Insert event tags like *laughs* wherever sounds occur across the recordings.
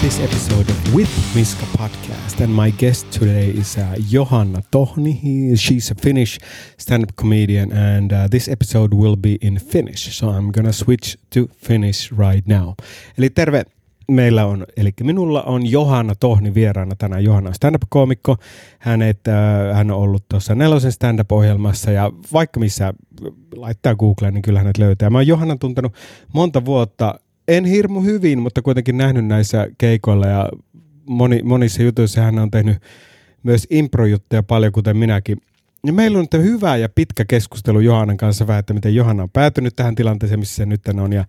this episode of With Miska podcast. And my guest today is uh, Johanna Tohni. He, she's a Finnish stand up comedian, and uh, this episode will be in Finnish. So I'm gonna switch to Finnish right now. Eli terve meillä on, eli minulla on Johanna Tohni vieraana tänään. Johanna on stand-up-koomikko. Hänet, äh, hän on ollut tuossa nelosen stand-up-ohjelmassa ja vaikka missä laittaa Googleen, niin kyllä hänet löytää. Mä oon Johanna tuntenut monta vuotta, en hirmu hyvin, mutta kuitenkin nähnyt näissä keikoilla ja moni, monissa jutuissa hän on tehnyt myös improjuttuja paljon, kuten minäkin. Ja meillä on nyt hyvä ja pitkä keskustelu Johannan kanssa vähän, että miten Johanna on päätynyt tähän tilanteeseen, missä se nyt on ja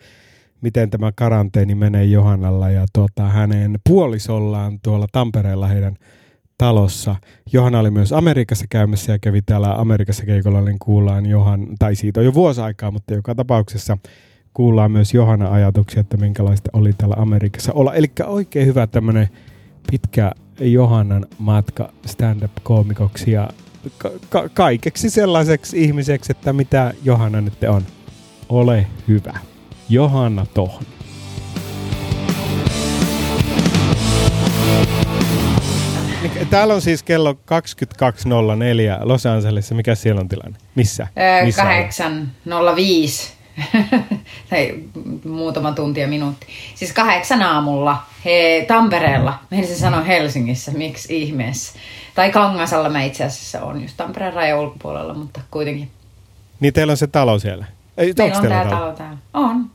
miten tämä karanteeni menee Johannalla ja tuota, hänen puolisollaan tuolla Tampereella heidän talossa. Johanna oli myös Amerikassa käymässä ja kävi täällä Amerikassa keikolla, niin kuullaan Johan, tai siitä on jo vuosi aikaa, mutta joka tapauksessa kuullaan myös Johanna ajatuksia, että minkälaista oli täällä Amerikassa olla. Eli oikein hyvä tämmöinen pitkä Johannan matka stand-up-koomikoksi ja ka- ka- kaikeksi sellaiseksi ihmiseksi, että mitä Johanna nyt on. Ole hyvä. Johanna Tohni. Täällä on siis kello 22.04 Los Angelesissa. Mikä siellä on tilanne? Missä? Missä 8.05. *laughs* tai muutama tunti ja minuutti. Siis kahdeksan aamulla he, Tampereella. Meidän se sanoi Helsingissä, miksi ihmeessä. Tai Kangasalla mä itse asiassa on just Tampereen rajan ulkopuolella, mutta kuitenkin. Niin teillä on se talo siellä? Ei, Meillä on tää talo? talo täällä. On.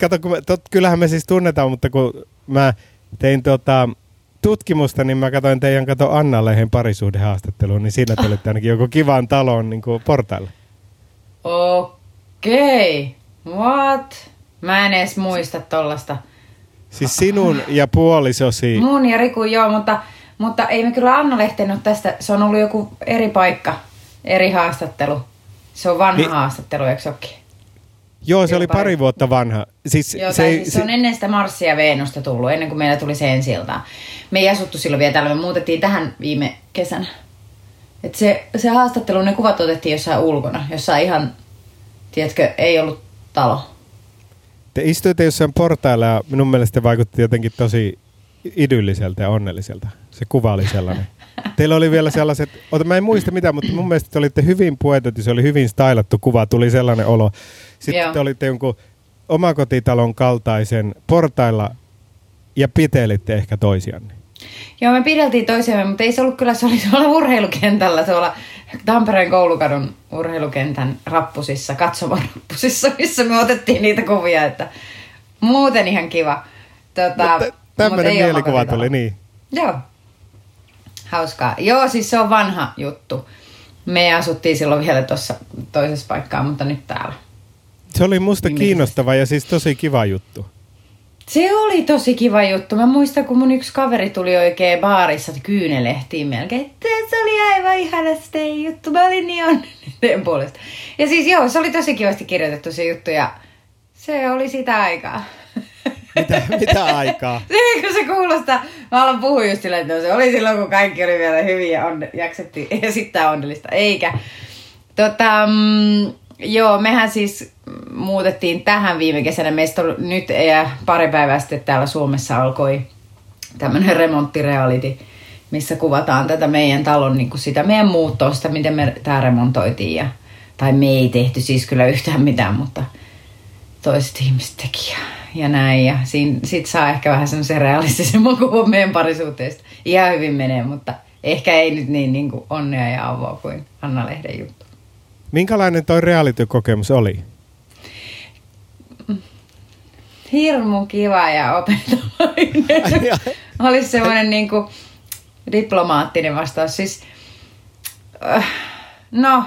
Kato, kun me, tot, kyllähän me siis tunnetaan, mutta kun mä tein tota, tutkimusta, niin mä katsoin teidän kato Anna Lehen parisuhdehaastatteluun, niin siinä te olitte ainakin joku kivan talon niin portailla. *laughs* Okei. Okay. What? Mä en edes muista tollasta. Siis sinun ja puolisosi. Mun ja Riku, joo, mutta, mutta ei me kyllä Anna Lehteen ole tästä. Se on ollut joku eri paikka, eri haastattelu. Se on vanha niin, haastattelu, eikö sekin? Joo, se oli pari, vuotta vanha. Siis, Joo, se, siis se, on ennen sitä Marssia Veenusta tullut, ennen kuin meillä tuli se ensi Me ei asuttu silloin vielä täällä, me muutettiin tähän viime kesänä. Et se, se haastattelu, ne kuvat otettiin jossain ulkona, jossain ihan, tiedätkö, ei ollut talo. Te istuitte jossain portailla ja minun mielestä vaikutti jotenkin tosi idylliseltä ja onnelliselta. Se kuva oli sellainen. *laughs* Teillä oli vielä sellaiset, ota, mä en muista mitä, mutta mun mielestä te olitte hyvin puetettu, se oli hyvin stylattu kuva, tuli sellainen olo. Sitten Joo. te olitte jonkun omakotitalon kaltaisen portailla ja pitelitte ehkä toisianne. Joo, me pideltiin toisiamme, mutta ei se ollut kyllä, se oli tuolla urheilukentällä, tuolla Tampereen koulukadun urheilukentän rappusissa, rappusissa, missä me otettiin niitä kuvia, että muuten ihan kiva. Tota, Tämmöinen mielikuva tuli, niin. Joo, Hauskaa. Joo, siis se on vanha juttu. Me asuttiin silloin vielä tuossa toisessa paikkaa, mutta nyt täällä. Se oli musta kiinnostava ja siis tosi kiva juttu. Se oli tosi kiva juttu. Mä muistan, kun mun yksi kaveri tuli oikein baarissa kyynelehtiin melkein, että se oli aivan ihana se juttu. Mä olin niin onnellinen puolesta. Ja siis joo, se oli tosi kivasti kirjoitettu se juttu ja se oli sitä aikaa. Mitä, mitä aikaa? *laughs* Se, kun se kuulostaa, mä alan puhua just sillä, että no se oli silloin, kun kaikki oli vielä hyvin ja on, jaksettiin *laughs* esittää onnellista. Eikä. Tota, mm, joo, mehän siis muutettiin tähän viime kesänä. Meistä nyt ja pari päivää sitten täällä Suomessa alkoi tämmöinen remonttireality, missä kuvataan tätä meidän talon, niin kuin sitä meidän muuttoa, sitä miten me tämä remontoitiin. Ja, tai me ei tehty siis kyllä yhtään mitään, mutta toiset ihmiset teki ja näin. Ja sit saa ehkä vähän semmoisen realistisemman *laughs* kuvan meidän parisuhteesta. Ihan hyvin menee, mutta ehkä ei nyt niin, niin kuin onnea ja avoa kuin Anna Lehden juttu. Minkälainen toi reality-kokemus oli? Hirmu kiva ja opettavainen. *laughs* Olisi semmoinen niin kuin diplomaattinen vastaus. Siis, äh, no,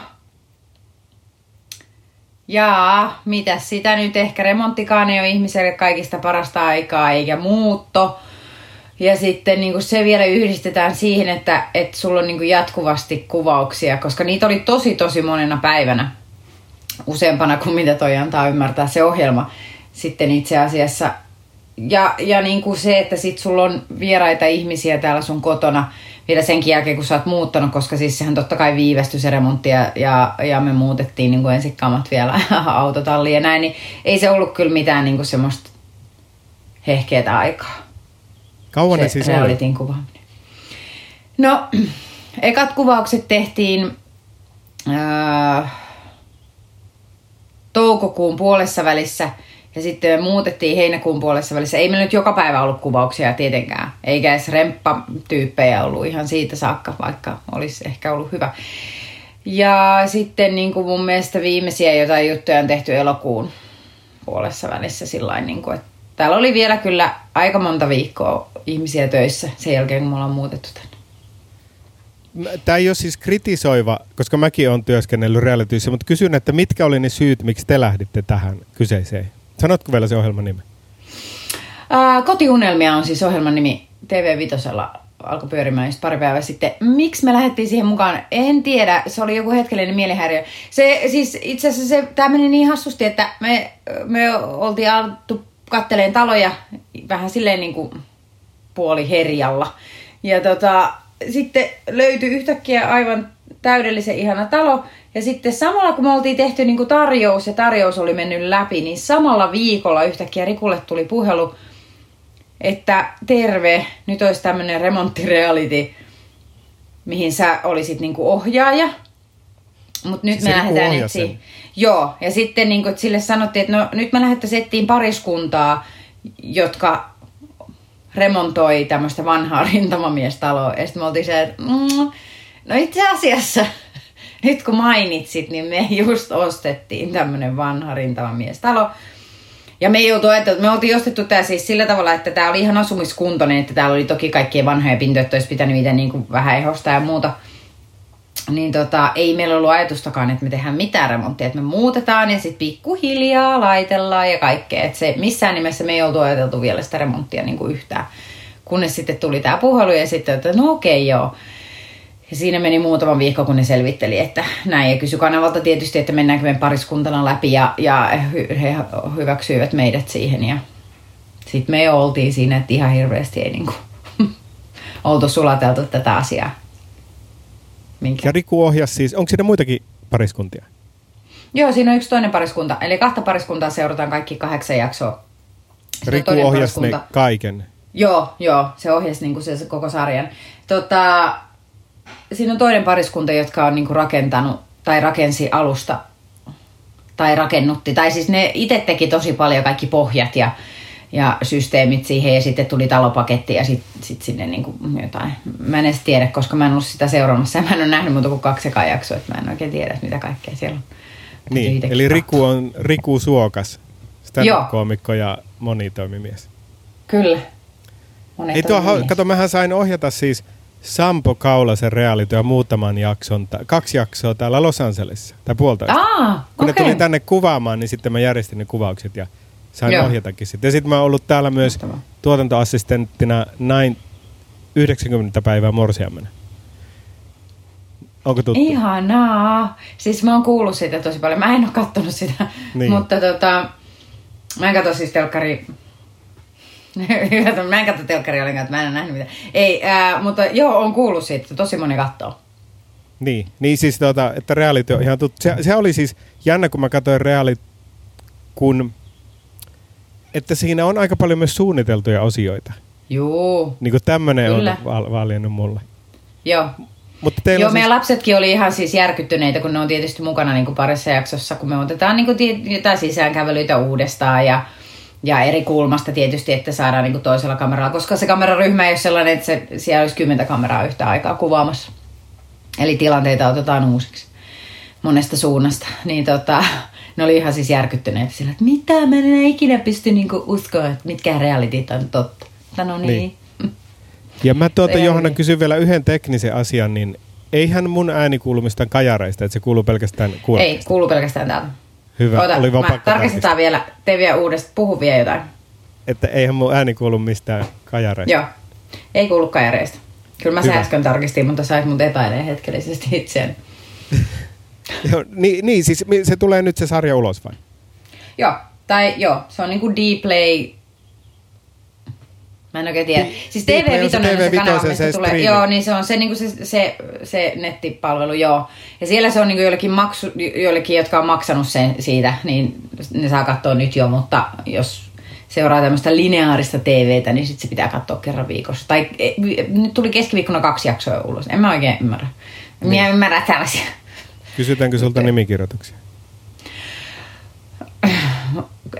Jaa, mitä sitä nyt ehkä remonttikaan ei ole ihmiselle kaikista parasta aikaa eikä muutto. Ja sitten niin kuin se vielä yhdistetään siihen, että, että sulla on niin kuin jatkuvasti kuvauksia, koska niitä oli tosi tosi monena päivänä. Useampana kuin mitä toi antaa ymmärtää se ohjelma sitten itse asiassa. Ja, ja niin kuin se, että sit sulla on vieraita ihmisiä täällä sun kotona – vielä senkin jälkeen, kun sä oot muuttanut, koska siis sehän totta kai viivästyi se remontti ja, ja, ja me muutettiin niin kuin ensin kamat vielä *laughs* autotalliin ja näin, niin ei se ollut kyllä mitään niin kuin semmoista hehkeetä aikaa. Kauan se ne siis oli? kuvaaminen. No, *clears throat* ekat kuvaukset tehtiin äh, toukokuun puolessa välissä ja sitten me muutettiin heinäkuun puolessa välissä. Ei meillä nyt joka päivä ollut kuvauksia tietenkään, eikä edes remppatyyppejä ollut ihan siitä saakka, vaikka olisi ehkä ollut hyvä. Ja sitten niin kuin mun mielestä viimeisiä jotain juttuja on tehty elokuun puolessa välissä sillä niin kuin, että täällä oli vielä kyllä aika monta viikkoa ihmisiä töissä sen jälkeen, kun me ollaan muutettu tänne. Tämä ei ole siis kritisoiva, koska mäkin olen työskennellyt realityissä, mutta kysyn, että mitkä oli ne syyt, miksi te lähditte tähän kyseiseen? Sanotko vielä se ohjelman nimi? Ää, Kotiunelmia on siis ohjelman nimi TV Vitosella alkoi pyörimään just pari päivää sitten. Miksi me lähdettiin siihen mukaan? En tiedä. Se oli joku hetkellinen mielihäiriö. Se, siis itse asiassa se, tämä meni niin hassusti, että me, me oltiin alettu katteleen taloja vähän silleen niin kuin puoli herjalla. Ja tota, sitten löytyi yhtäkkiä aivan täydellisen ihana talo. Ja sitten samalla kun me oltiin tehty niin kuin tarjous ja tarjous oli mennyt läpi, niin samalla viikolla yhtäkkiä Rikulle tuli puhelu, että terve, nyt olisi tämmöinen remonttireality, mihin sä olisit niin kuin ohjaaja. Mutta nyt Siis me Riku lähdetään sen? Joo, ja sitten niin kuin, sille sanottiin, että no nyt me lähdettäisiin etsiin pariskuntaa, jotka remontoi tämmöistä vanhaa *laughs* rintamamiestaloa. Ja sitten me oltiin se, että mm, no itse asiassa, nyt kun mainitsit, niin me just ostettiin tämmöinen vanha rintamamiestalo. Ja me oltu ajateltu, me oltiin ostettu tämä siis sillä tavalla, että tämä oli ihan asumiskuntoinen, että täällä oli toki kaikkien vanhoja pintoja, että olisi pitänyt niitä niin kuin vähän ehostaa ja muuta. Niin tota, ei meillä ollut ajatustakaan, että me tehdään mitään remonttia, että me muutetaan ja sitten pikkuhiljaa laitellaan ja kaikkea. Että se missään nimessä me ei oltu ajateltu vielä sitä remonttia niin kuin yhtään. Kunnes sitten tuli tämä puhelu ja sitten, että no okei joo. Ja siinä meni muutama viikko, kun ne selvitteli, että näin. Ja kysyi kanavalta tietysti, että mennäänkö me pariskuntana läpi ja, ja he hyväksyivät meidät siihen. Ja sitten me oltiin siinä, että ihan hirveästi ei niinku *laughs* oltu sulateltu tätä asiaa. Minkä? Ja Riku ohjasi siis, onko siinä muitakin pariskuntia? Joo, siinä on yksi toinen pariskunta. Eli kahta pariskuntaa seurataan kaikki kahdeksan jaksoa. Sitten Riku ohjasi ne kaiken. Joo, joo, se ohjasi niinku se, se koko sarjan. Tota, siinä on toinen pariskunta, jotka on niinku rakentanut tai rakensi alusta tai rakennutti. Tai siis ne itse teki tosi paljon kaikki pohjat ja, ja systeemit siihen ja sitten tuli talopaketti ja sitten sit sinne niinku jotain. Mä en edes tiedä, koska mä en ollut sitä seuraamassa ja mä en ole nähnyt muuta kuin kaksi ekaa jaksoa, että mä en oikein tiedä, mitä kaikkea siellä on. Niin, eli. Riku on Riku Suokas, stand-up-koomikko ja monitoimimies. Kyllä. Monet Ei tuo, kato, mähän sain ohjata siis Sampo Kaulasen realityä muutaman jakson, ta- kaksi jaksoa täällä Los Angelesissa, tai puolitoista. Aa, Kun ne okei. tuli tänne kuvaamaan, niin sitten mä järjestin ne kuvaukset ja sain Joo. ohjatakin sitten. Ja sitten mä oon ollut täällä myös Mahtavaa. tuotantoassistenttina näin 90 päivää morsiammena. Onko tuttu? Ihanaa. Siis mä oon kuullut siitä tosi paljon. Mä en oo kattonut sitä. Niin. Mutta tota, mä en katso siis telkkari... *laughs* Mä en katso telkkari ollenkaan, että mä en ole nähnyt mitään. Ei, ää, mutta joo, on kuullut siitä. Tosi moni kattoo. Niin, niin siis tota, että reality on ihan tuttu. Se, se oli siis jännä, kun mä katsoin reality, kun että siinä on aika paljon myös suunniteltuja osioita. Juu, Niin kuin tämmöinen on val- valjennut mulle. joo. Mutta Joo, on meidän siis, lapsetkin oli ihan siis järkyttyneitä, kun ne on tietysti mukana niin kuin parissa jaksossa, kun me otetaan niin kuin tie- jotain sisäänkävelyitä uudestaan ja, ja eri kulmasta tietysti, että saadaan niin kuin toisella kameralla, koska se kameraryhmä ei ole sellainen, että se, siellä olisi kymmentä kameraa yhtä aikaa kuvaamassa. Eli tilanteita otetaan uusiksi monesta suunnasta. Niin tota, ne oli ihan siis järkyttyneitä sillä, että mitä, mä en enää ikinä pysty niinku uskoa, että mitkä realitit on totta. No niin. Niin. niin. *laughs* ja mä tuota. Johanna kysyn vielä yhden teknisen asian, niin eihän mun ääni kuulu mistään kajareista, että se kuuluu pelkästään kuulokkeesta. Ei, kuuluu pelkästään täältä. Hyvä, Ota, oli vaan pakko tarkistetaan vielä, tee vielä uudestaan, puhu vielä jotain. Että eihän mun ääni kuulu mistään kajareista. Joo, ei kuulu kajareista. Kyllä mä Hyvä. se äsken tarkistin, mutta sait mut epäilee hetkellisesti itseäni. *laughs* Joo, niin, niin, siis se tulee nyt se sarja ulos vai? Joo, tai joo, se on niinku D-Play. Mä en oikein tiedä. Siis Dplay on se TV5 on se, TV5 kanava, se mistä tulee. Joo, niin se on se, niinku se, se, se nettipalvelu, joo. Ja siellä se on niinku joillekin, maksu, joillekin, jotka on maksanut sen siitä, niin ne saa katsoa nyt jo, mutta jos seuraa tämmöistä lineaarista TVtä, niin sitten se pitää katsoa kerran viikossa. Tai e, nyt tuli keskiviikkona kaksi jaksoa ulos. En mä oikein ymmärrä. Niin. Minä ymmärrä tällaisia. Kysytäänkö sulta nimikirjoituksia?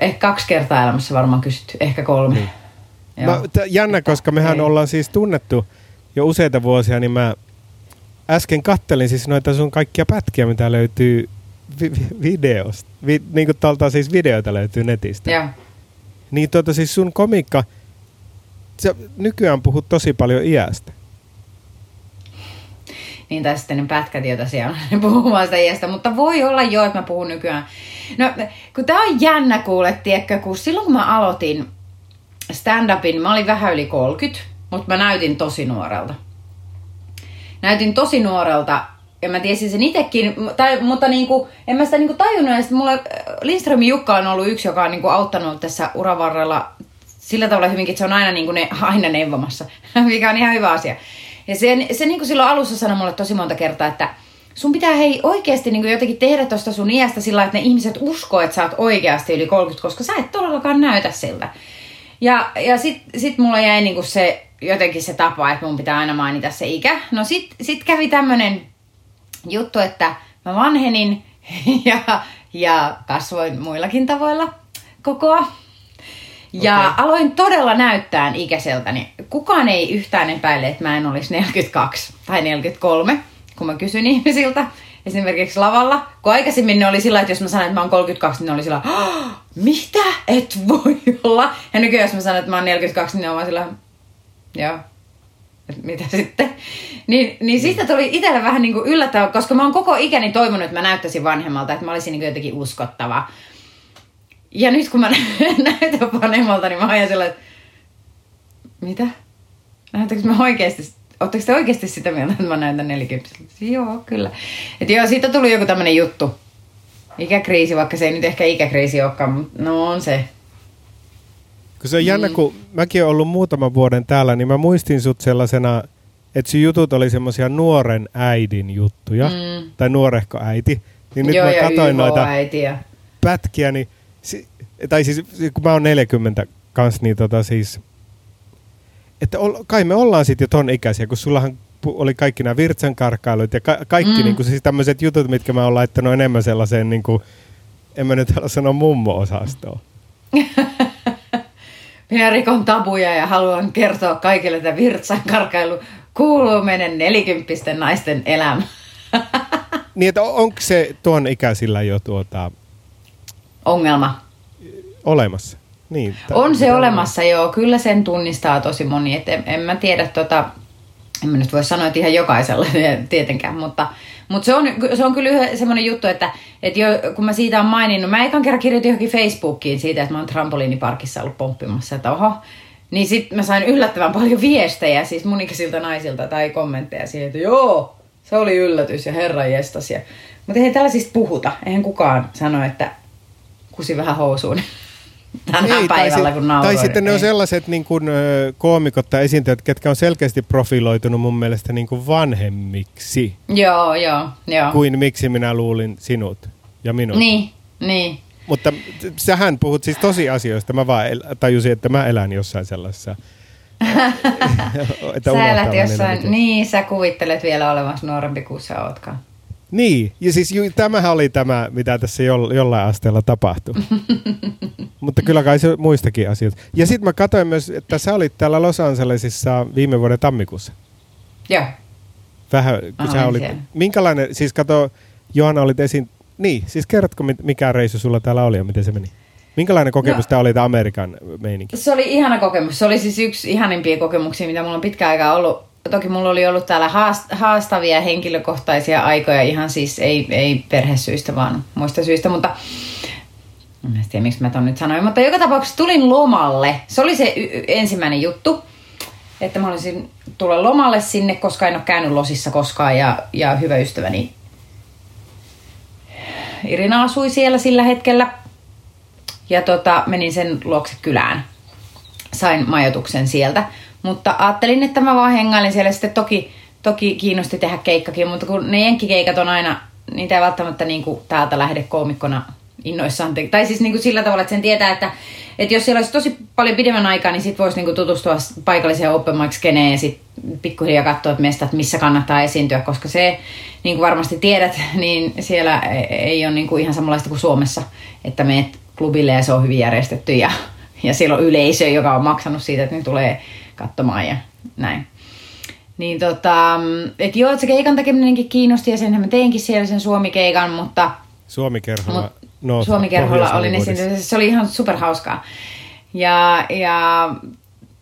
Ehkä kaksi kertaa elämässä varmaan kysytty, ehkä kolme. Niin. Mä, t- jännä, koska mehän Ei. ollaan siis tunnettu jo useita vuosia, niin mä äsken kattelin siis noita sun kaikkia pätkiä, mitä löytyy vi- videosta. Vi- niin kuin tuolta siis videoita löytyy netistä. Joo. Niin tuota siis sun komikka, sä nykyään puhut tosi paljon iästä. Niin tai sitten ne pätkät, joita siellä on *laughs* puhumaan sitä iästä. Mutta voi olla jo, että mä puhun nykyään. No, kun tää on jännä kuule, tiedätkö, kun silloin kun mä aloitin stand-upin, mä olin vähän yli 30, mutta mä näytin tosi nuorelta. Näytin tosi nuorelta ja mä tiesin sen itsekin, tai, mutta niinku, en mä sitä niinku tajunnut, että mulle Lindströmin Jukka on ollut yksi, joka on niinku auttanut tässä uravarrella sillä tavalla hyvinkin, että se on aina, niinku ne, *laughs* aina neuvomassa, mikä on ihan hyvä asia. Ja se, se niinku silloin alussa sanoi mulle tosi monta kertaa, että sun pitää hei oikeasti niinku jotenkin tehdä tuosta sun iästä sillä että ne ihmiset uskoo, että sä oot oikeasti yli 30, koska sä et todellakaan näytä siltä. Ja, ja sit, sit mulla jäi niinku se jotenkin se tapa, että mun pitää aina mainita se ikä. No sit, sit kävi tämmönen juttu, että mä vanhenin *laughs* ja, ja kasvoin muillakin tavoilla kokoa. Ja okay. aloin todella näyttää ikäiseltäni. Kukaan ei yhtään epäile, että mä en olisi 42 tai 43, kun mä kysyn ihmisiltä esimerkiksi lavalla. Kun aikaisemmin ne oli sillä, että jos mä sanon, että mä oon 32, niin ne oli sillä, mitä? Et voi olla. Ja nykyään jos mä sanon, että mä oon 42, niin ne on vaan sillä, joo, mitä sitten. Niin, niin siitä tuli itselle vähän niin kuin yllättävä, koska mä oon koko ikäni toivonut, että mä näyttäisin vanhemmalta, että mä olisin niin kuin jotenkin uskottava. Ja nyt kun mä *laughs* näytän vanhemmalta, niin mä oon sillä, että mitä? Näytätkö mä oikeasti, Oletteko te oikeasti sitä mieltä, että mä näytän 40? Joo, kyllä. Et joo, siitä tuli joku tämmönen juttu. Ikäkriisi, vaikka se ei nyt ehkä ikäkriisi olekaan, mutta no on se. Kun se on jännä, mm. kun mäkin olen ollut muutaman vuoden täällä, niin mä muistin sut sellaisena, että sun jutut oli semmoisia nuoren äidin juttuja, mm. tai nuorehko äiti. Niin nyt Joo, mä katsoin noita äitiä. pätkiä, niin, tai siis kun mä oon 40 kans, niin tota siis, että kai me ollaan sitten jo ton ikäisiä, kun sullahan oli kaikki nämä virtsankarkailut ja ka- kaikki mm. niin kuin, siis tämmöiset jutut, mitkä mä oon laittanut enemmän sellaiseen, niin kuin, en mä nyt halua sanoa mummo-osastoon. *laughs* Minä rikon tabuja ja haluan kertoa kaikille, että virtsan karkailu kuuluu meidän nelikymppisten naisten elämä. *laughs* niin, että onko se tuon ikäisillä jo tuota... Ongelma. Olemassa. Niin, on se olemassa, on. joo. Kyllä sen tunnistaa tosi moni. Et en, en mä tiedä, tota, en mä nyt voi sanoa, että ihan jokaisella *laughs* tietenkään, mutta, mutta se, on, se on kyllä semmoinen juttu, että, että jo, kun mä siitä on maininnut, mä ekan kerran kirjoitin johonkin Facebookiin siitä, että mä oon trampoliiniparkissa ollut pomppimassa, että oho, niin sitten mä sain yllättävän paljon viestejä, siis munikisilta naisilta tai kommentteja siihen, että joo, se oli yllätys ja herra jestas. Ja... Mutta eihän tällaisista puhuta. Eihän kukaan sano, että kusi vähän housuun *laughs* tänä ei, päivällä, tai, kun nauroin. Tai sitten ne on sellaiset niin kuin, koomikot tai esiintyjät, ketkä on selkeästi profiloitunut mun mielestä niin kuin vanhemmiksi. Joo, joo, joo. Kuin miksi minä luulin sinut ja minut. Niin, niin. Mutta sähän puhut siis tosiasioista. Mä vaan tajusin, että mä elän jossain sellaisessa *laughs* että sä elät jossain, niin sä kuvittelet vielä olevasi nuorempi kuin sä ootkaan. Niin, ja siis ju, tämähän oli tämä, mitä tässä jo, jollain asteella tapahtui. *laughs* Mutta kyllä kai se muistakin asioita. Ja sitten mä katsoin myös, että sä olit täällä Los Angelesissa viime vuoden tammikuussa. Joo. Vähän, kun sä olit, siellä. minkälainen, siis kato, Johanna olit esiin, niin, siis kerrotko mikä reissu sulla täällä oli ja miten se meni? Minkälainen kokemus no, tämä oli tämä Amerikan meininki? Se oli ihana kokemus. Se oli siis yksi ihanimpia kokemuksia, mitä mulla on pitkä aikaa ollut toki mulla oli ollut täällä haastavia henkilökohtaisia aikoja, ihan siis ei, ei perhesyistä, vaan muista syistä, mutta en tiedä, miksi mä ton nyt sanoin, mutta joka tapauksessa tulin lomalle. Se oli se y- ensimmäinen juttu, että mä olisin tulla lomalle sinne, koska en ole käynyt losissa koskaan ja, ja hyvä ystäväni Irina asui siellä sillä hetkellä. Ja tota, menin sen luokse kylään. Sain majoituksen sieltä. Mutta ajattelin, että mä vaan hengailin siellä. Sitten toki, toki kiinnosti tehdä keikkakin, mutta kun ne jenkkikeikat on aina, niitä ei välttämättä niin kuin täältä lähde koomikkona innoissaan. Tai siis niin kuin sillä tavalla, että sen tietää, että, että jos siellä olisi tosi paljon pidemmän aikaa, niin sit voisi niin kuin tutustua paikalliseen open mic skeneen ja sitten pikkuhiljaa katsoa, että mestat, missä kannattaa esiintyä, koska se, niin kuin varmasti tiedät, *laughs* niin siellä ei ole niin kuin ihan samanlaista kuin Suomessa, että meet klubille ja se on hyvin järjestetty ja, ja siellä on yleisö, joka on maksanut siitä, että ne tulee katsomaan ja näin. Niin tota, et joo, että se keikan tekeminenkin kiinnosti ja senhän mä teinkin siellä sen Suomi-keikan, mutta Suomi-kerholla. Mut no, Suomi-kerholla oli ne Pohjois-Hollywoodissa. siinä, se oli ihan superhauskaa. Ja, ja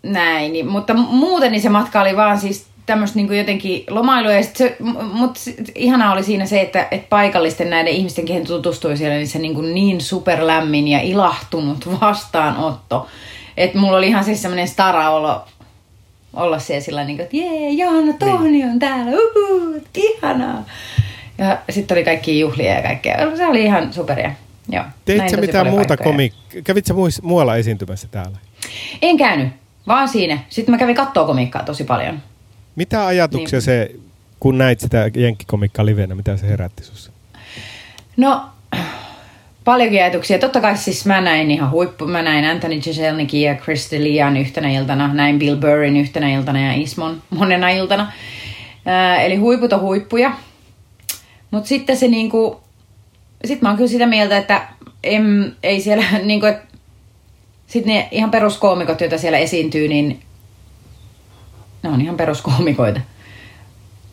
näin, niin, mutta muuten niin se matka oli vaan siis tämmöistä niin jotenkin lomailua. Ja sit se, mutta ihanaa oli siinä se, että, että paikallisten näiden ihmisten, kehen tutustui siellä, niin se niin, kuin niin superlämmin ja ilahtunut vastaanotto. Että mulla oli ihan siis semmoinen stara-olo olla siellä sillä niin kuin, että jee, Johanna Tohni on täällä, uhu, ihanaa. Ja sitten oli kaikki juhlia ja kaikkea. Se oli ihan superia. Joo, Teit näin sä tosi mitään muuta paikkoja. komik... Kävit sä muis- muualla esiintymässä täällä? En käynyt, vaan siinä. Sitten mä kävin kattoo komiikkaa tosi paljon. Mitä ajatuksia Niin. se, kun näit sitä jenkkikomikkaa livenä, mitä se herätti sussa? No, paljonkin ajatuksia. Totta kai siis mä näin ihan huippu. Mä näin Anthony Jeselnikin ja Chris D'Elian yhtenä iltana. Näin Bill Burrin yhtenä iltana ja Ismon monena iltana. Ää, eli huiput on huippuja. Mutta sitten se niinku... Sitten mä oon kyllä sitä mieltä, että em, ei siellä *laughs* niinku... Sitten ne ihan peruskoomikot, joita siellä esiintyy, niin ne on ihan peruskoomikoita.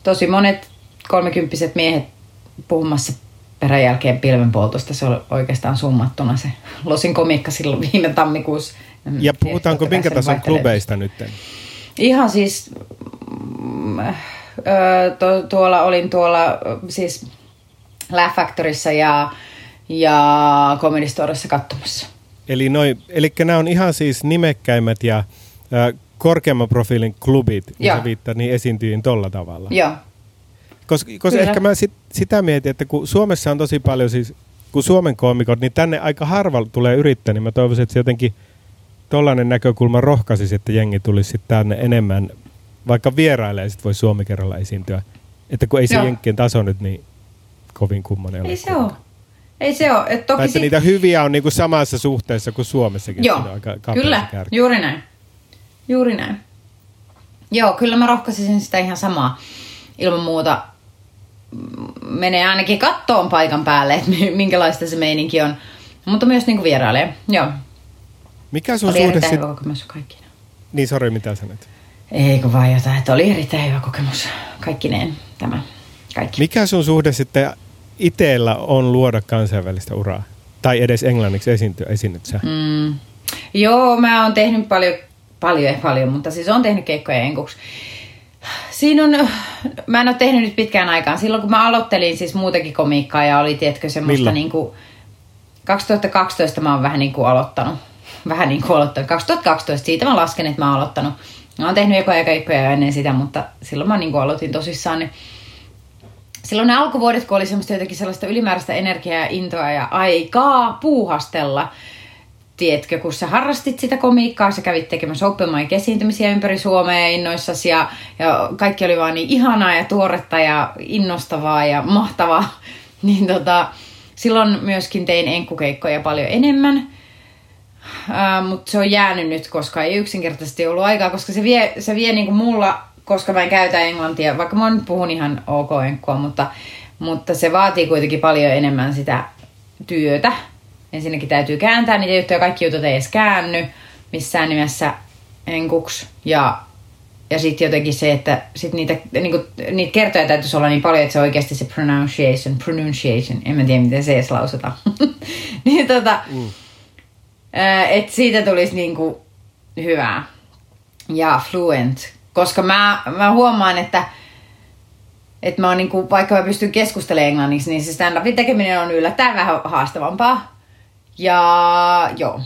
Tosi monet kolmekymppiset miehet puhumassa perän jälkeen pilvenpoltosta. Se on oikeastaan summattuna se Losin komikka silloin viime tammikuussa. Ja puhutaanko minkä tason klubeista nyt? Ihan siis, mm, ö, to, tuolla olin tuolla ö, siis Laugh Factorissa ja, ja Comedy Storessa katsomassa. Eli, noi, eli nämä on ihan siis nimekkäimmät ja äh, korkeamman profiilin klubit, sä viittaa niin esiintyjiin tolla tavalla. Joo. Koska, Kyllä. ehkä mä sit, sitä mietin, että kun Suomessa on tosi paljon siis, kun Suomen koomikot, niin tänne aika harva tulee yrittää, niin mä toivoisin, että se jotenkin tollainen näkökulma rohkaisisi, että jengi tulisi sit tänne enemmän, vaikka vierailee ja sit voi Suomi-kerralla esiintyä. Että kun ei se Joo. jenkkien taso nyt niin kovin kummonen ole. Ei se ole. Ei se ole. Et toki Tai että sit- niitä hyviä on niinku samassa suhteessa kuin Suomessakin. Joo, aika kyllä, kärki. juuri näin. Juuri näin. Joo, kyllä mä rohkaisisin sitä ihan samaa. Ilman muuta menee ainakin kattoon paikan päälle, että mi- minkälaista se meininki on. Mutta myös niin vierailee. Joo, Mikä sun oli suhde erittäin sit... hyvä kokemus kaikkineen. Niin, sori, mitä sanoit? Eikö vaan jotain, että oli erittäin hyvä kokemus kaikkineen tämä kaikki. Mikä sun suhde sitten itsellä on luoda kansainvälistä uraa? Tai edes englanniksi esiintyä, esiinnyt sä? Mm. Joo, mä oon tehnyt paljon, paljon paljon, mutta siis oon tehnyt keikkoja enkuksi. Siinä on, mä en ole tehnyt nyt pitkään aikaan. Silloin kun mä aloittelin siis muutenkin komiikkaa ja oli, tiedätkö, semmoista niin kuin, 2012 mä oon vähän niin kuin aloittanut. Vähän niin kuin aloittanut. 2012, siitä mä lasken, että mä oon aloittanut. Mä oon tehnyt ekoja keikkoja jo ennen sitä, mutta silloin mä niin kuin aloitin tosissaan. Niin silloin ne alkuvuodet, kun oli semmoista jotenkin sellaista ylimääräistä energiaa ja intoa ja aikaa puuhastella, tiedätkö, kun sä harrastit sitä komiikkaa, sä kävit tekemässä open mic esiintymisiä ympäri Suomea innoissasi ja, ja kaikki oli vaan niin ihanaa ja tuoretta ja innostavaa ja mahtavaa, *laughs* niin tota, silloin myöskin tein enkkukeikkoja paljon enemmän. Mutta se on jäänyt nyt, koska ei yksinkertaisesti ollut aikaa, koska se vie, se vie niinku mulla, koska mä en käytä englantia, vaikka mä nyt puhun ihan ok enkkua, mutta, mutta se vaatii kuitenkin paljon enemmän sitä työtä. Ensinnäkin täytyy kääntää niitä juttuja, kaikki jutut ei edes käänny missään nimessä enkuksi. Ja, ja sitten jotenkin se, että sit niitä, niinku, niitä kertoja täytyisi olla niin paljon, että se oikeasti se pronunciation, pronunciation, en mä tiedä miten se edes lausutaan. *laughs* niin tota, mm. että siitä tulisi niinku hyvää ja fluent. Koska mä, mä huomaan, että että mä oon niinku, vaikka mä pystyn keskustelemaan englanniksi, niin se stand-upin tekeminen on yllättäen vähän haastavampaa. Ja joo.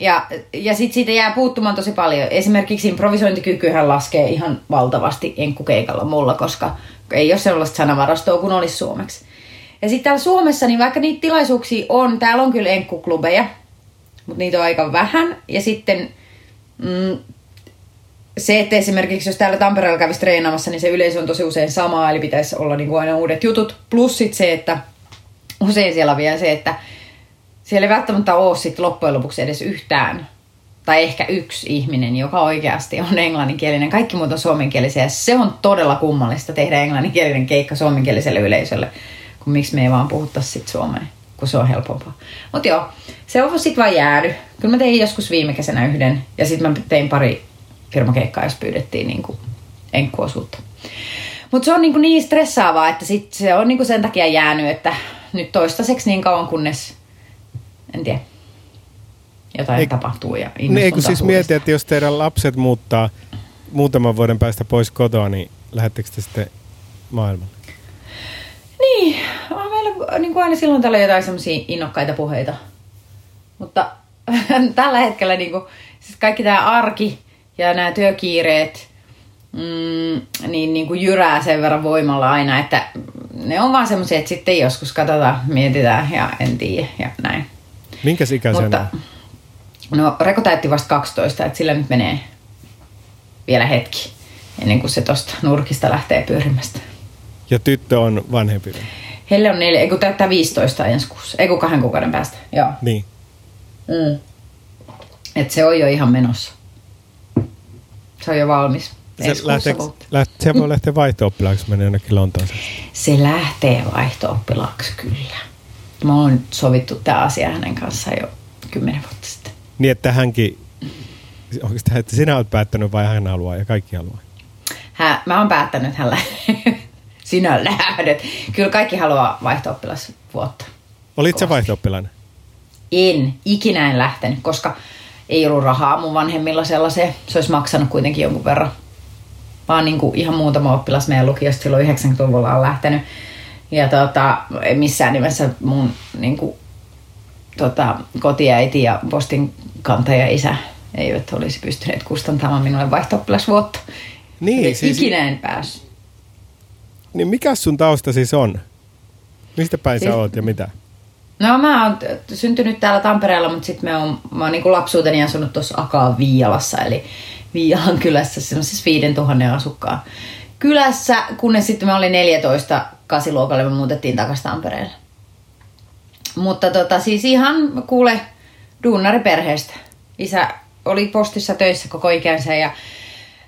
Ja, ja sit siitä jää puuttumaan tosi paljon. Esimerkiksi improvisointikykyhän laskee ihan valtavasti enkkukeikalla mulla, koska ei ole sellaista sanavarastoa kuin olisi suomeksi. Ja sitten täällä Suomessa, niin vaikka niitä tilaisuuksia on, täällä on kyllä enkkuklubeja, mutta niitä on aika vähän. Ja sitten mm, se, että esimerkiksi jos täällä Tampereella kävisi treenaamassa, niin se yleisö on tosi usein sama, eli pitäisi olla niin kuin aina uudet jutut. Plus sit se, että usein siellä on vielä se, että siellä ei välttämättä ole sit loppujen lopuksi edes yhtään tai ehkä yksi ihminen, joka oikeasti on englanninkielinen. Kaikki muut on suomenkielisiä. Se on todella kummallista tehdä englanninkielinen keikka suomenkieliselle yleisölle, kun miksi me ei vaan puhuttaisi sit suomea, kun se on helpompaa. Mutta joo, se on sitten vaan jäänyt. Kyllä mä tein joskus viime kesänä yhden ja sitten mä tein pari firmakeikkaa, jos pyydettiin niinku enkkuosuutta. Mutta se on niinku niin stressaavaa, että sit se on niinku sen takia jäänyt, että nyt toistaiseksi niin kauan kunnes, en tiedä, jotain Ei- tapahtuu ja Niin, eikö siis mieti, että jos teidän lapset muuttaa muutaman vuoden päästä pois kotoa, niin lähettekö te sitten maailmalle? Niin, on meillä niin kuin aina silloin tällä jotain semmoisia innokkaita puheita. Mutta *laughs* tällä hetkellä niin kuin, siis kaikki tämä arki ja nämä työkiireet mm, niin, niin kuin jyrää sen verran voimalla aina, että ne on vaan semmoisia, että sitten joskus katsotaan, mietitään ja en tiedä ja näin. Minkäs ikäisenä? Mutta, no Reko täytti vasta 12, että sillä nyt menee vielä hetki ennen kuin se tosta nurkista lähtee pyörimästä. Ja tyttö on vanhempi. Helle on neljä, ei kun täyttää 15 ensi kuussa, ei kun kahden kuukauden päästä, joo. Niin. Mm. Et se on jo ihan menossa. Se on jo valmis. Se, lähteekö, läht, se voi lähteä vaihto-oppilaaksi, menee jonnekin Lontooseen. Se lähtee vaihto-oppilaaksi kyllä. Me on nyt sovittu tämä asia hänen kanssaan jo kymmenen vuotta sitten. Niin, että hänkin, onko sitä, että sinä olet päättänyt vai hän haluaa ja kaikki haluaa? Hän, mä oon päättänyt, että hän lä- sinä lähdet. Kyllä kaikki haluaa vaihto vuotta. Olit sä Kovasti. vaihto-oppilainen? En, ikinä en lähtenyt, koska ei ollut rahaa mun vanhemmilla sellaiseen. Se olisi maksanut kuitenkin jonkun verran. Vaan niin kuin ihan muutama oppilas meidän lukiosta silloin 90-luvulla on lähtenyt. Ja tota, ei missään nimessä mun niin kuin, tota, kotiäiti ja postin kantaja isä eivät olisi pystyneet kustantamaan minulle vaihto vuotta. Niin, siis- Ikinä en päässyt. Niin mikä sun tausta siis on? Mistä päin Siis- sä oot ja mitä? No mä oon syntynyt täällä Tampereella, mutta sitten mä oon, mä oon niinku lapsuuteni asunut tuossa Akaa Viialassa, eli Viialan kylässä, semmoisessa 5000 asukkaan kylässä, kunnes sitten mä olin 14 kasiluokalle, me muutettiin takaisin Tampereelle. Mutta tota, siis ihan kuule duunariperheestä. Isä oli postissa töissä koko ikänsä ja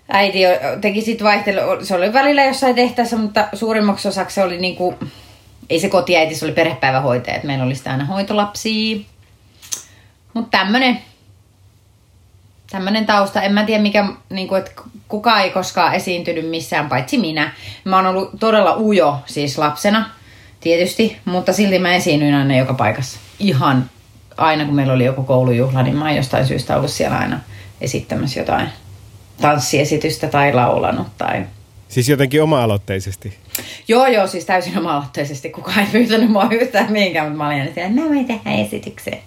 äiti teki sitten vaihtelu. Se oli välillä jossain tehtäessä, mutta suurimmaksi osaksi se oli niinku, ei se kotiäiti, se oli perhepäivähoitaja, että meillä oli sitä aina hoitolapsia. Mutta tämmönen, tämmönen tausta, en mä tiedä mikä, niinku, että kukaan ei koskaan esiintynyt missään, paitsi minä. Mä oon ollut todella ujo siis lapsena, tietysti, mutta silti mä esiinnyin aina joka paikassa. Ihan aina kun meillä oli joku koulujuhla, niin mä oon jostain syystä ollut siellä aina esittämässä jotain tanssiesitystä tai laulanut tai Siis jotenkin oma-aloitteisesti. Joo, joo, siis täysin oma-aloitteisesti. Kukaan ei pyytänyt mua yhtään mihinkään, mutta mä olin aina siellä, mä voin tehdä esityksen.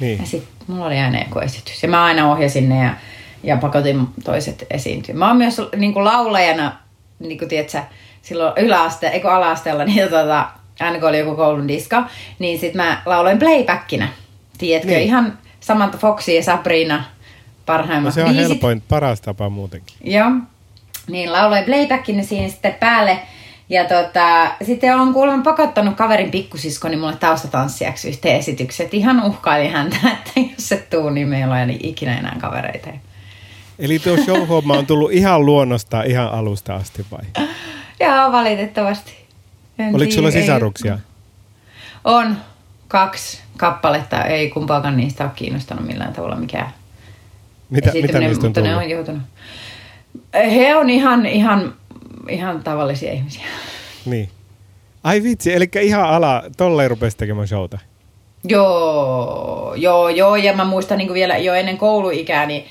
Niin. Ja sitten mulla oli aina joku esitys. Ja mä aina ohjasin ne ja, ja pakotin toiset esiintyä. Mä oon myös niin kuin laulajana, niin kuin tiedätkö, silloin yläaste, eikö ala-asteella, *laughs* niin tota, aina kun oli joku koulun diska, niin sit mä lauloin playbackina. Tiedätkö, Niin. ihan Samantha Foxy ja Sabrina parhaimmat No se on biisit. helpoin, paras tapa muutenkin. Joo. Niin lauloin playbackin siinä sitten päälle. Ja tota, sitten on kuulemma pakottanut kaverin pikkusiskoni mulle taustatanssijaksi yhteen esityksen. Et ihan uhkaili häntä, *laughs* että jos se tuu, niin meillä on niin ikinä enää kavereita. Eli tuo show-homma on tullut ihan luonnosta ihan alusta asti vai? *laughs* Joo, valitettavasti. En Oliko sulla tiedä, ei- sisaruksia? On kaksi kappaletta. Ei kumpaakaan niistä ole kiinnostanut millään tavalla mikään Mitä, mitä niistä on mutta tullut? ne on joutunut. He on ihan, ihan, ihan tavallisia ihmisiä. Niin. Ai vitsi, eli ihan ala, tolleen rupesi tekemään showta. Joo, joo, joo, ja mä muistan niin vielä jo ennen kouluikää, niin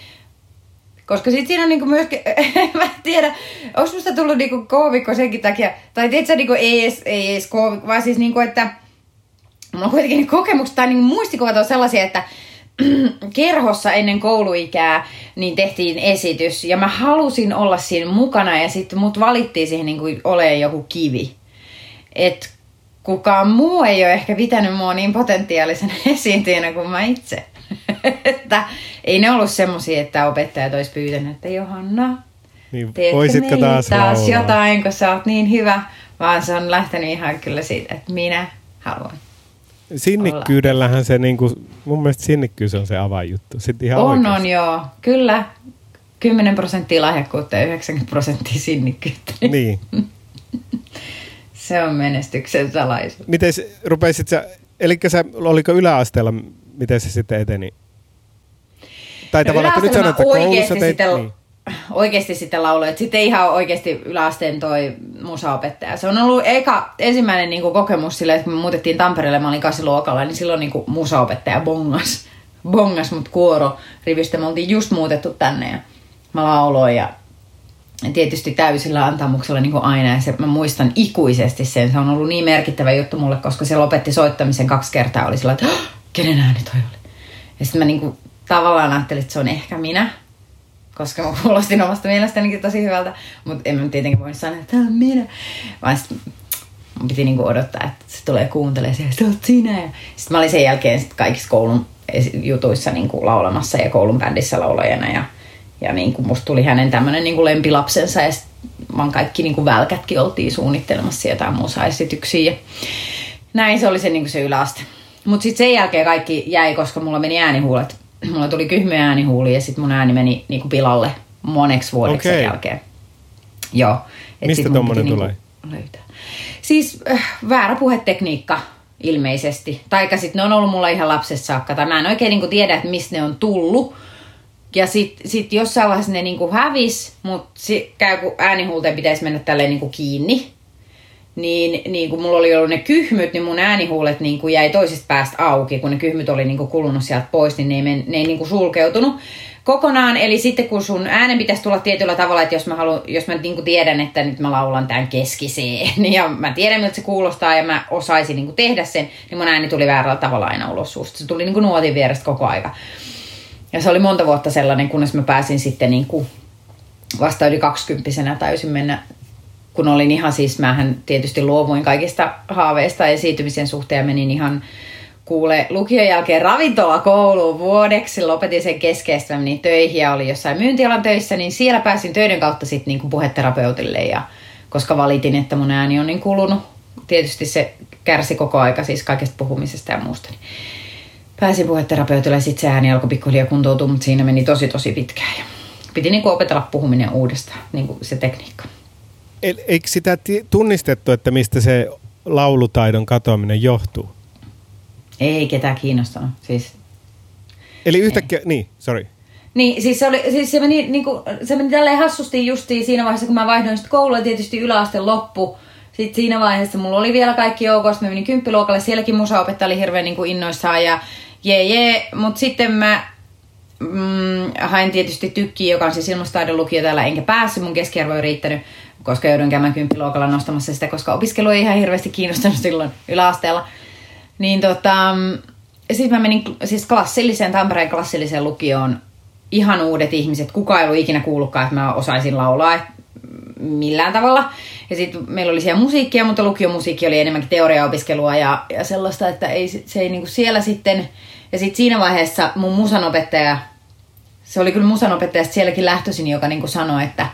koska sit siinä on niinku myöskin, *laughs* mä en tiedä, onko musta tullut niinku koovikko senkin takia, tai tiedätkö, niinku ei edes, ei edes koovikko, vaan siis niinku, että mulla on kuitenkin kokemukset tai niinku muistikuvat on sellaisia, että *clears throat* kerhossa ennen kouluikää niin tehtiin esitys ja mä halusin olla siinä mukana ja sitten mut valittiin siihen niinku olemaan joku kivi. Et kukaan muu ei ole ehkä pitänyt mua niin potentiaalisen *laughs* esiintyjänä kuin mä itse. *laughs* että ei ne ollut semmosia, että opettajat olisi pyytänyt, että Johanna, Niin, voisitko taas, taas laulaa? jotain, kun sä oot niin hyvä. Vaan se on lähtenyt ihan kyllä siitä, että minä haluan. Sinnikkyydellähän se, niinku, mun mielestä sinnikkyys on se avainjuttu. Sitten ihan On, oikeasti. on joo. Kyllä. 10 prosenttia lahjakkuutta ja 90 prosenttia sinnikkyyttä. *laughs* Niin. *laughs* Se on menestyksen salaisuus. Miten rupeisit sä, eli sä, oliko yläasteella, miten se sitten eteni? Tai No tavallaan, kun nyt mä että koulussa teit, sitten, niin. Oikeasti sitten lauloin. Sitten ihan oikeasti yläasteen toi musaopettaja. Se on ollut eka, ensimmäinen niin kuin kokemus sille, että kun me muutettiin Tampereelle, mä olin kasiluokalla, niin silloin niin kuin musaopettaja bongas. Bongas mut kuoro rivistä. Me oltiin just muutettu tänne ja mä lauloin ja tietysti täysillä antamuksella niin kuin aina. Ja se, mä muistan ikuisesti sen. Se on ollut niin merkittävä juttu mulle, koska se lopetti soittamisen kaksi kertaa. Oli sillä että "Hah, kenen ääni toi oli? Ja sitten mä niin kuin, tavallaan ajattelin, että se on ehkä minä. Koska *laughs* mä kuulostin omasta mielestäni tosi hyvältä. Mutta en mä tietenkään voinut sanoa, että tämä on minä. Vaan sit mun piti niinku odottaa, että se tulee kuuntelemaan se oot sinä. Sitten mä olin sen jälkeen sit kaikissa koulun jutuissa niinku laulamassa ja koulun bändissä laulajana. Ja, ja niinku musta tuli hänen tämmönen niinku lempilapsensa ja vaan kaikki niinku välkätkin oltiin suunnittelemassa jotain musaesityksiä. Ja näin se oli se, niinku se yläaste. Mutta sitten sen jälkeen kaikki jäi, koska mulla meni äänihuulet. *clears throat* Mulla tuli kyhmyä äänihuuli ja sitten mun ääni meni niinku pilalle moneksi vuodeksi Okei. sen jälkeen. Joo. Et Mistä piti tulee? löytää. Siis äh, väärä puhetekniikka ilmeisesti. Taika sitten ne on ollut mulla ihan lapsesta saakka. Tai mä en oikein niinku tiedä, että mistä ne on tullut. Ja sitten sit jossain vaiheessa ne niinku hävis, mutta käy kun äänihuulteen pitäisi mennä tälleen niinku kiinni. Niin, niin kun mulla oli ollut ne kyhmyt, niin mun äänihuulet niin kuin jäi toisesta päästä auki. Kun ne kyhmyt oli niin kuin kulunut sieltä pois, niin ne ei, men, ne ei niin sulkeutunut kokonaan. Eli sitten kun sun äänen pitäisi tulla tietyllä tavalla, että jos mä, haluan, jos mä niin tiedän, että nyt mä laulan tämän keskiseen, *laughs* ja mä tiedän miltä se kuulostaa ja mä osaisin niin tehdä sen, niin mun ääni tuli väärällä tavalla aina ulos suusta. Se tuli niin nuotin vierestä koko aika. Ja se oli monta vuotta sellainen, kunnes mä pääsin sitten niin kuin vasta yli kaksikymppisenä täysin mennä, kun olin ihan siis, mähän tietysti luovuin kaikista haaveista esiintymisen suhteen ja menin ihan kuule lukion jälkeen ravintolakouluun vuodeksi, lopetin sen keskeistä, menin töihin ja olin jossain myyntialan töissä, niin siellä pääsin töiden kautta sitten niin puheterapeutille. Ja koska valitin, että mun ääni on niin kulunut, tietysti se kärsi koko aika siis kaikesta puhumisesta ja muusta, niin pääsin puheterapeutille ja sitten se ääni alkoi pikkuhiljaa kuntoutua, mutta siinä meni tosi tosi pitkään. Ja piti niin kuin opetella puhuminen uudestaan, niin kuin se tekniikka. Eikö sitä tunnistettu, että mistä se laulutaidon katoaminen johtuu? Ei ketään kiinnostanut. Siis, Eli yhtäkkiä, niin, sorry. niin, siis se, oli, siis se, meni, niin kuin, se meni tälleen hassusti justiin siinä vaiheessa, kun mä vaihdoin sitten koulua, tietysti yläaste loppu. Sitten siinä vaiheessa mulla oli vielä kaikki joukossa, mä menin kymppiluokalle, sielläkin musaopettaja oli hirveän niin kuin innoissaan ja jee jee, mutta sitten mä mm, hain tietysti tykkiä, joka on siis ilmastaidon lukio täällä, enkä päässyt, mun keskiarvo ei riittänyt, koska joudun käymään kymppiluokalla nostamassa sitä, koska opiskelu ei ihan hirveästi kiinnostanut silloin yläasteella. Niin tota, sitten mä menin siis klassilliseen, Tampereen klassilliseen lukioon, ihan uudet ihmiset, kukaan ei ollut ikinä kuullutkaan, että mä osaisin laulaa millään tavalla. Ja sitten meillä oli siellä musiikkia, mutta lukiomusiikki oli enemmänkin teoriaopiskelua ja, ja sellaista, että ei, se ei niinku siellä sitten... Ja sitten siinä vaiheessa mun musanopettaja, se oli kyllä musanopettaja sielläkin lähtöisin, joka niinku sanoi, että,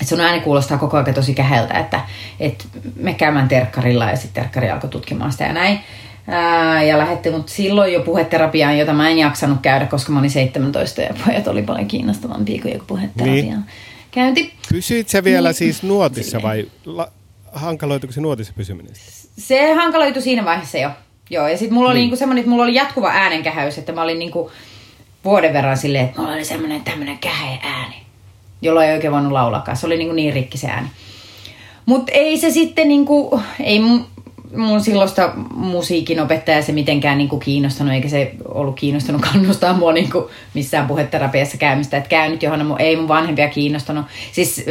että sun ääni kuulostaa koko ajan tosi käheltä, että, että me käymään terkkarilla ja sitten terkkari alkoi tutkimaan sitä ja näin. Ää, ja lähetti mut silloin jo puheterapiaan, jota mä en jaksanut käydä, koska mä olin 17 ja pojat oli paljon kiinnostavampia kuin joku puheterapiaan. Niin. Käynti. Pysyit sä vielä Niin. siis nuotissa vai la- hankaloituiko se nuotissa pysyminen? Se hankaloitui siinä vaiheessa jo. Joo, ja sitten mulla oli Niin. niinku semmoinen, että mulla oli jatkuva äänenkähäys, että mä olin niinku vuoden verran silleen, että mulla oli semmoinen tämmöinen käheä ääni, jolla ei oikein voinut laulakaan. Se oli niinku niin rikki se ääni. Mutta ei se sitten niinku, ei mun, silloista musiikin opettaja se mitenkään niinku kiinnostanut, eikä se ollut kiinnostanut kannustaa mua niinku missään puheterapiassa käymistä. Että käynyt johon mun, ei mun vanhempia kiinnostanut. Siis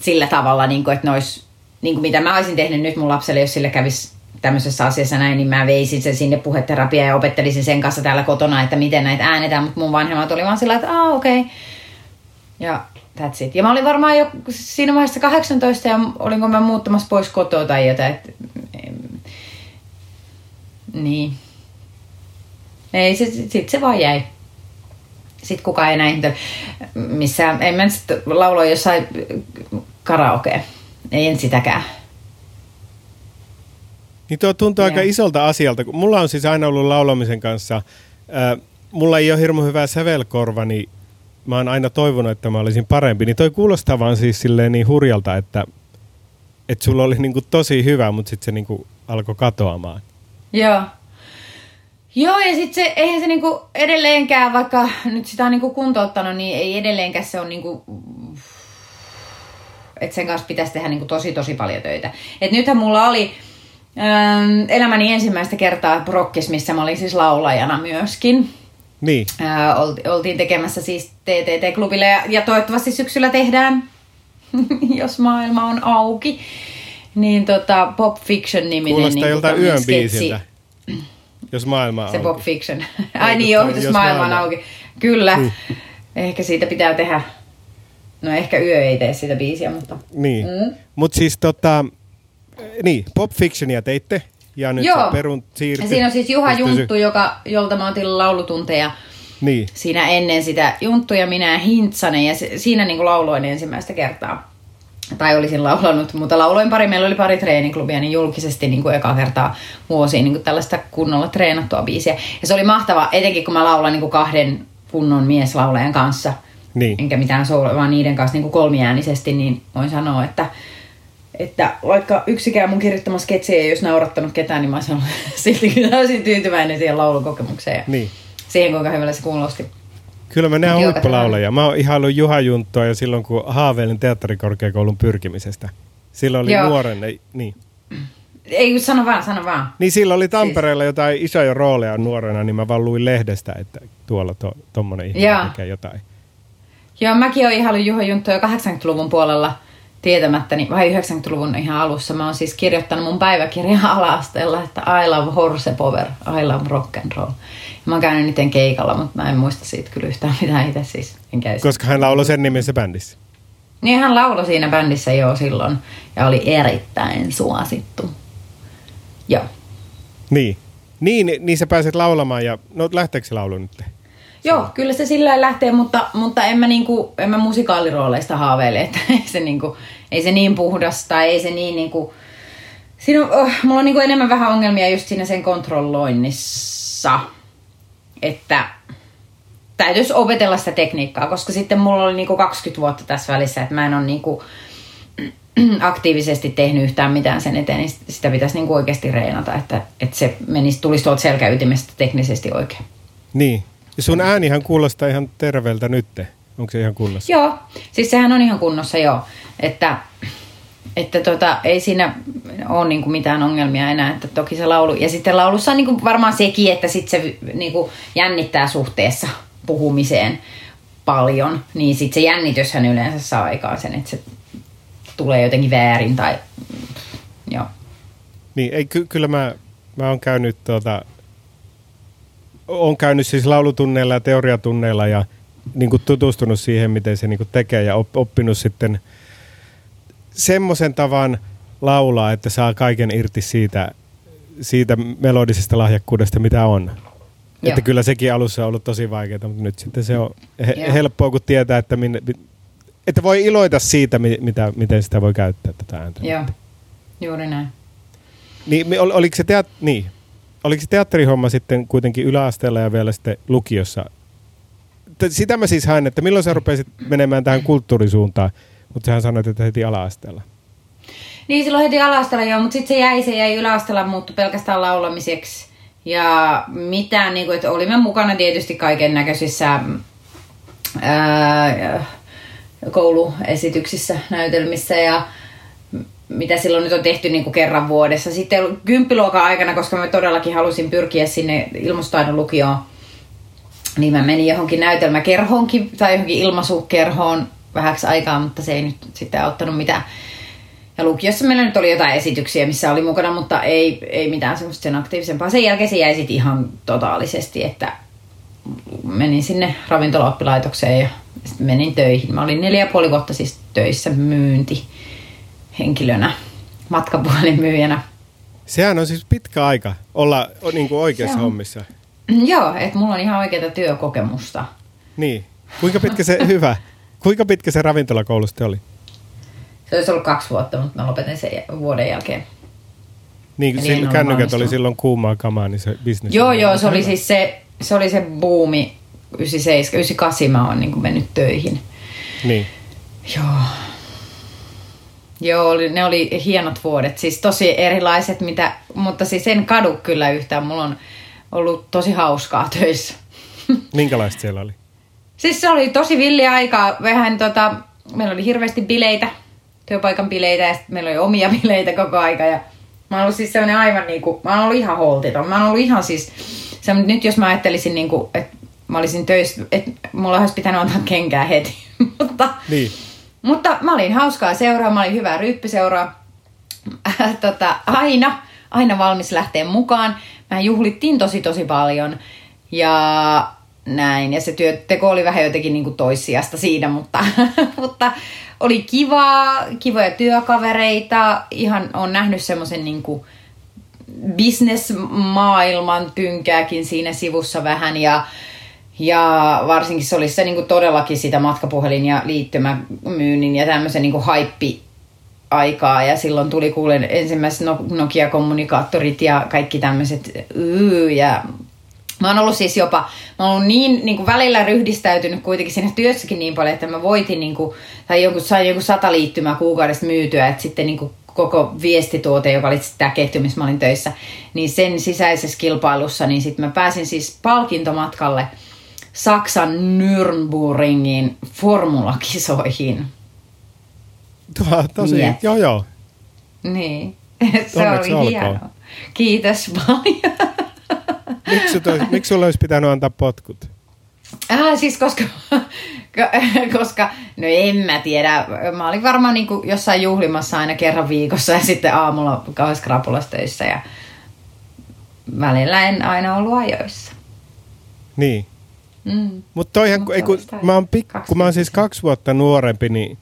sillä tavalla, niinku, että ne ois, niinku mitä mä olisin tehnyt nyt mun lapselle, jos sille kävisi tämmöisessä asiassa näin, niin mä veisin sen sinne puheterapiaan ja opettelisin sen kanssa täällä kotona, että miten näitä äänetään, mutta mun vanhemmat oli vaan sillä että okei. Okay. Ja that's it. Ja mä olin varmaan jo siinä vaiheessa 18 ja olinko mä muuttamassa pois kotoa tai jotain. Et, niin. Ei, se, sit se vaan jäi. Sitten kukaan ei näin missään, en mä sit lauloin jossain karaoke. Ei en sitäkään. Niin tuo tuntuu aika Joo. isolta asialta. kun Mulla on siis aina ollut laulamisen kanssa, äh, mulla ei ole hirmu hyvää sävelkorva, niin mä oon aina toivonut, että mä olisin parempi. Niin toi kuulostaa vaan siis silleen niin hurjalta, että, että sulla oli niinku tosi hyvä, mutta sitten se niinku alkoi katoamaan. Joo. Joo, ja sitten se, eihän se niinku edelleenkään, vaikka nyt sitä on niinku kuntouttanut, niin ei edelleenkään se on niinku, että sen kanssa pitäisi tehdä niinku tosi tosi paljon töitä. Et nythän mulla oli ähm, elämäni ensimmäistä kertaa prokkis, missä mä olin siis laulajana myöskin. Niin, Ää, olti- oltiin tekemässä siis TTT-klubille ja, ja toivottavasti syksyllä tehdään, *laughs* jos maailma on auki. Niin tota, Pop Fiction-niminen kuulostaa niin joltain yön biisiltä. Jos maailma on Se auki. Pop Fiction. Ai niin, joo, jos jos maailma on maailma- auki. Kyllä. Niin. Ehkä siitä pitää tehdä. No ehkä yö ei tee sitä biisiä, mutta... Niin, Mm. mm. mutta siis tota, niin, Pop Fictionia teitte ja nyt Joo. perun siirtyi. Ja siinä on siis Juha Pystyi- Junttu, joka, jolta mä otin laulutunteja Niin, siinä ennen sitä Junttu ja minä Hintsanen ja se, siinä niin lauloin ensimmäistä kertaa. Tai olisin laulanut, mutta lauloin pari, meillä oli pari treeniklubia, niin julkisesti niin kuin eka kertaa vuosiin niin kuin tällaista kunnolla treenattua biisiä. Ja se oli mahtava, etenkin kun mä laulan niin kuin kahden kunnon mieslaulajan kanssa. Niin. Enkä mitään soolo, vaan niiden kanssa niin kuin kolmiäänisesti, niin voin sanoa, että, että vaikka yksikään mun kirjoittama sketsi ei olisi naurattanut ketään, niin mä olisin ollut *laughs* silti täysin tyytyväinen siihen laulukokemukseen. ja niin. Siihen, kuinka hyvällä se kuulosti. Kyllä mä näen Joo, huippulaulajia. Mä oon ihaillut Juha Junttua ja silloin kun haaveilin teatterikorkeakoulun pyrkimisestä. Silloin oli Joo. nuoren, ei, niin. Ei, sano vaan, sano vaan. Niin silloin oli Tampereella jotain isoja rooleja nuorena, niin mä vaan luin lehdestä, että tuolla to, tommonen ihminen Joo. tekee jotain. Joo, mäkin olen ihaillut Juha Junttu jo 80-luvun puolella tietämättäni, vai 90-luvun ihan alussa. Mä oon siis kirjoittanut mun päiväkirjaa *laughs* ala-asteella, että I love horse power, I love rock and roll. Ja mä oon käynyt niiden keikalla, mutta mä en muista siitä kyllä yhtään mitään itse siis. En käy Koska hän lauloi sen nimessä bändissä. Niin hän lauloi siinä bändissä jo silloin ja oli erittäin suosittu. Joo. Niin. Niin, niin sä pääset laulamaan ja, no lähteekö se laulu nyt? Joo, kyllä se sillä lähtee, mutta, mutta en, mä niinku, en mä musikaalirooleista haaveile, että *laughs* ei se, niinku, ei se niin puhdas tai ei se niin niinku, siinä on, oh, mulla on niinku enemmän vähän ongelmia just siinä sen kontrolloinnissa, että täytyisi opetella sitä tekniikkaa, koska sitten mulla oli niinku 20 vuotta tässä välissä, että mä en ole niinku *clears throat* aktiivisesti tehnyt yhtään mitään sen eteen, niin sitä pitäisi niinku oikeasti reenata, että, että se menisi, tulisi tuolta selkäytimestä teknisesti oikein. Niin. Ja sun äänihän kuulostaa ihan terveeltä nytte. Onko se ihan kunnossa? Joo, siis sehän on ihan kunnossa joo, että, että tota, ei siinä ole niinku mitään ongelmia enää, että toki se laulu, ja sitten laulussa on niinku varmaan sekin, että sit se niinku jännittää suhteessa puhumiseen paljon, niin sitten se jännityshän yleensä saa aikaan sen, että se tulee jotenkin väärin tai joo. Niin, ei, ky- kyllä mä, mä oon käynyt tuota, on käynyt siis laulutunneilla ja teoriatunneilla ja niin kuin tutustunut siihen, miten se niin kuin tekee ja op- oppinut sitten semmoisen tavan laulaa, että saa kaiken irti siitä, siitä melodisesta lahjakkuudesta, mitä on. Joo. Että kyllä sekin alussa on ollut tosi vaikeaa, mutta nyt sitten se on he- Joo. helppoa, kun tietää, että, minne, että voi iloita siitä, mi- mitä, miten sitä voi käyttää tätä ääntä. Joo, juuri näin. Niin, oliko, se teat, niin. Oliko se teatterihomma sitten kuitenkin yläasteella ja vielä sitten lukiossa? Sitä mä siis haen, että milloin sä rupesit menemään tähän kulttuurisuuntaan, mutta sähän sanoit, että heti ala-asteella. Niin silloin heti alastella joo, mutta sitten se jäi, se jäi yläasteella muuttu pelkästään laulamiseksi. Ja mitään, niin kuin, että olimme mukana tietysti kaiken näköisissä kouluesityksissä, näytelmissä ja mitä silloin nyt on tehty niin kuin kerran vuodessa. Sitten kymppiluokan aikana, koska mä todellakin halusin pyrkiä sinne ilmustaidon lukioon, niin mä menin johonkin näytelmäkerhoonkin tai johonkin ilmaisukerhoon vähäksi aikaa, mutta se ei nyt sitten auttanut mitään. Ja lukiossa meillä nyt oli jotain esityksiä, missä oli mukana, mutta ei, ei mitään semmoista sen aktiivisempaa. Sen jälkeen se jäi sitten ihan totaalisesti, että menin sinne ravintolaoppilaitokseen ja sitten menin töihin. Mä olin neljä ja puoli vuotta siis töissä myynti henkilönä, matkapuhelinmyyjänä. Sehän on siis pitkä aika olla niin kuin oikeassa on. hommissa. Joo, että mulla on ihan oikeaa työkokemusta. Niin. Kuinka pitkä se, hyvä, kuinka pitkä se ravintolakoulu sitten oli? Se olisi ollut kaksi vuotta, mutta mä lopetin sen vuoden jälkeen. Niin, Eli ole kännykät oli valmistunut. silloin kuumaa kamaa, niin se bisnes... Joo, oli joo, se oli hyvä. siis se, se oli se buumi 97, 98 mä oon niin mennyt töihin. Niin. Joo. Joo, oli, ne oli hienot vuodet. Siis tosi erilaiset, mitä, mutta siis en kadu kyllä yhtään. Mulla on ollut tosi hauskaa töissä. *laughs* Minkälaista siellä oli? Siis se oli tosi villi aikaa. Vähän tota, meillä oli hirveästi bileitä, työpaikan bileitä ja meillä oli omia *laughs* bileitä koko aika. Ja mä oon ollut siis sellainen aivan niinku, mä oon ollut ihan holtiton. Mä oon ollut ihan siis, se, nyt jos mä ajattelisin niinku, että mä olisin töissä, että mulla olisi pitänyt antaa kenkää heti. *laughs* mutta, Niin. Mutta mä olin hauskaa seuraa, mä olin hyvää ryyppiseuraa. Äh, tota, aina, aina valmis lähteä mukaan. Mä juhlittiin tosi tosi paljon ja näin. Ja se työteko oli vähän jotenkin niin toissijasta siinä, mutta, *laughs* mutta oli kivaa, kivoja työkavereita. Ihan on nähnyt semmoisen niin bisnesmaailman pynkääkin siinä sivussa vähän ja ja varsinkin se oli se niin kuin todellakin sitä matkapuhelin- ja liittymämyynnin ja tämmöisen niin kuin haippi aikaa ja silloin tuli kuulen ensimmäiset No- Nokia-kommunikaattorit ja kaikki tämmöiset yy, ja Mä oon ollut siis jopa, mä oon niin, niin kuin välillä ryhdistäytynyt kuitenkin siinä työssäkin niin paljon, että mä voitin niin kuin, tai jonkun, sain joku sata liittymää kuukaudesta myytyä, että sitten niin kuin koko viestituote, joka oli tämä ketju, missä mä olin töissä, niin sen sisäisessä kilpailussa, niin sitten mä pääsin siis palkintomatkalle Saksan Nürnbergin formulakisoihin. Tuo, tosi, Yes. joo joo. Niin, *laughs* se Onneksi oli hienoa. Kiitos paljon. Miksi, sut olisi- miksi sulle olisi pitänyt antaa potkut? Ah, siis koska, *laughs* koska, no en mä tiedä, mä olin varmaan niin jossain juhlimassa aina kerran viikossa ja sitten aamulla kauheassa krapulassa töissä ja välillä en aina ollut ajoissa. Niin. Mm. Mutta toihan, Mut ei, kun, mä oon pikku, kun mä oon siis 25. kaksi vuotta nuorempi, niin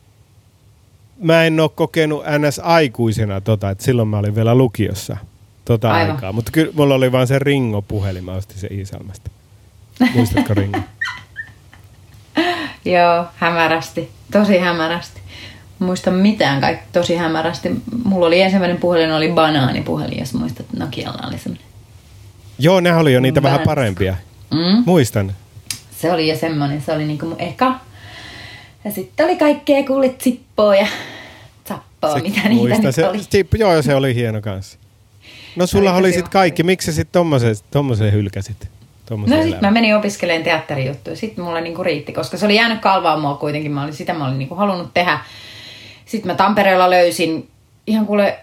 mä en oo kokenut ns. aikuisena tota, että silloin mä olin vielä lukiossa tota Aivan. aikaa. Mutta kyllä mulla oli vaan se Ringo-puhelin, mä ostin se Iisalmesta. Muistatko Ringo? *laughs* Joo, hämärästi, tosi hämärästi. Muista mitään, kaikki tosi hämärästi. Mulla oli ensimmäinen puhelin, oli banaanipuhelin, jos muistat, Nokialla oli semmoinen. Joo, ne oli jo niitä vähän Vähän. parempia. Mm. Muistan. Se oli jo semmonen, se oli niinku mun eka. Ja sitten oli kaikkea kuule zippoa ja zappoa, Se- mitä niitä nyt se, oli. Tip, joo, se oli hieno kanssa. No sulla oli oli tosi sit kaikki. Miksi sä sit tommoseen, tommoseen hylkäsit? Tommoseen No sit elämään? mä menin opiskelemaan teatterijuttuja. Sitten mulle niinku riitti, koska se oli jäänyt kalvaa mua kuitenkin. Mä olin, sitä mä olin niinku halunnut tehdä. Sitten mä Tampereella löysin ihan kuule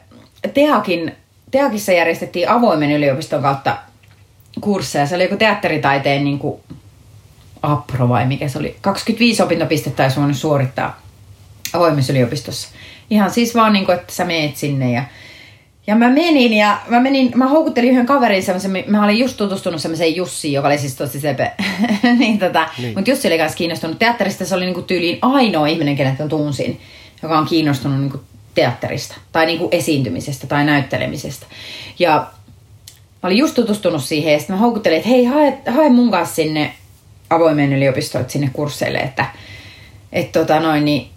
Teakin, Teakissa järjestettiin avoimen yliopiston kautta kursseja. Se oli joku teatteritaiteen niinku apro vai mikä se oli. 25 opintopistettä olisi voinut suorittaa avoimessa yliopistossa. Ihan siis vaan niin kuin, että sä meet sinne ja ja mä menin ja mä menin, mä houkuttelin yhden kaverin semmoisen, mä olin just tutustunut semmoiseen Jussiin, joka oli siis tosi sepe. *laughs* niin tota, Niin. niin. Mutta Jussi oli kanssa kiinnostunut teatterista, se oli niinku tyyliin ainoa ihminen, kenet mä tunsin, joka on kiinnostunut niinku teatterista tai niinku esiintymisestä tai näyttelemisestä. Ja mä olin just tutustunut siihen ja sitten mä houkuttelin, että hei, hae, hae mun kanssa sinne avoimeen yliopistoon, että sinne kursseille, että et tota noin, niin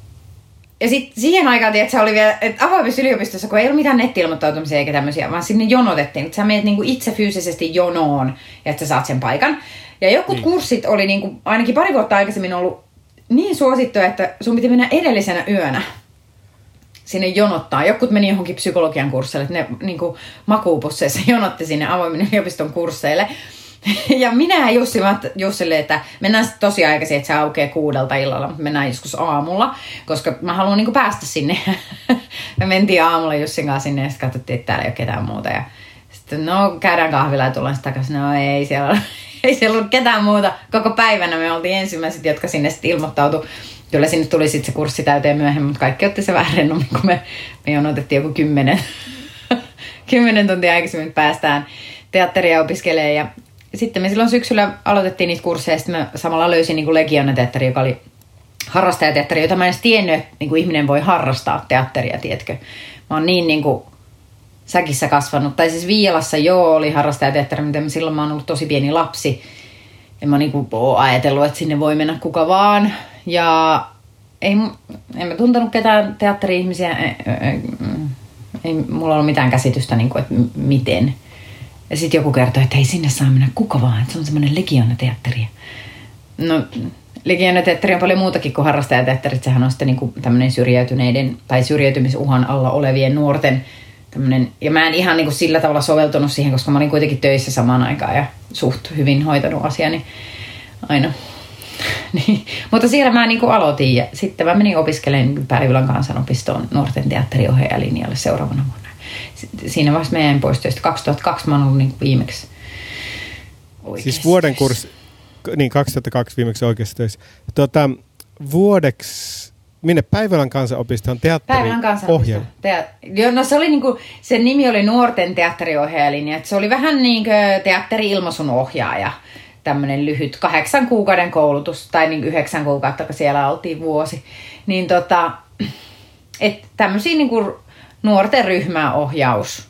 ja sitten siihen aikaan, tiedät, se oli vielä, että avoimessa yliopistossa, kun ei ollut mitään netti-ilmoittautumisia eikä tämmöisiä, vaan sinne jonotettiin. Että sä meet niinku itse fyysisesti jonoon, ja että sä saat sen paikan. Ja Niin. niin. kurssit oli niinku, ainakin pari vuotta aikaisemmin ollut niin suosittuja, että sun piti mennä edellisenä yönä sinne jonottaa. Jokut meni johonkin psykologian kursseille, että ne niinku makuupusseissa *laughs* jonotti sinne avoimen yliopiston kursseille. *laughs* Ja minä Jussi, mä Jussille, että mennään sitten tosi aikaisin, että se aukeaa kuudelta illalla, mutta mennään joskus aamulla, koska mä haluan niinku päästä sinne. *laughs* me mentiin aamulla Jussin kanssa sinne ja sitten katsottiin, että täällä ei ole ketään muuta. Ja sitten no käydään kahvilla ja tullaan sitten takaisin. No ei siellä, *laughs* ei siellä ollut ketään muuta. Koko päivänä me oltiin ensimmäiset, jotka sinne sitten ilmoittautu. Kyllä sinne tuli sitten se kurssi täyteen myöhemmin, mutta kaikki otti se vähän rennommin, kun me, me jonotettiin joku kymmenen, kymmenen tuntia aikaisemmin päästään teatteria opiskelemaan. Ja sitten me silloin syksyllä aloitettiin niitä kursseja, ja sitten mä samalla löysin niin Legiona teatteri, joka oli harrastajateatteri, jota mä en edes tiennyt, että niin kuin ihminen voi harrastaa teatteria, tiedätkö. Mä oon niin, niin kuin säkissä kasvanut. Tai siis Viialassa joo oli harrastajateatteri, mutta silloin mä oon ollut tosi pieni lapsi. En mä niinku oo ajatellut, että sinne voi mennä kuka vaan. Ja ei, en mä tuntenut ketään teatteri-ihmisiä. e- e- mm, Ei mulla ollut mitään käsitystä, niin kuin, että miten. Ja sitten joku kertoi, että hei sinne saa mennä kuka vaan, että se on semmoinen legionateatteri. No legionateatteri on paljon muutakin kuin harrastajateatteri. Sehän on sitten niin kuin tämmöinen syrjäytyneiden tai syrjäytymisuhan alla olevien nuorten tämmöinen, ja mä en ihan niin kuin sillä tavalla soveltunut siihen, koska mä olin kuitenkin töissä samaan aikaan ja suht hyvin hoitanut asiani aina. *laughs* niin. Mutta siellä mä niin kuin aloitin ja sitten mä menin opiskelemaan Päivylän kansanopistoon nuorten teatteriohjaajalinjalle seuraavana vuonna. Siinä vaiheessa jäin pois töistä. 2002 mä oon ollut niin viimeksi Siis vuoden kurssi, niin 2002 viimeksi oikeassa töissä. Tuota, vuodeksi Minne Päivälän kansanopistoon teatteri Päivälän kansanopisto. Te- Joo, no se oli niinku, sen nimi oli nuorten teatteriohjaajalinja. Se oli vähän niin kuin teatteri-ilmaisun ohjaaja. Tämmöinen lyhyt kahdeksan kuukauden koulutus, tai niin yhdeksän kuukautta, kun siellä oltiin vuosi. Niin tota, että tämmöisiä niinku nuorten ryhmäohjaus,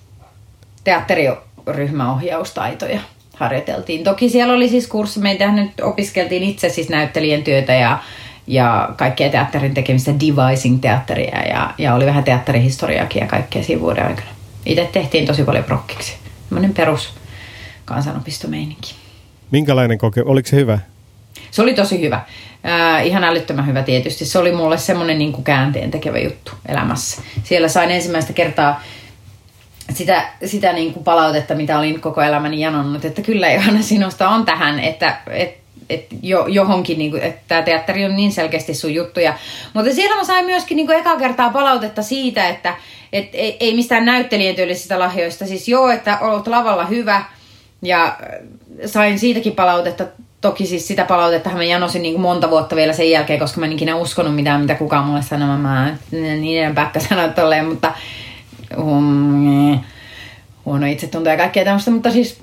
teatteriryhmäohjaustaitoja harjoiteltiin. Toki siellä oli siis kurssi, meitä nyt opiskeltiin itse siis näyttelijän työtä ja ja kaikkea teatterin tekemistä, devising teatteria ja, ja oli vähän teatterihistoriaakin ja kaikkea siinä vuoden aikana. Itse tehtiin tosi paljon prokkiksi. Sellainen perus kansanopistomeininki. Minkälainen koke, oliko se hyvä? Se oli tosi hyvä. Äh, ihan älyttömän hyvä tietysti. Se oli mulle semmoinen niin käänteen tekevä juttu elämässä. Siellä sain ensimmäistä kertaa sitä, sitä niin kuin palautetta, mitä olin koko elämäni janonnut, että kyllä Johanna sinusta on tähän, että, että että jo, johonkin, niin kuin, että tämä teatteri on niin selkeästi sun juttuja. Mutta siellä mä sain myöskin niin kuin eka kertaa palautetta siitä, että et, ei, ei mistään näyttelijän tyyllisistä lahjoista. Siis joo, että olet lavalla hyvä ja sain siitäkin palautetta. Toki siis sitä palautetta mä janosin niin monta vuotta vielä sen jälkeen, koska mä en ikinä uskonut mitään, mitä kukaan mulle sanoi. Mä niin enempää sanoa tolleen, mutta um, huono itsetunto ja kaikkea tämmöistä. Mutta siis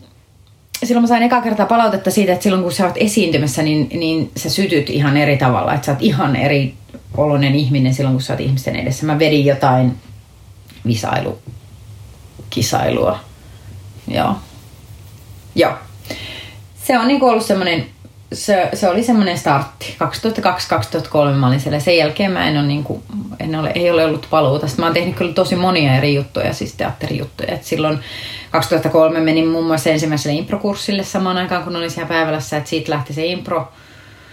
silloin mä sain eka kertaa palautetta siitä, että silloin kun sä oot esiintymässä, niin, niin sä sytyt ihan eri tavalla. Että sä oot ihan eri oloinen ihminen silloin, kun sä oot ihmisten edessä. Mä vedin jotain visailu, kisailua. Joo. Joo. Se on niinku ollut semmoinen, se, se oli semmoinen startti. 2002-2003 mä olin siellä. Sen jälkeen mä en ole, niinku, en ole, ei ole ollut paluuta. Sitten mä oon tehnyt kyllä tosi monia eri juttuja, siis teatterijuttuja. Et silloin 2003 menin muun muassa ensimmäiselle improkurssille samaan aikaan, kun olin siellä päivälässä, että siitä lähti se impro-ura.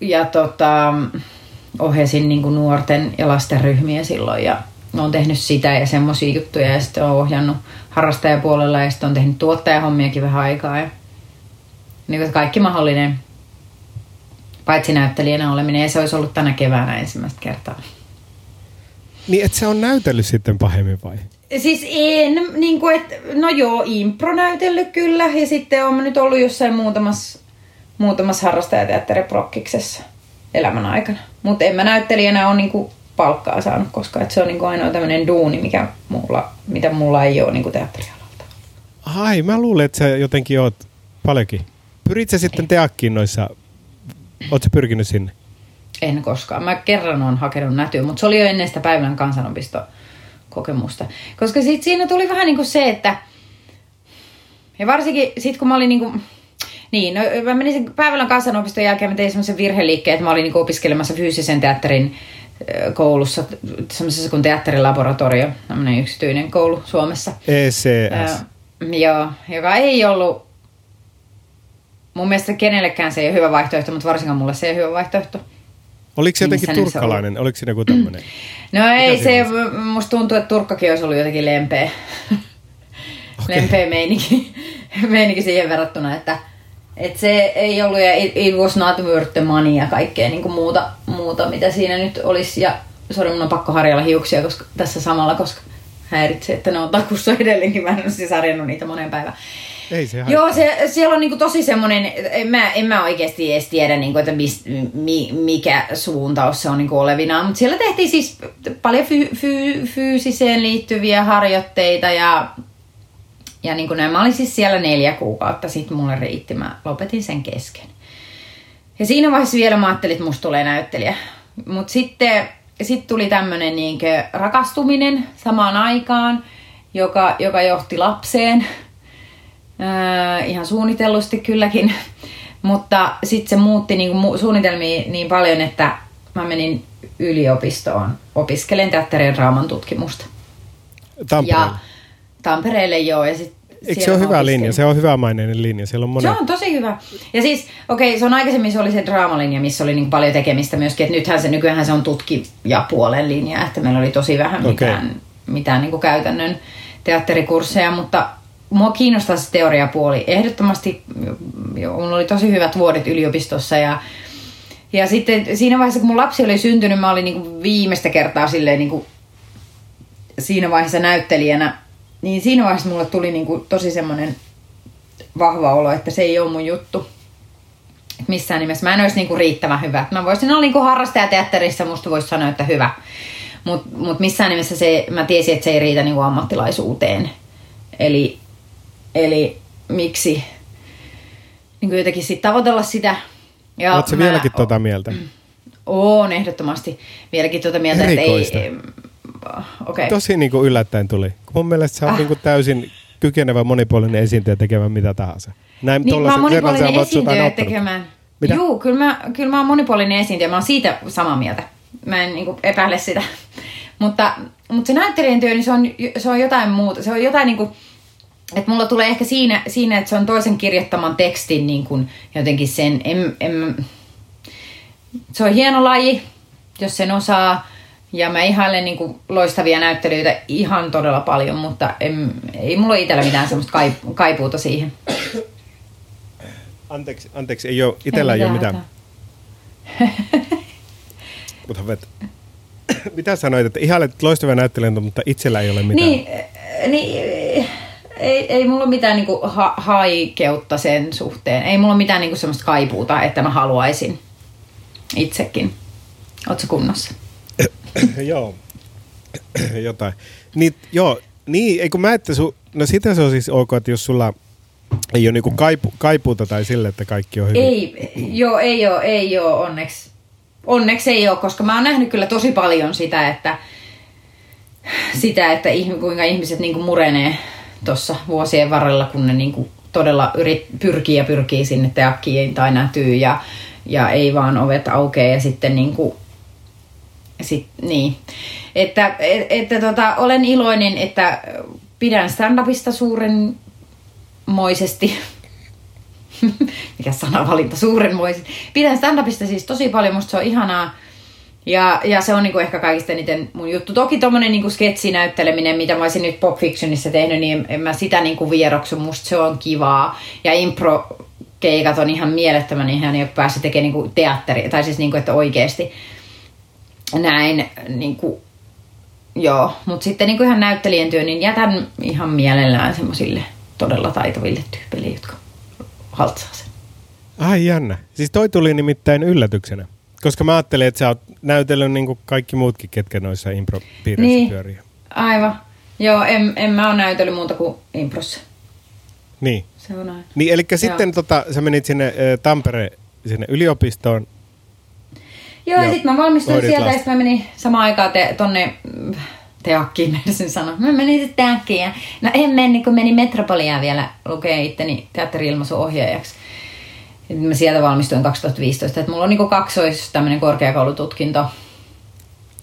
Ja tota, ohjasin niin kuin nuorten ja lasten ryhmiä silloin ja olen tehnyt sitä ja semmoisia juttuja ja sitten olen ohjannut harrastajapuolella ja sitten olen tehnyt tuottajahommiakin vähän aikaa ja niin kuin kaikki mahdollinen paitsi näyttelijänä oleminen ja se olisi ollut tänä keväänä ensimmäistä kertaa. Niin, että se on näytellyt sitten pahemmin vai? Siis en, niin kuin, että, no joo, impro näytellyt kyllä, ja sitten on nyt ollut jossain muutamassa, muutamassa harrastajateatteriprokkiksessa elämän aikana. Mutta en mä näyttelijänä ole niin kuin, palkkaa saanut, koska että se on niin kuin ainoa tämmöinen duuni, mikä mulla, mitä mulla ei ole niin kuin teatterialalta. Ai, mä luulen, että sä jotenkin oot paljonkin. Pyrit sä sitten teakkiin noissa, oot sä pyrkinyt sinne? En koskaan. Mä kerran on hakenut nätyä, mutta se oli jo ennen sitä päivän kansanopisto kokemusta. Koska sit siinä tuli vähän niin kuin se, että... Ja varsinkin sit kun mä olin niin kuin, niin, no, mä menin sen päivän kansanopiston jälkeen, mä tein semmoisen virheliikkeen, että mä olin niin opiskelemassa fyysisen teatterin koulussa, semmoisessa kuin teatterilaboratorio, tämmöinen yksityinen koulu Suomessa. ECS. Äh, joo, joka ei ollut, mun mielestä kenellekään se ei ole hyvä vaihtoehto, mutta varsinkaan mulle se ei ole hyvä vaihtoehto. Oliko se jotenkin turkkalainen? Oliko se joku tämmöinen? No ei, se, musta tuntuu, että Turkkakin olisi ollut jotenkin lempeä. *laughs* Okay. lempeä meininki, *laughs* meininki siihen verrattuna, että, että se ei ollut ja it, it was not worth the money ja kaikkea niin kuin muuta, muuta, mitä siinä nyt olisi. Ja sori, mun on pakko harjalla hiuksia koska, tässä samalla, koska häiritsee, että ne on takussa *laughs* edelleenkin. Mä en ole siis harjannut niitä monen päivän. Ei se Joo, se, siellä on niinku tosi semmoinen, en mä, en mä oikeasti edes tiedä, niinku, että mis, mi, mikä suuntaus se on niinku olevinaan, mutta siellä tehtiin siis paljon fy, fy, fyysiseen liittyviä harjoitteita ja, ja niinku näin. Mä olin siis siellä neljä kuukautta, sitten mulle riitti, mä lopetin sen kesken. Ja siinä vaiheessa vielä mä ajattelin, että musta tulee näyttelijä. Mutta sitten sit tuli tämmöinen niinku rakastuminen samaan aikaan, joka, joka johti lapseen Äh, ihan suunnitellusti kylläkin. Mutta sitten se muutti niinku suunnitelmia niin paljon, että mä menin yliopistoon opiskelen teatterin ja draaman tutkimusta. Tampereella. Ja Tampereelle joo. Ja sit Eikö se ole hyvä opiskelin. linja? Se on hyvä maineinen linja. Siellä on monet... Se on tosi hyvä. Ja siis, okei, okay, se on aikaisemmin se oli se draamalinja, missä oli niin paljon tekemistä myöskin. Että nythän se, nykyään se on tutkija puolen linja, että meillä oli tosi vähän mitään, mitään niin kuin käytännön teatterikursseja, mutta mua kiinnostaa se teoriapuoli. Ehdottomasti, mulla oli tosi hyvät vuodet yliopistossa ja ja sitten siinä vaiheessa, kun mun lapsi oli syntynyt, mä olin niin kuin viimeistä kertaa silleen niin kuin siinä vaiheessa näyttelijänä, niin siinä vaiheessa mulle tuli niin kuin tosi semmoinen vahva olo, että se ei ole mun juttu. Et Missään nimessä. Mä en olisi niinku riittävän hyvä. Mä voisin olla niinku harrastajateatterissa, musta voisi sanoa, että hyvä. Mutta mut missään nimessä se, mä tiesin, että se ei riitä niinku ammattilaisuuteen. Eli, eli miksi niinku jotenkin sit tavoitella sitä. Ja Oletko vieläkin tota mieltä? Oon ehdottomasti vieläkin tuota mieltä, Erikoista. että ei... Okei. Tosi niin kuin yllättäen tuli. Mun mielestä sä oot Ah. niin kuin täysin kykenevä monipuolinen esiintyjä tekemään mitä tahansa. Näin Niin, mä oon monipuolinen esiintyjä tekemään. Mitä? Juu, kyllä mä, kyllä mä oon monipuolinen esiintyjä. Mä oon siitä samaa mieltä. Mä en niinku epäile sitä. mutta, mutta se näyttelijän työ, niin se on, se on jotain muuta. Se on jotain niinku, että mulla tulee ehkä siinä, siinä, että se on toisen kirjoittaman tekstin niin kuin jotenkin sen, en, en, se on hieno laji, jos sen osaa. Ja mä ihailen niin kuin loistavia näyttelyitä ihan todella paljon, mutta en, ei mulla ole itsellä mitään semmoista kaip- kaipuuta siihen. Anteeksi, anteeksi, ei ole, itellä ei ole mitään. hätää. Mutta vet. *coughs* mitä sanoit, että ihailet loistavia näyttelijöitä, mutta itsellä ei ole mitään? Niin, äh, niin äh, ei, ei mulla ole mitään niinku ha- haikeutta sen suhteen. Ei mulla ole mitään niinku semmoista kaipuuta, että mä haluaisin itsekin. Ootko kunnossa? *coughs* joo. *coughs* Jotain. Niin, joo, niin, eikö mä että su, no sitä se on siis ok, että jos sulla ei ole niinku kaipu, kaipuuta tai sille, että kaikki on hyvin. Ei, joo, ei oo, ei oo onneksi. Onneksi ei ole, koska mä oon nähnyt kyllä tosi paljon sitä, että, sitä, että kuinka ihmiset niinku murenee tuossa vuosien varrella, kun ne niinku todella yrit, pyrkii ja pyrkii sinne teakkiin tai nätyy ja, ja ei vaan ovet aukeaa ja sitten niinku, sit, niin. Että, et, että tota, olen iloinen, että pidän stand-upista suurenmoisesti. *laughs* Mikä sanavalinta suurenmoisesti. Pidän stand-upista siis tosi paljon, musta se on ihanaa. Ja, ja se on niinku ehkä kaikista eniten mun juttu. Toki tommonen niinku sketsinäytteleminen, mitä mä olisin nyt Pop Fictionissa tehnyt, niin en mä sitä niinku vieroksu. Musta se on kivaa. Ja impro keikat on ihan mielettömän ihan, joka pääsee tekemään niinku teatteri, tai siis niinku, että oikeesti näin niinku, joo. Mutta sitten niinku ihan näyttelijän työ, niin jätän ihan mielellään semmosille todella taitaville tyypeille, jotka haltsaa sen. Ai jännä. Siis toi tuli nimittäin yllätyksenä. Koska mä ajattelin, että sä oot näytellyt niin kuin kaikki muutkin, ketkä noissa impropiireissä Niin. pyörii. Aivan. Joo, en, en mä ole näytellyt muuta kuin improssa. Niin. Se on aina. Niin, eli sitten tota, sä menit sinne äh, Tampere sinne yliopistoon. Joo, ja, Ja sitten mä valmistuin sieltä ja sitten mä menin samaan aikaan te, tonne mm, teakkiin, *laughs* menisin sanoa. Mä menin sitten teakkiin ja no en mennyt, kun menin Metropoliaan vielä lukee itteni teatteri-ilmaisuohjaajaksi. Ja Mä sieltä valmistuin 2015, että mulla on niinku kaksois tämmönen korkeakoulututkinto.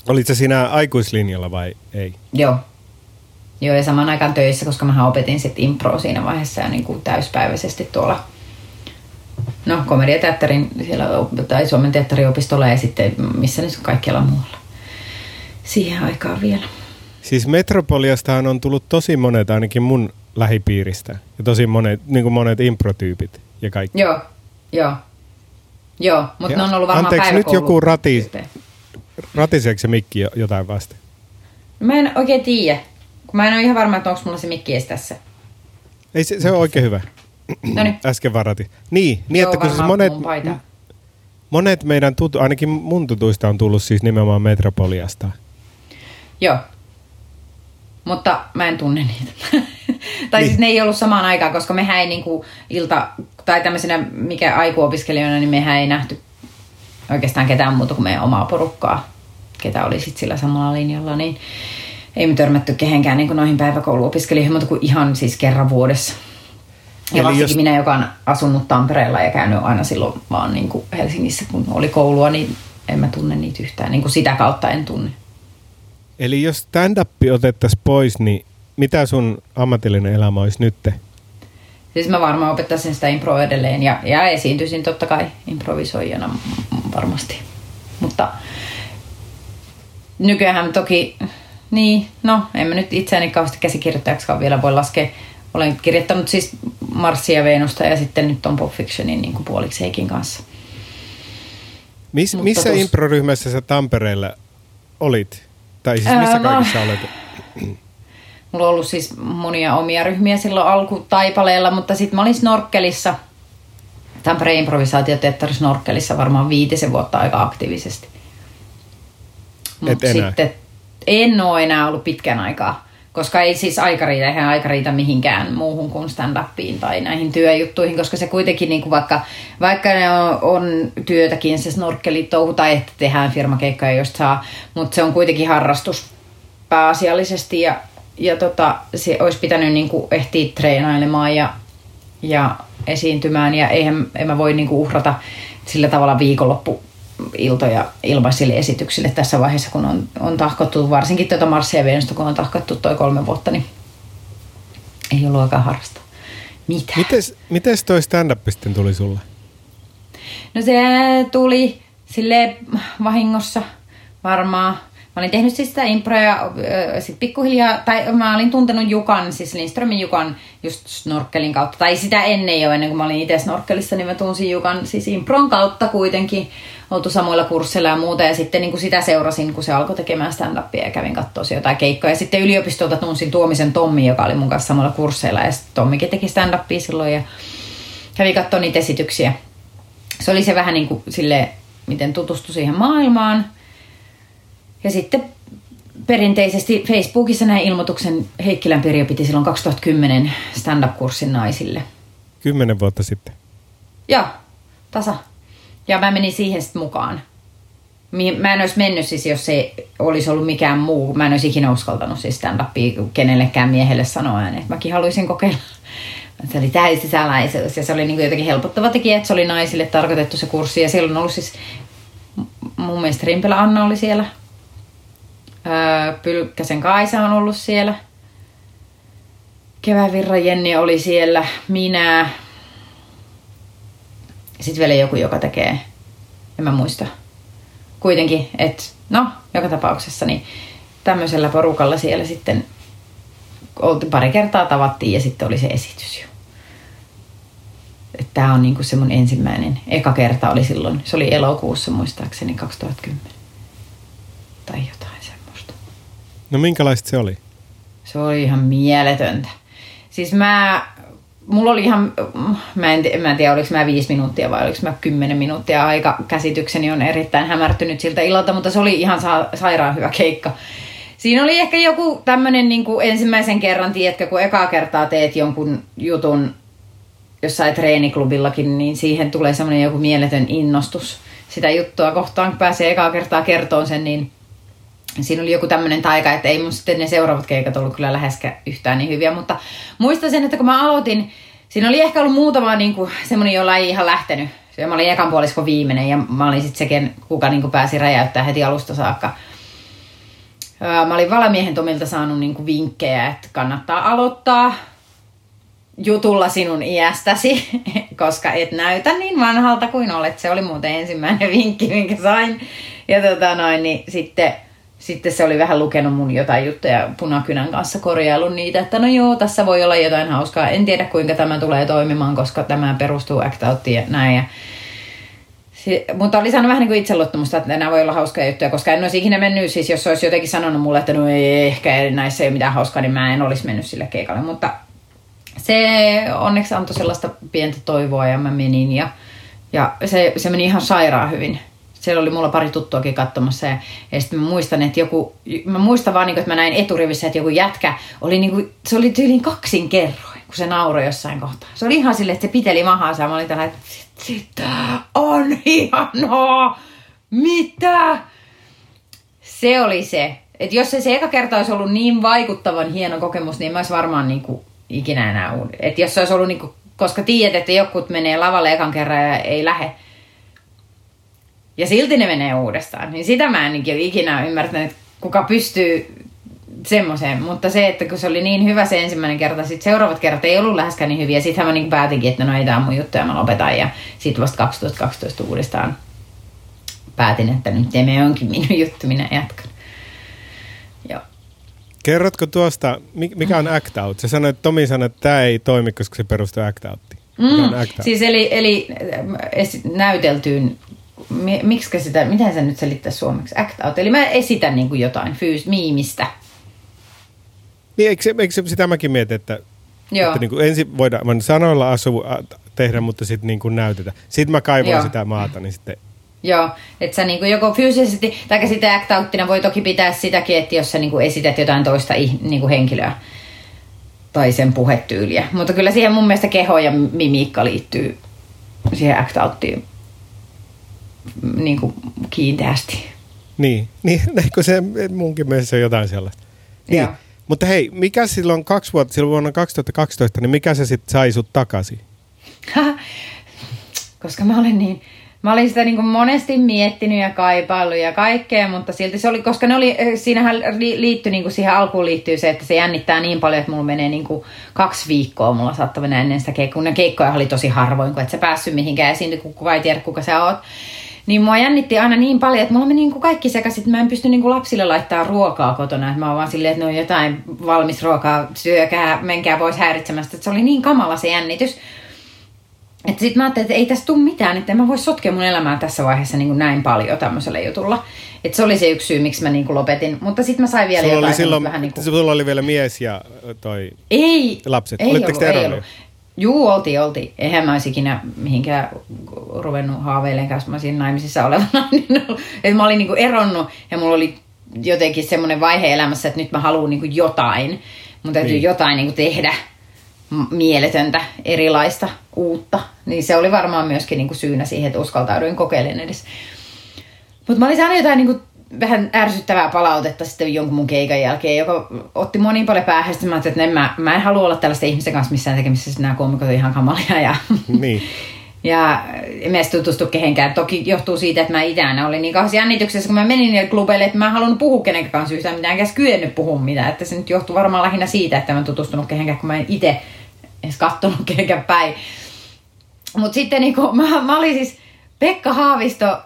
Olit sä siinä aikuislinjalla vai ei? Joo. Joo, ja samaan aikaan töissä, koska mä opetin sitten impro siinä vaiheessa ja niin kuin täyspäiväisesti tuolla no, komediateatterin siellä, tai Suomen teatteriopistolla ja sitten missä nyt kaikkialla muualla. Siihen aikaan vielä. Siis Metropoliastahan on tullut tosi monet, ainakin mun lähipiiristä. Ja tosi monet, niin kuin monet improtyypit ja kaikki. Joo, joo. Joo, mutta ne on ollut varmaan anteeksi, nyt joku rati- Ratiseeko se mikki jo- jotain vasten? Mä en oikein tiedä, kun mä en ole ihan varma, että onko mulla se mikki edes tässä. Ei, se, se on oikein hyvä. *clears throat* Noniin. Äsken varati. Niin, niin Joo, että kun siis monet, paita. monet meidän tutu, ainakin mun tutuista on tullut siis nimenomaan Metropoliasta. Joo. Mutta mä en tunne niitä. *laughs* tai Niin. siis ne ei ollut samaan aikaan, koska mehän ei niinku ilta, tai tämmöisenä mikä aikuopiskelijoina, niin mehän ei nähty oikeastaan ketään muuta kuin meidän omaa porukkaa, ketä oli sitten sillä samalla linjalla, niin ei me törmätty kehenkään niin noihin päiväkouluopiskelijoihin, mutta kuin ihan siis kerran vuodessa. Ja Eli jos- minä, joka on asunut Tampereella ja käynyt aina silloin vaan niin kuin Helsingissä, kun oli koulua, niin en mä tunne niitä yhtään. Niin kuin sitä kautta en tunne. Eli jos stand-up otettaisiin pois, niin mitä sun ammatillinen elämä olisi nyt? Siis mä varmaan opettaisin sitä improa edelleen ja, ja esiintyisin totta kai improvisoijana varmasti. Mutta nykyään toki, niin, no en mä nyt itseäni kauheasti käsikirjoittajaksikaan vielä voi laskea. Olen kirjoittanut siis Marsia ja Venusta ja sitten nyt on Pop Fictionin niin puoliksi Heikin kanssa. Mis, missä tos... improryhmässä sä Tampereella olit? Tai siis missä Ää, no, kaikissa olet? *clears throat* Mulla on ollut siis monia omia ryhmiä silloin alkutaipaleella, mutta sitten mä olin snorkkelissa, Tampereen improvisaatioteatteri snorkkelissa varmaan viitisen vuotta aika aktiivisesti. Mutta sitten en ole enää ollut pitkän aikaa, koska ei siis aika riitä, eihän aika riitä mihinkään muuhun kuin stand-upiin tai näihin työjuttuihin, koska se kuitenkin niin kuin vaikka, vaikka ne on, on työtäkin se touhu tai että tehdään firmakeikkoja, josta saa, mutta se on kuitenkin harrastus pääasiallisesti ja ja tota, se olisi pitänyt niin kuin ehtiä treenailemaan ja, ja esiintymään ja eihän en mä voi niin kuin uhrata sillä tavalla viikonloppu iltoja ilmaisille esityksille tässä vaiheessa, kun on, on tahkottu, varsinkin tuota Marssia Venusta, kun on tahkottu toi kolme vuotta, niin ei ollut aikaa harrastaa. Mitä? Mites, mites toi stand-up sitten tuli sulle? No se tuli sille vahingossa varmaan Mä olin tehnyt siis sitä improa ja sit pikkuhiljaa, tai mä olin tuntenut Jukan, siis Lindströmin Jukan just snorkkelin kautta. Tai sitä ennen jo, ennen kuin mä olin itse snorkkelissa, niin mä tunsin Jukan siis impron kautta kuitenkin. Oltu samoilla kursseilla ja muuta. Ja sitten niin kuin sitä seurasin, kun se alkoi tekemään stand-upia ja kävin katsoa jotain keikkoja. Ja sitten yliopistolta tunsin Tuomisen Tommi, joka oli mun kanssa samalla kursseilla. Ja sitten Tommikin teki stand-upia silloin ja kävi katsoa niitä esityksiä. Se oli se vähän niin kuin sille, miten tutustui siihen maailmaan – ja sitten perinteisesti Facebookissa näin ilmoituksen Heikkilän Pirjo piti silloin 2010 stand-up-kurssin naisille. Kymmenen vuotta sitten? Joo, tasa. Ja mä menin siihen sitten mukaan. Mä en olisi mennyt siis, jos se olisi ollut mikään muu. Mä en olisi ikinä uskaltanut siis stand-upia kenellekään miehelle sanoa ääneen. Mäkin haluaisin kokeilla. Se oli täysi salaisuus ja se oli niin jotenkin helpottava tekijä, että se oli naisille tarkoitettu se kurssi. Ja silloin on ollut siis, mun mielestä Rimpelä Anna oli siellä Pylkkäsen Kaisa on ollut siellä. Kevävirra Jenni oli siellä. Minä. Sitten vielä joku, joka tekee. En mä muista. Kuitenkin, että no, joka tapauksessa niin tämmöisellä porukalla siellä sitten pari kertaa tavattiin ja sitten oli se esitys jo. Tämä on niinku se mun ensimmäinen, eka kerta oli silloin, se oli elokuussa muistaakseni 2010 tai jotain. No minkälaista se oli? Se oli ihan mieletöntä. Siis mä, mulla oli ihan, mä en, mä en tiedä oliko mä viisi minuuttia vai oliko mä kymmenen minuuttia aika. Käsitykseni on erittäin hämärtynyt siltä illalta, mutta se oli ihan sa- sairaan hyvä keikka. Siinä oli ehkä joku tämmöinen niin ensimmäisen kerran, tiedätkö, kun ekaa kertaa teet jonkun jutun jossain treeniklubillakin, niin siihen tulee semmoinen joku mieletön innostus sitä juttua kohtaan, kun pääsee ekaa kertaa kertoon sen, niin siinä oli joku tämmöinen taika, että ei mun sitten ne seuraavat keikat ollut kyllä läheskään yhtään niin hyviä, mutta muistan sen, että kun mä aloitin, siinä oli ehkä ollut muutama niin kuin, semmoinen, jolla ei ihan lähtenyt. Se, mä olin ekan puolisko viimeinen ja mä olin sitten se, kuka niin kuin pääsi räjäyttää heti alusta saakka. Mä olin valamiehen Tomilta saanut niin kuin vinkkejä, että kannattaa aloittaa jutulla sinun iästäsi, *laughs* koska et näytä niin vanhalta kuin olet. Se oli muuten ensimmäinen vinkki, minkä sain. Ja tota noin, niin sitten sitten se oli vähän lukenut mun jotain juttuja punakynän kanssa, korjailun niitä, että no joo, tässä voi olla jotain hauskaa. En tiedä kuinka tämä tulee toimimaan, koska tämä perustuu act ja näin. Ja si- mutta oli saanut vähän niin kuin itseluottamusta, että nämä voi olla hauskoja juttuja, koska en olisi ikinä mennyt, siis jos olisi jotenkin sanonut mulle, että no ei ehkä näissä ei ole mitään hauskaa, niin mä en olisi mennyt sille keikalle. Mutta se onneksi antoi sellaista pientä toivoa ja mä menin ja, ja se, se meni ihan sairaan hyvin siellä oli mulla pari tuttuakin katsomassa ja, ja sitten mä muistan, että joku, mä muistan vaan, niin kuin, että mä näin eturivissä, että joku jätkä oli niin kuin, se oli tyyliin kaksin kerroin, kun se nauroi jossain kohtaa. Se oli ihan silleen, että se piteli mahansa ja mä olin tällä, että on hienoa, mitä? Se oli se. Että jos se, se eka kerta olisi ollut niin vaikuttavan hieno kokemus, niin mä olisi varmaan niin kuin ikinä enää uuden. Että jos se olisi ollut niin kuin, koska tiedät, että jokut menee lavalle ekan kerran ja ei lähde, Ja silti ne menee uudestaan. Niin sitä mä en ikinä ymmärtänyt, että kuka pystyy semmoiseen. Mutta se, että kun se oli niin hyvä se ensimmäinen kerta, sitten seuraavat kerrat ei ollut läheskään niin hyviä. Sitten mä niin päätinkin, että no ei tämä mun juttu ja mä lopetan. Ja sitten vasta 2012 uudestaan päätin, että nyt teemme onkin minun juttu, minä jatkan. Joo. Kerrotko tuosta, mikä on act out? Sä sanoit, että Tomi sanoi, että tämä ei toimi, koska se perustuu act outtiin. Mm, siis eli, eli näyteltyyn, miksi sitä, miten se nyt selittää suomeksi, act out. Eli mä esitän niin kuin jotain fyys, miimistä. Niin, eikö, eikö sitä mäkin mietin, että, Joo. että niin kuin ensin voidaan sanoilla asu, tehdä, mutta sitten niin kuin näytetä. Sitten mä kaivoin Joo. sitä maata, niin sitten Joo, että sä niinku joko fyysisesti, tai sitten act outtina voi toki pitää sitäkin, että jos sä niinku esität jotain toista niinku henkilöä tai sen puhetyyliä. Mutta kyllä siihen mun mielestä keho ja mimiikka liittyy siihen act outtiin niinku kiinteästi. Niin, *laughs* niin eikö se munkin mielestä on jotain sellaista. Niin. Joo. Mutta hei, mikä silloin kaksi vuotta, silloin vuonna 2012, niin mikä se sitten sai sut takaisin? *laughs* Koska mä olen niin Mä olin sitä niin monesti miettinyt ja kaipaillut ja kaikkea, mutta silti se oli, koska ne oli, eh, siinähän liittyi niin kuin siihen alkuun liittyy se, että se jännittää niin paljon, että mulla menee niin kuin kaksi viikkoa, mulla saattaa mennä ennen sitä keikkoa. Ne keikkoja oli tosi harvoin, kun et sä päässyt mihinkään esiin, kun kuka ei tiedä, kuka sä oot. Niin mua jännitti aina niin paljon, että mulla meni niin kuin kaikki sekaisin, että mä en pysty niin kuin lapsille laittaa ruokaa kotona. Että mä oon vaan silleen, että no jotain valmis ruokaa, syökää, menkää pois häiritsemästä. Että se oli niin kamala se jännitys. Että sitten mä ajattelin, että ei tästä tule mitään, että en mä voi sotkea mun elämää tässä vaiheessa niin kuin näin paljon tämmöisellä jutulla. Että se oli se yksi syy, miksi mä niin kuin lopetin. Mutta sitten mä sain vielä sulla jotain oli silloin, vähän niin kuin... Sulla oli vielä mies ja toi ei, lapset. Ei Olitteko ollut, te ei ollut. Juu, oltiin, oltiin. Eihän mä olisi ikinä mihinkään ruvennut haaveilemaan kanssa, mä olisin naimisissa olevana. *laughs* että mä olin niin kuin eronnut ja mulla oli jotenkin semmoinen vaihe elämässä, että nyt mä haluan niin kuin jotain. Mun täytyy niin. jotain niin kuin tehdä mieletöntä, erilaista, uutta. Niin se oli varmaan myöskin niin kuin syynä siihen, että uskaltauduin kokeilemaan edes. Mutta mä olin saanut jotain niin kuin vähän ärsyttävää palautetta sitten jonkun mun keikan jälkeen, joka otti moni paljon päähän. Sitten mä ajattelin, että mä, mä en halua olla tällaista ihmisen kanssa missään tekemisissä, nämä koomikot on ihan kamalia. Ja, niin. *laughs* ja en mä tutustu kehenkään. Toki johtuu siitä, että mä itse olin niin kauheasti jännityksessä, kun mä menin niille klubeille, että mä en halunnut puhua kenenkään kanssa yhtään mitään, enkä kyennyt puhua mitään. Että se nyt johtuu varmaan lähinnä siitä, että mä en tutustunut kehenkään, kun mä en itse edes kattonut kenenkään päin. Mutta sitten niin kun, mä, mä olin siis, Pekka Haavisto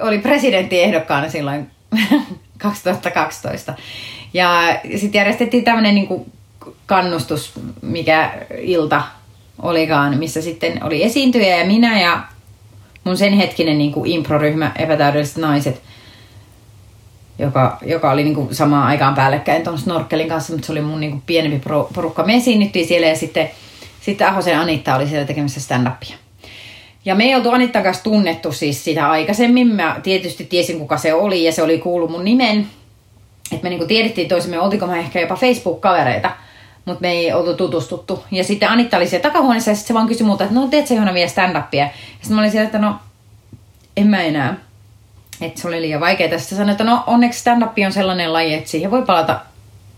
oli presidenttiehdokkaana silloin *laughs* 2012. Ja sitten järjestettiin tämmöinen niin kannustus, mikä ilta olikaan, missä sitten oli esiintyjä ja minä ja mun sen hetkinen niin improryhmä Epätäydelliset naiset, joka, joka oli niin samaan aikaan päällekkäin tuon snorkelin kanssa, mutta se oli mun niin pienempi porukka. Me esiinnyttiin siellä ja sitten, sitten Ahosen Anitta oli siellä tekemässä stand-upia. Ja me ei oltu Anittan kanssa tunnettu siis sitä aikaisemmin. Mä tietysti tiesin, kuka se oli ja se oli kuullut mun nimen. Että me niinku tiedettiin toisemme, oltiko me ehkä jopa Facebook-kavereita, mutta me ei oltu tutustuttu. Ja sitten Anitta oli siellä takahuoneessa ja sitten se vaan kysyi multa, että no teet sä vielä stand-upia? Ja sitten mä olin siellä, että no en mä enää. Että se oli liian vaikeaa. Sitten sanoin, että no onneksi stand-up on sellainen laji, että siihen voi palata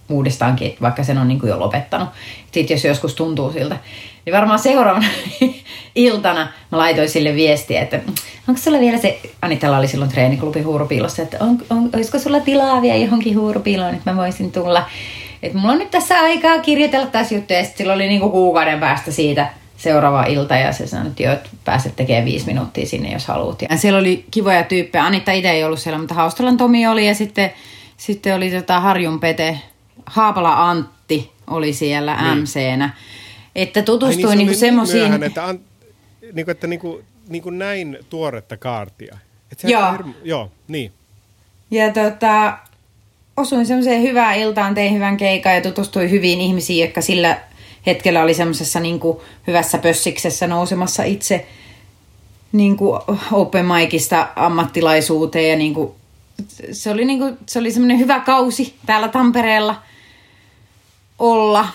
uudestaankin, vaikka sen on niin kuin jo lopettanut. Sitten jos joskus tuntuu siltä. Niin varmaan seuraavana *laughs* iltana mä laitoin sille viestiä, että onko sulla vielä se, Anitella oli silloin treeniklubi huurupiilossa, että on, on, olisiko sulla tilaa vielä johonkin huurupiiloon, että mä voisin tulla. Että mulla on nyt tässä aikaa kirjoitella tässä juttuja, ja sitten sillä oli niinku kuukauden päästä siitä seuraava ilta ja se sanoi, että joo, että pääset tekemään viisi minuuttia sinne, jos haluat. Ja siellä oli kivoja tyyppejä. Anita itse ei ollut siellä, mutta Haustalan Tomi oli ja sitten, sitten oli tota Harjun Pete, Haapala Antti oli siellä niin. MC-nä. Että tutustuin Ai niin, niinku semmoisiin... Myöhään, että, an, niinku, että niinku, niinku näin tuoretta kaartia. Et joo. Hirmu, joo, niin. Ja tota, osuin semmoiseen hyvään iltaan, tein hyvän keikan ja tutustuin hyviin ihmisiin, jotka sillä hetkellä oli semmoisessa niin hyvässä pössiksessä nousemassa itse niin kuin open micista ammattilaisuuteen ja niin kuin, se oli, niin kuin, se oli semmoinen hyvä kausi täällä Tampereella olla.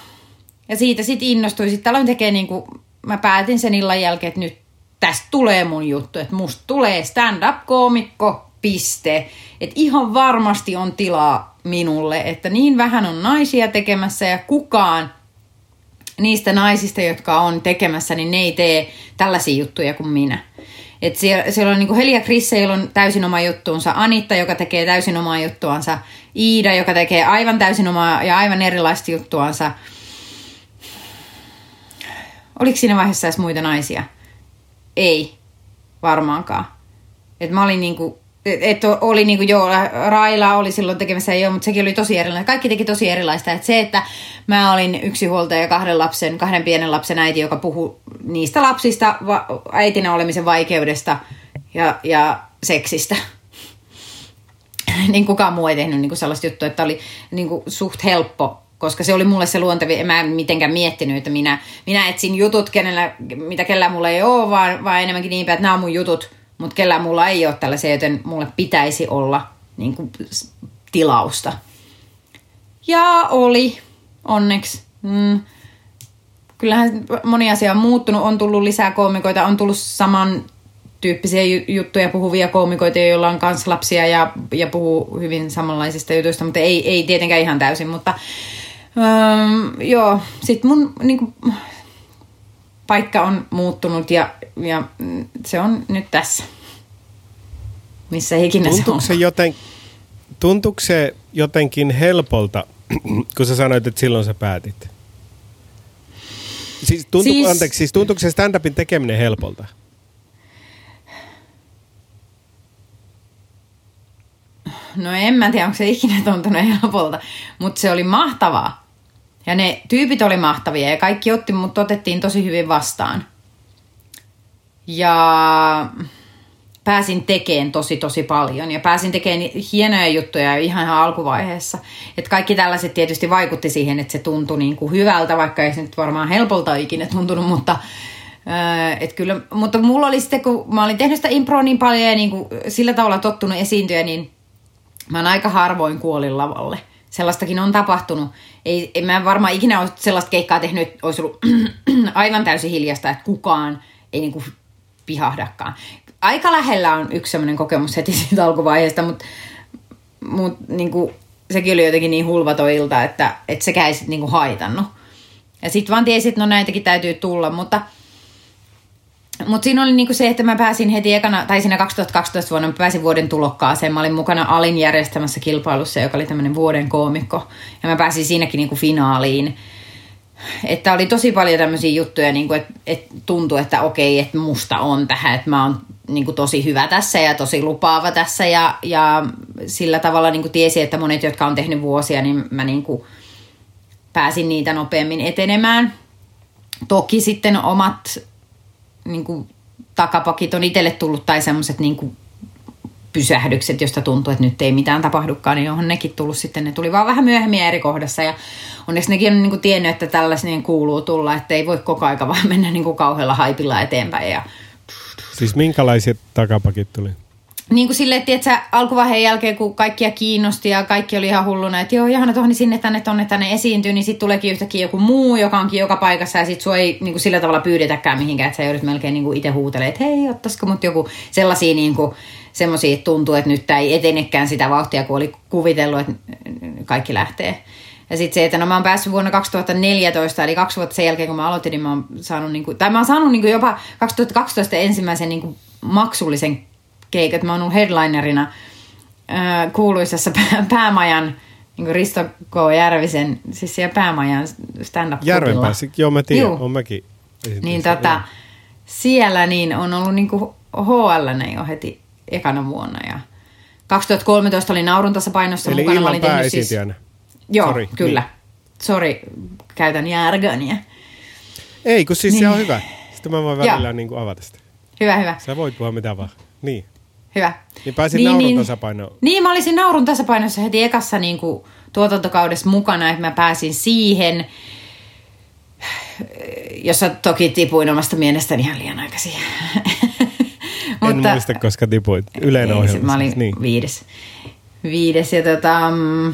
Ja siitä sitten innostuin. Sitten aloin tekemään, niin kuin, mä päätin sen illan jälkeen, että nyt tästä tulee mun juttu, että musta tulee stand-up-koomikko, piste. Että ihan varmasti on tilaa minulle, että niin vähän on naisia tekemässä ja kukaan niistä naisista, jotka on tekemässä, niin ne ei tee tällaisia juttuja kuin minä. Et siellä, siellä on niin Heli ja Krisse, joilla on täysin oma juttuunsa. Anitta, joka tekee täysin omaa juttuansa. Iida, joka tekee aivan täysin omaa ja aivan erilaista juttuansa. Oliko siinä vaiheessa edes muita naisia? Ei, varmaankaan. Et mä olin niinku, et oli niinku, joo, Raila oli silloin tekemässä joo, mutta sekin oli tosi erilainen. Kaikki teki tosi erilaista. Et se, että mä olin yksi huoltaja ja kahden lapsen, kahden pienen lapsen äiti, joka puhui niistä lapsista, va- äitinä olemisen vaikeudesta ja, ja seksistä. *laughs* niin kukaan muu ei tehnyt niin sellaista juttua, että oli niin suht helppo koska se oli mulle se luontevi, en mä mitenkään miettinyt, että minä, minä etsin jutut, kenellä, mitä kellään mulla ei ole, vaan, vaan enemmänkin niin päin, että nämä on mun jutut, mutta kellään mulla ei ole tällaisia, joten mulle pitäisi olla niin kuin, tilausta. Ja oli, onneksi. Mm. Kyllähän moni asia on muuttunut, on tullut lisää koomikoita, on tullut saman tyyppisiä juttuja puhuvia koomikoita, joilla on kans lapsia ja, ja puhuu hyvin samanlaisista jutuista, mutta ei, ei tietenkään ihan täysin, mutta öö, joo, sit mun niinku, paikka on muuttunut ja, ja se on nyt tässä. Missä ikinä tuntuuko se on. Joten, tuntuuko se jotenkin helpolta, *clears throat* kun sä sanoit, että silloin sä päätit? Siis, tuntu, siis, anteeksi, siis tuntuuko se stand-upin tekeminen helpolta? No en mä tiedä, onko se ikinä tuntunut helpolta, mutta se oli mahtavaa. Ja ne tyypit oli mahtavia ja kaikki otti, mutta otettiin tosi hyvin vastaan. Ja pääsin tekemään tosi tosi paljon ja pääsin tekemään hienoja juttuja ihan, ihan alkuvaiheessa. Et kaikki tällaiset tietysti vaikutti siihen, että se tuntui niin kuin hyvältä, vaikka ei se nyt varmaan helpolta ikinä tuntunut, mutta, äh, et kyllä, mutta mulla oli sitten, kun mä olin tehnyt sitä improa niin paljon ja niin kuin sillä tavalla tottunut esiintyä, niin mä oon aika harvoin kuolin lavalle. Sellaistakin on tapahtunut. Ei, en mä varmaan ikinä ole sellaista keikkaa tehnyt, että olisi ollut *clears throat* aivan täysin hiljasta, että kukaan ei niin kuin pihahdakaan. Aika lähellä on yksi sellainen kokemus heti siitä alkuvaiheesta, mutta, mutta niin kuin, sekin oli jotenkin niin hulvatoilta, että, että sekään ei niin kuin haitannut. Ja sitten vaan tiesi, että no näitäkin täytyy tulla, mutta – mutta siinä oli niinku se, että mä pääsin heti ekana, tai siinä 2012 vuonna mä pääsin vuoden tulokkaaseen. Mä olin mukana Alin järjestämässä kilpailussa, joka oli tämmöinen vuoden koomikko. Ja mä pääsin siinäkin niinku finaaliin. Että oli tosi paljon tämmöisiä juttuja, niinku, että et tuntui, että okei, että musta on tähän, että mä oon niinku tosi hyvä tässä ja tosi lupaava tässä. Ja, ja sillä tavalla niinku tiesi, että monet, jotka on tehnyt vuosia, niin mä niinku pääsin niitä nopeammin etenemään. Toki sitten omat niin kuin, takapakit on itselle tullut tai semmoiset niin pysähdykset, josta tuntuu, että nyt ei mitään tapahdukaan, niin on nekin tullut sitten. Ne tuli vaan vähän myöhemmin eri kohdassa ja onneksi nekin on niin kuin tiennyt, että tällaisen kuuluu tulla, että ei voi koko aika vaan mennä niin kuin kauhealla haipilla eteenpäin. Ja... Siis minkälaiset takapakit tuli? Niin kuin silleen, että alkuvaiheen jälkeen, kun kaikkia kiinnosti ja kaikki oli ihan hulluna, että joo, Johanna Tohni sinne tänne tonne tänne esiintyy, niin sitten tuleekin yhtäkkiä joku muu, joka onkin joka paikassa ja sitten sua ei niin kuin sillä tavalla pyydetäkään mihinkään, että sä joudut melkein niin kuin itse huutelemaan, että hei, ottaisiko mut joku sellaisia niin kuin, semmoisia, että tuntuu, että nyt ei etenekään sitä vauhtia, kun oli kuvitellut, että kaikki lähtee. Ja sitten se, että no mä oon päässyt vuonna 2014, eli kaksi vuotta sen jälkeen, kun mä aloitin, niin mä oon saanut, niin kuin, tai mä oon saanut niin kuin jopa 2012 ensimmäisen niin kuin maksullisen keikat. Mä oon ollut headlinerina äh, kuuluisessa *laughs* päämajan niin Risto K. Järvisen, siis siellä päämajan stand up Järvenpäässä, joo mä tiedän, on mäkin. Niin tota, siellä niin on ollut niin kuin HL jo heti ekana vuonna ja 2013 oli naurun tasapainossa Eli mukana. Eli illan siis, Joo, Sorry, kyllä. Niin. Sori, käytän järgöniä. Ei, kun siis niin. se on hyvä. Sitten mä voin välillä niin kuin avata sitä. Hyvä, hyvä. Sä voit puhua mitä vaan. Niin. Hyvä. Niin pääsit niin, naurun niin, tasapainoon. Niin, mä olisin naurun tasapainossa heti ekassa niin kuin, tuotantokaudessa mukana, että mä pääsin siihen, jossa toki tipuin omasta mielestäni ihan liian aikaisin. Mutta, en muista, koska tipuit. Yleinen ohjelma. Mä olin siis, niin. viides. Viides ja tota, mm,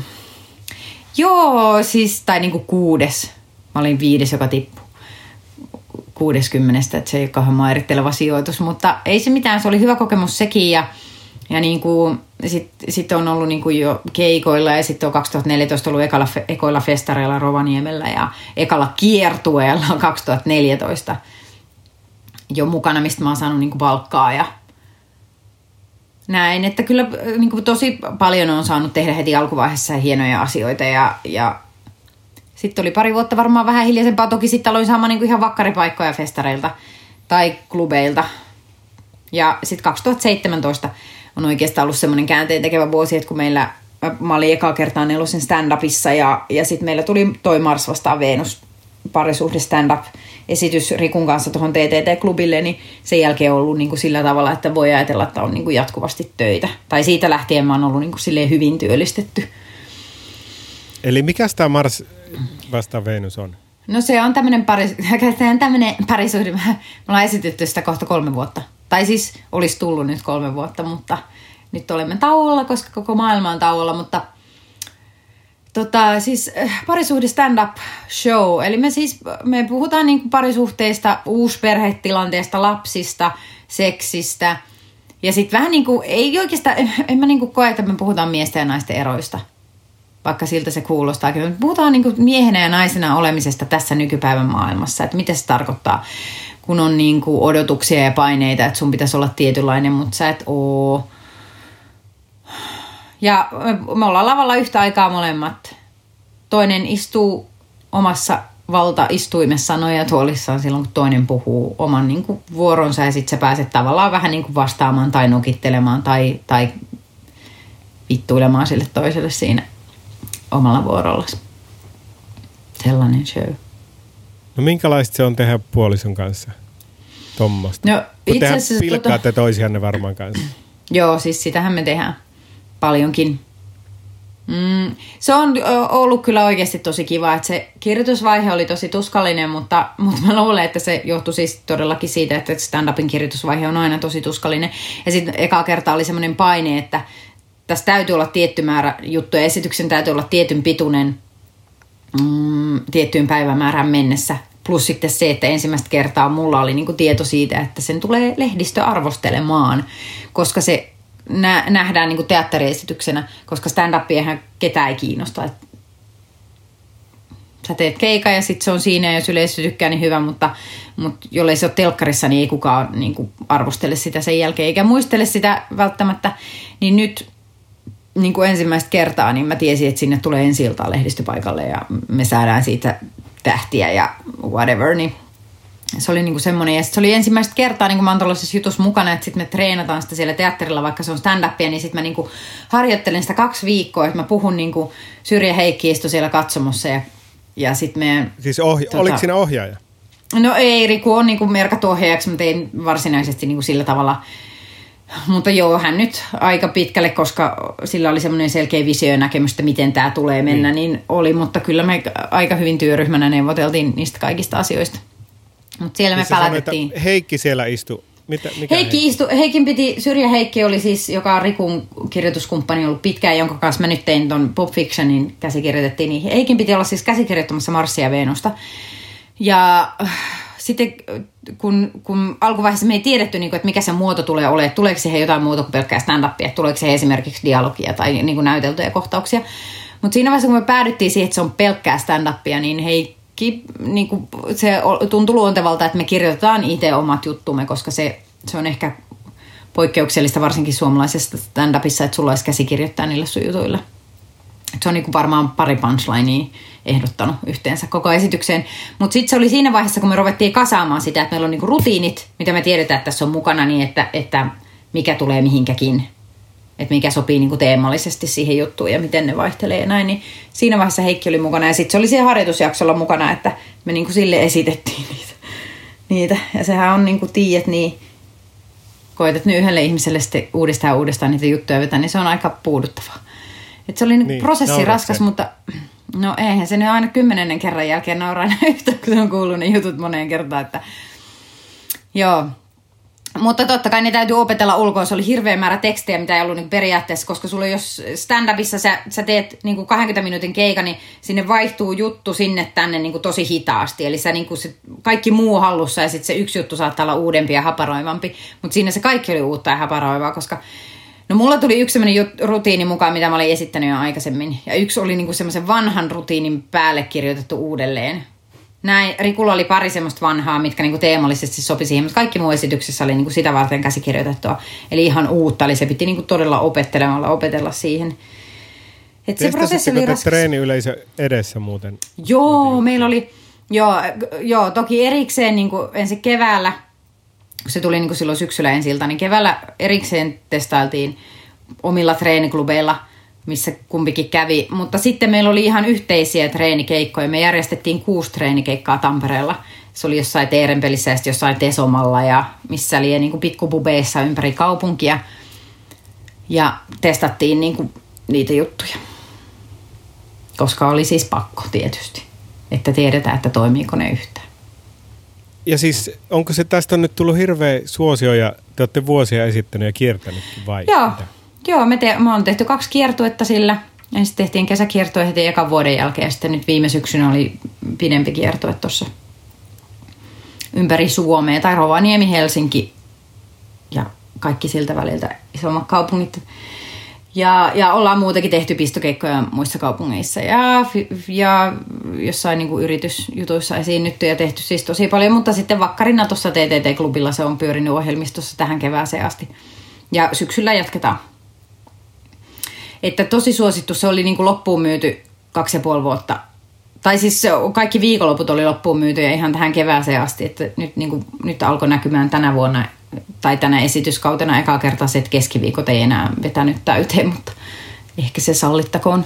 joo, siis, tai niinku kuudes. Mä olin viides, joka tippui. 60, että se ei ole kauhean mairitteleva sijoitus, mutta ei se mitään, se oli hyvä kokemus sekin ja, ja niin kuin, sitten sit on ollut niin kuin jo keikoilla ja sitten on 2014 ollut ekalla, ekoilla festareilla Rovaniemellä ja ekalla kiertueella *laughs* 2014 jo mukana, mistä mä oon saanut niin kuin palkkaa ja näin, että kyllä äh, niin kuin tosi paljon on saanut tehdä heti alkuvaiheessa hienoja asioita ja, ja sitten oli pari vuotta varmaan vähän hiljaisempaa. Toki sitten aloin saamaan niin kuin ihan vakkaripaikkoja festareilta tai klubeilta. Ja sitten 2017 on oikeastaan ollut semmoinen käänteen tekevä vuosi, että kun meillä mä olin ekaa kertaa nelosen stand-upissa ja, ja sitten meillä tuli toi Mars vastaan Venus parisuhde stand-up esitys Rikun kanssa tuohon TTT-klubille, niin sen jälkeen on ollut niin kuin sillä tavalla, että voi ajatella, että on niin kuin jatkuvasti töitä. Tai siitä lähtien mä oon ollut niin kuin hyvin työllistetty. Eli mikä tämä Mars vastaan Venus on? No se on tämmöinen *laughs* tämmöinen parisuhde. Me ollaan esitetty sitä kohta kolme vuotta. Tai siis olisi tullut nyt kolme vuotta, mutta nyt olemme tauolla, koska koko maailma on tauolla, mutta – Tota, siis äh, parisuhde stand-up show. Eli me siis me puhutaan niin kuin parisuhteista, uusperhetilanteesta, lapsista, seksistä. Ja sitten vähän niin kuin, ei oikeastaan, en mä niin kuin koe, että me puhutaan miesten ja naisten eroista. Vaikka siltä se kuulostaa. Me puhutaan niin miehenä ja naisena olemisesta tässä nykypäivän maailmassa. Että mitä se tarkoittaa, kun on niin kuin odotuksia ja paineita, että sun pitäisi olla tietynlainen, mutta sä et oo ja me ollaan lavalla yhtä aikaa molemmat. Toinen istuu omassa valtaistuimessa nojatuolissaan silloin, kun toinen puhuu oman niin kuin, vuoronsa ja sitten sä pääset tavallaan vähän niin kuin vastaamaan tai nokittelemaan tai, tai vittuilemaan sille toiselle siinä omalla vuorolla. Sellainen show. No minkälaista se on tehdä puolison kanssa? Tuommoista. No itse asiassa... Tota- pilkkaatte tota... toisianne varmaan kanssa. *clears throat* Joo, siis sitähän me tehdään paljonkin. Mm, se on ollut kyllä oikeasti tosi kiva, että se kirjoitusvaihe oli tosi tuskallinen, mutta, *laughs* mutta mä luulen, että se johtui siis todellakin siitä, että stand-upin kirjoitusvaihe on aina tosi tuskallinen. Ja sitten eka kerta oli semmoinen paine, että tässä täytyy olla tietty määrä juttuja, esityksen täytyy olla tietyn pituinen mm, tiettyyn päivämäärään mennessä. Plus sitten se, että ensimmäistä kertaa mulla oli niinku tieto siitä, että sen tulee lehdistö arvostelemaan, koska se nä- nähdään niin kuin teatteriesityksenä, koska stand-upia ketään ei kiinnosta. Et sä teet keika ja sitten se on siinä, ja jos yleisö tykkää, niin hyvä, mutta, mutta jollei se ole telkkarissa, niin ei kukaan niin kuin arvostele sitä sen jälkeen, eikä muistele sitä välttämättä. Niin nyt niin kuin ensimmäistä kertaa, niin mä tiesin, että sinne tulee ensi lehdistöpaikalle ja me saadaan siitä tähtiä ja whatever, niin se oli niinku semmoinen, ja se oli ensimmäistä kertaa, niin kuin mä oon tällaisessa jutussa mukana, että sitten me treenataan sitä siellä teatterilla, vaikka se on stand-upia, niin sitten mä niinku harjoittelen sitä kaksi viikkoa, että mä puhun niinku Syrjä Heikki istui siellä katsomossa ja, ja sitten me... Siis ohja- tota, oliko siinä ohjaaja? No ei, Riku on niinku merkattu ohjaajaksi, mutta ei varsinaisesti niinku sillä tavalla mutta joo, hän nyt aika pitkälle, koska sillä oli semmoinen selkeä visio ja näkemys, että miten tämä tulee mennä, niin. niin oli. Mutta kyllä me aika hyvin työryhmänä neuvoteltiin niistä kaikista asioista. Mutta siellä me Missä pälätettiin. Heikki siellä istui. Mitä, mikä Heikki, Heikki? Istu, Heikin piti, Syrjä Heikki oli siis, joka on Rikun kirjoituskumppani ollut pitkään, jonka kanssa mä nyt tein ton Pop Fictionin käsikirjoitettiin, niin Heikin piti olla siis käsikirjoittamassa Marsia ja Venusta. Ja sitten kun, kun alkuvaiheessa me ei tiedetty, niin kuin, että mikä se muoto tulee olemaan, tuleeko siihen jotain muuta kuin pelkkää stand-upia, tuleeko siihen esimerkiksi dialogia tai niin kuin näyteltyjä kohtauksia. Mutta siinä vaiheessa, kun me päädyttiin siihen, että se on pelkkää stand-upia, niin hei, kaikki niin kuin, se tuntuu luontevalta, että me kirjoitetaan itse omat juttumme, koska se, se on ehkä poikkeuksellista varsinkin suomalaisessa stand-upissa, että sulla olisi käsi kirjoittaa niille sun jutuille. Se on niin kuin varmaan pari punchlinea ehdottanut yhteensä koko esitykseen. Mutta sitten se oli siinä vaiheessa, kun me ruvettiin kasaamaan sitä, että meillä on niinku rutiinit, mitä me tiedetään, että tässä on mukana, niin että, että mikä tulee mihinkäkin että mikä sopii niin kuin teemallisesti siihen juttuun ja miten ne vaihtelee ja näin, niin siinä vaiheessa Heikki oli mukana ja sitten se oli siellä harjoitusjaksolla mukana, että me niin kuin sille esitettiin *laughs* niitä. niitä. Ja sehän on niin kuin tiedät, niin koetat nyt yhdelle ihmiselle sitten uudestaan uudestaan niitä juttuja vetää, niin se on aika puuduttavaa. Et se oli niin, niin prosessi raskas, mutta no eihän se nyt aina kymmenennen kerran jälkeen nauraa *laughs* yhtä, kun on kuullut ne jutut moneen kertaan, että joo, mutta totta kai ne täytyy opetella ulkoa. Se oli hirveä määrä tekstejä, mitä ei ollut niin periaatteessa, koska sulla jos stand-upissa sä, sä teet niin kuin 20 minuutin keika, niin sinne vaihtuu juttu sinne tänne niin kuin tosi hitaasti. Eli sä niin kuin se, kaikki muu hallussa ja sitten se yksi juttu saattaa olla uudempi ja haparoivampi. Mutta siinä se kaikki oli uutta ja haparoivaa, koska No mulla tuli yksi sellainen rutiini mukaan, mitä mä olin esittänyt jo aikaisemmin. Ja yksi oli niinku semmoisen vanhan rutiinin päälle kirjoitettu uudelleen näin. Rikulla oli pari semmoista vanhaa, mitkä niinku teemallisesti sopi siihen, mutta kaikki muu esityksessä oli niinku sitä varten käsikirjoitettua. Eli ihan uutta, eli se piti niinku todella opettelemalla opetella siihen. Et se prosessi oli raskas. treeni yleisö edessä muuten? Joo, meillä oli, joo, joo toki erikseen niin kuin ensin keväällä, se tuli niin kuin silloin syksyllä ensiltä, niin keväällä erikseen testailtiin omilla treeniklubeilla, missä kumpikin kävi. Mutta sitten meillä oli ihan yhteisiä treenikeikkoja. Me järjestettiin kuusi treenikeikkaa Tampereella. Se oli jossain Teerenpelissä ja jossain Tesomalla ja missä oli niin kuin pikkububeissa ympäri kaupunkia. Ja testattiin niin kuin niitä juttuja koska oli siis pakko tietysti, että tiedetään, että toimiiko ne yhtään. Ja siis onko se tästä nyt tullut hirveä suosio ja te olette vuosia esittänyt ja kiertänytkin vai? Joo, mitä? Joo me, te, me on tehty kaksi kiertuetta sillä. Ensin tehtiin kesäkiertue heti ekan vuoden jälkeen ja sitten nyt viime syksynä oli pidempi kiertue tuossa ympäri Suomea tai Rovaniemi, Helsinki ja kaikki siltä väliltä isommat kaupungit. Ja, ja ollaan muutenkin tehty pistokeikkoja muissa kaupungeissa ja, ja jossain niin kuin yritysjutuissa esiinnytty ja tehty siis tosi paljon. Mutta sitten vakkarina tuossa TTT-klubilla se on pyörinyt ohjelmistossa tähän kevääseen asti. Ja syksyllä jatketaan. Että tosi suosittu, se oli niin kuin loppuun myyty kaksi ja puoli vuotta. Tai siis kaikki viikonloput oli loppuun myyty ja ihan tähän kevääseen asti. Että nyt, niin kuin, nyt alkoi näkymään tänä vuonna tai tänä esityskautena eka kertaa se, että keskiviikot ei enää vetänyt täyteen, mutta ehkä se sallittakoon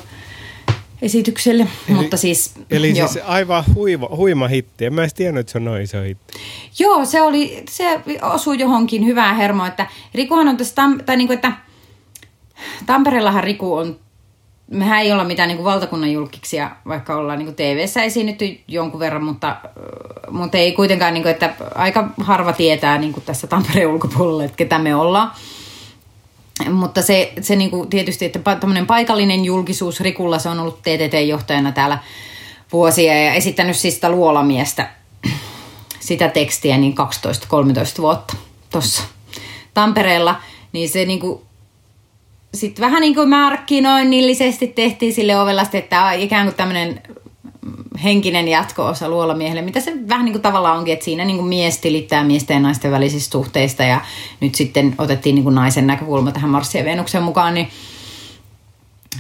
esitykselle. Eli, mutta siis, eli jo. siis aivan huima, huima hitti. En mä edes tiennyt, että se on noin iso hitti. Joo, se, oli, se osui johonkin hyvää hermoa. Että Rikuhan on tässä, tai niin kuin, että Tampereellahan Riku on mehän ei olla mitään niin valtakunnan julkiksia, vaikka ollaan niin TV-ssä esiinnytty jonkun verran, mutta, mutta ei kuitenkaan, niin kuin, että aika harva tietää niin tässä Tampereen ulkopuolella, että ketä me ollaan. Mutta se, se niin tietysti, että tämmöinen paikallinen julkisuus, Rikulla se on ollut TTT-johtajana täällä vuosia ja esittänyt siis sitä luolamiestä, sitä tekstiä niin 12-13 vuotta tuossa Tampereella, niin se niin kuin sitten vähän niin kuin markkinoinnillisesti tehtiin sille ovelasti, että on ikään kuin tämmöinen henkinen jatko-osa luolamiehelle, mitä se vähän niin kuin tavallaan onkin, että siinä niin kuin mies tilittää miesten ja naisten välisistä suhteista. Ja nyt sitten otettiin niin kuin naisen näkökulma tähän Marsin ja Venuksen mukaan, niin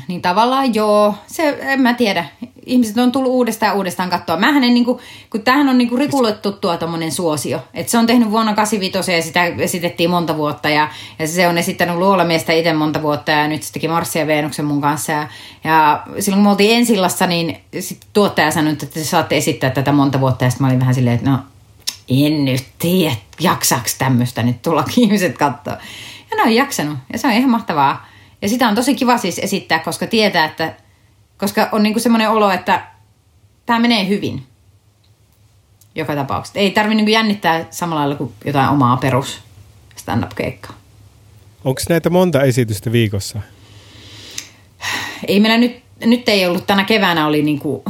niin tavallaan joo, se en mä tiedä. Ihmiset on tullut uudestaan uudestaan katsoa. Mähän en niinku, kun tämähän on niinku Rikulle tuttua tommonen suosio. että se on tehnyt vuonna 85 ja sitä esitettiin monta vuotta ja, ja se on esittänyt luolamiestä itse monta vuotta ja nyt se teki ja Veenuksen mun kanssa. Ja, ja silloin kun me oltiin Ensillassa, niin sit tuottaja sanoi, että te saatte esittää tätä monta vuotta ja sitten mä olin vähän silleen, että no en nyt tiedä, jaksaaks tämmöistä nyt tulla *laughs* ihmiset katsoa. Ja ne on jaksanut ja se on ihan mahtavaa. Ja sitä on tosi kiva siis esittää, koska tietää, että koska on niinku semmoinen olo, että tämä menee hyvin. Joka tapauksessa. Ei tarvi niinku jännittää samalla lailla kuin jotain omaa perus stand-up-keikkaa. Onko näitä monta esitystä viikossa? Ei meillä nyt, nyt ei ollut, tänä keväänä oli niinku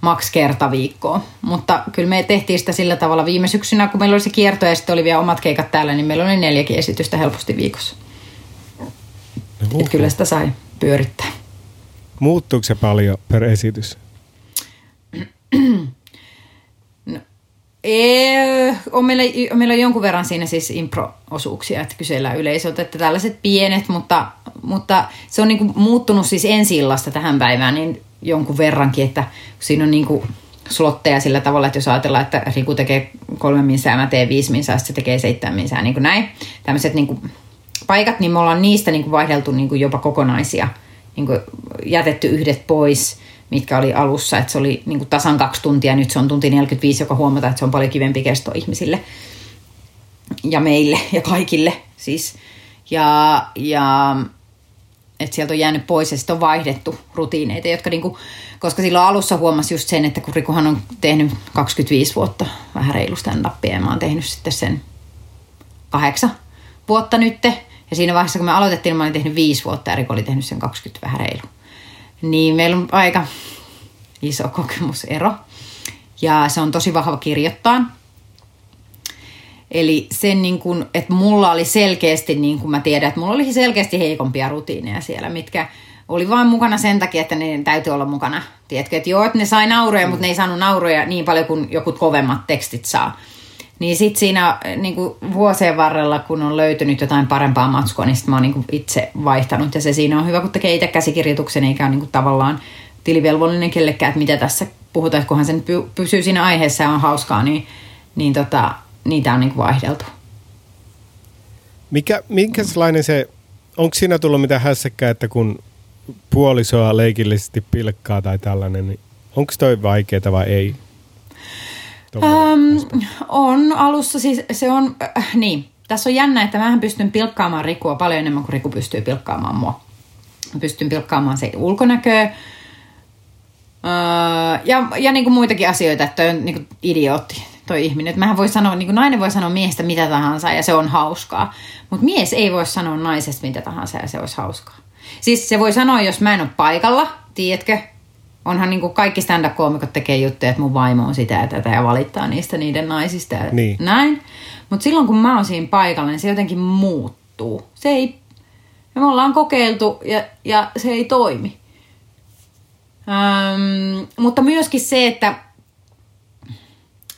maks kerta viikkoa. Mutta kyllä me tehtiin sitä sillä tavalla viime syksynä, kun meillä oli se kierto ja sitten oli vielä omat keikat täällä, niin meillä oli neljäkin esitystä helposti viikossa. Että kyllä sitä sai pyörittää. Muuttuuko se paljon per esitys? *clears throat* No, ei, on meillä, on meillä jonkun verran siinä siis impro-osuuksia, että kysellään yleisöltä, että tällaiset pienet, mutta, mutta se on niinku muuttunut siis ensi tähän päivään niin jonkun verrankin, että siinä on niinku slotteja sillä tavalla, että jos ajatellaan, että Riku tekee kolme minsää, mä teen viisi minsää, sitten se tekee seitsemän minsää, niin kuin näin. Tämmöiset niin kuin paikat, niin me ollaan niistä niin kuin vaihdeltu niin kuin jopa kokonaisia, niin kuin jätetty yhdet pois, mitkä oli alussa, että se oli niin kuin tasan kaksi tuntia, nyt se on tunti 45, joka huomata, että se on paljon kivempi kesto ihmisille ja meille ja kaikille siis. Ja, ja että sieltä on jäänyt pois ja sitten on vaihdettu rutiineita, jotka niinku, koska silloin alussa huomasi just sen, että kun Rikuhan on tehnyt 25 vuotta vähän reilu stand ja mä oon tehnyt sitten sen kahdeksan vuotta nytte, ja siinä vaiheessa, kun me aloitettiin, niin mä olin tehnyt viisi vuotta ja Riko oli tehnyt sen 20 vähän reilu. Niin meillä on aika iso kokemusero. Ja se on tosi vahva kirjoittaa. Eli sen niin kuin, että mulla oli selkeästi, niin kuin mä tiedän, että mulla oli selkeästi heikompia rutiineja siellä, mitkä oli vain mukana sen takia, että ne täytyy olla mukana. Tiedätkö, että joo, että ne sai nauroja, mm. mutta ne ei saanut nauroja niin paljon kuin joku kovemmat tekstit saa. Niin sitten siinä niin kuin vuosien varrella, kun on löytynyt jotain parempaa matskua, niin sit mä oon niin kuin itse vaihtanut. Ja se siinä on hyvä, kun tekee itse käsikirjoituksen, eikä ole niin kuin tavallaan tilivelvollinen kellekään, että mitä tässä puhutaan, että kunhan sen pysyy siinä aiheessa ja on hauskaa, niin, niin tota, niitä on niin kuin vaihdeltu. Mikä, minkälainen se, onko siinä tullut mitään hässäkkää, että kun puolisoa leikillisesti pilkkaa tai tällainen, niin onko toi vaikeaa vai ei? Um, on alussa siis, se on, äh, niin, tässä on jännä, että mähän pystyn pilkkaamaan Rikua paljon enemmän kuin Riku pystyy pilkkaamaan mua. Mä pystyn pilkkaamaan se ulkonäköä, öö, ja, ja niin kuin muitakin asioita, että toi on niin kuin idiootti toi ihminen. Että mähän voi sanoa, niin kuin nainen voi sanoa miehestä mitä tahansa ja se on hauskaa. Mutta mies ei voi sanoa naisesta mitä tahansa ja se olisi hauskaa. Siis se voi sanoa, jos mä en ole paikalla, tiedätkö? Onhan niin kuin kaikki stand-up-koomikot tekee juttuja, että mun vaimo on sitä ja tätä ja valittaa niistä niiden naisista ja niin. näin. Mutta silloin kun mä oon siinä paikalla, niin se jotenkin muuttuu. Se ei, me ollaan kokeiltu ja, ja se ei toimi. Öm, mutta myöskin se, että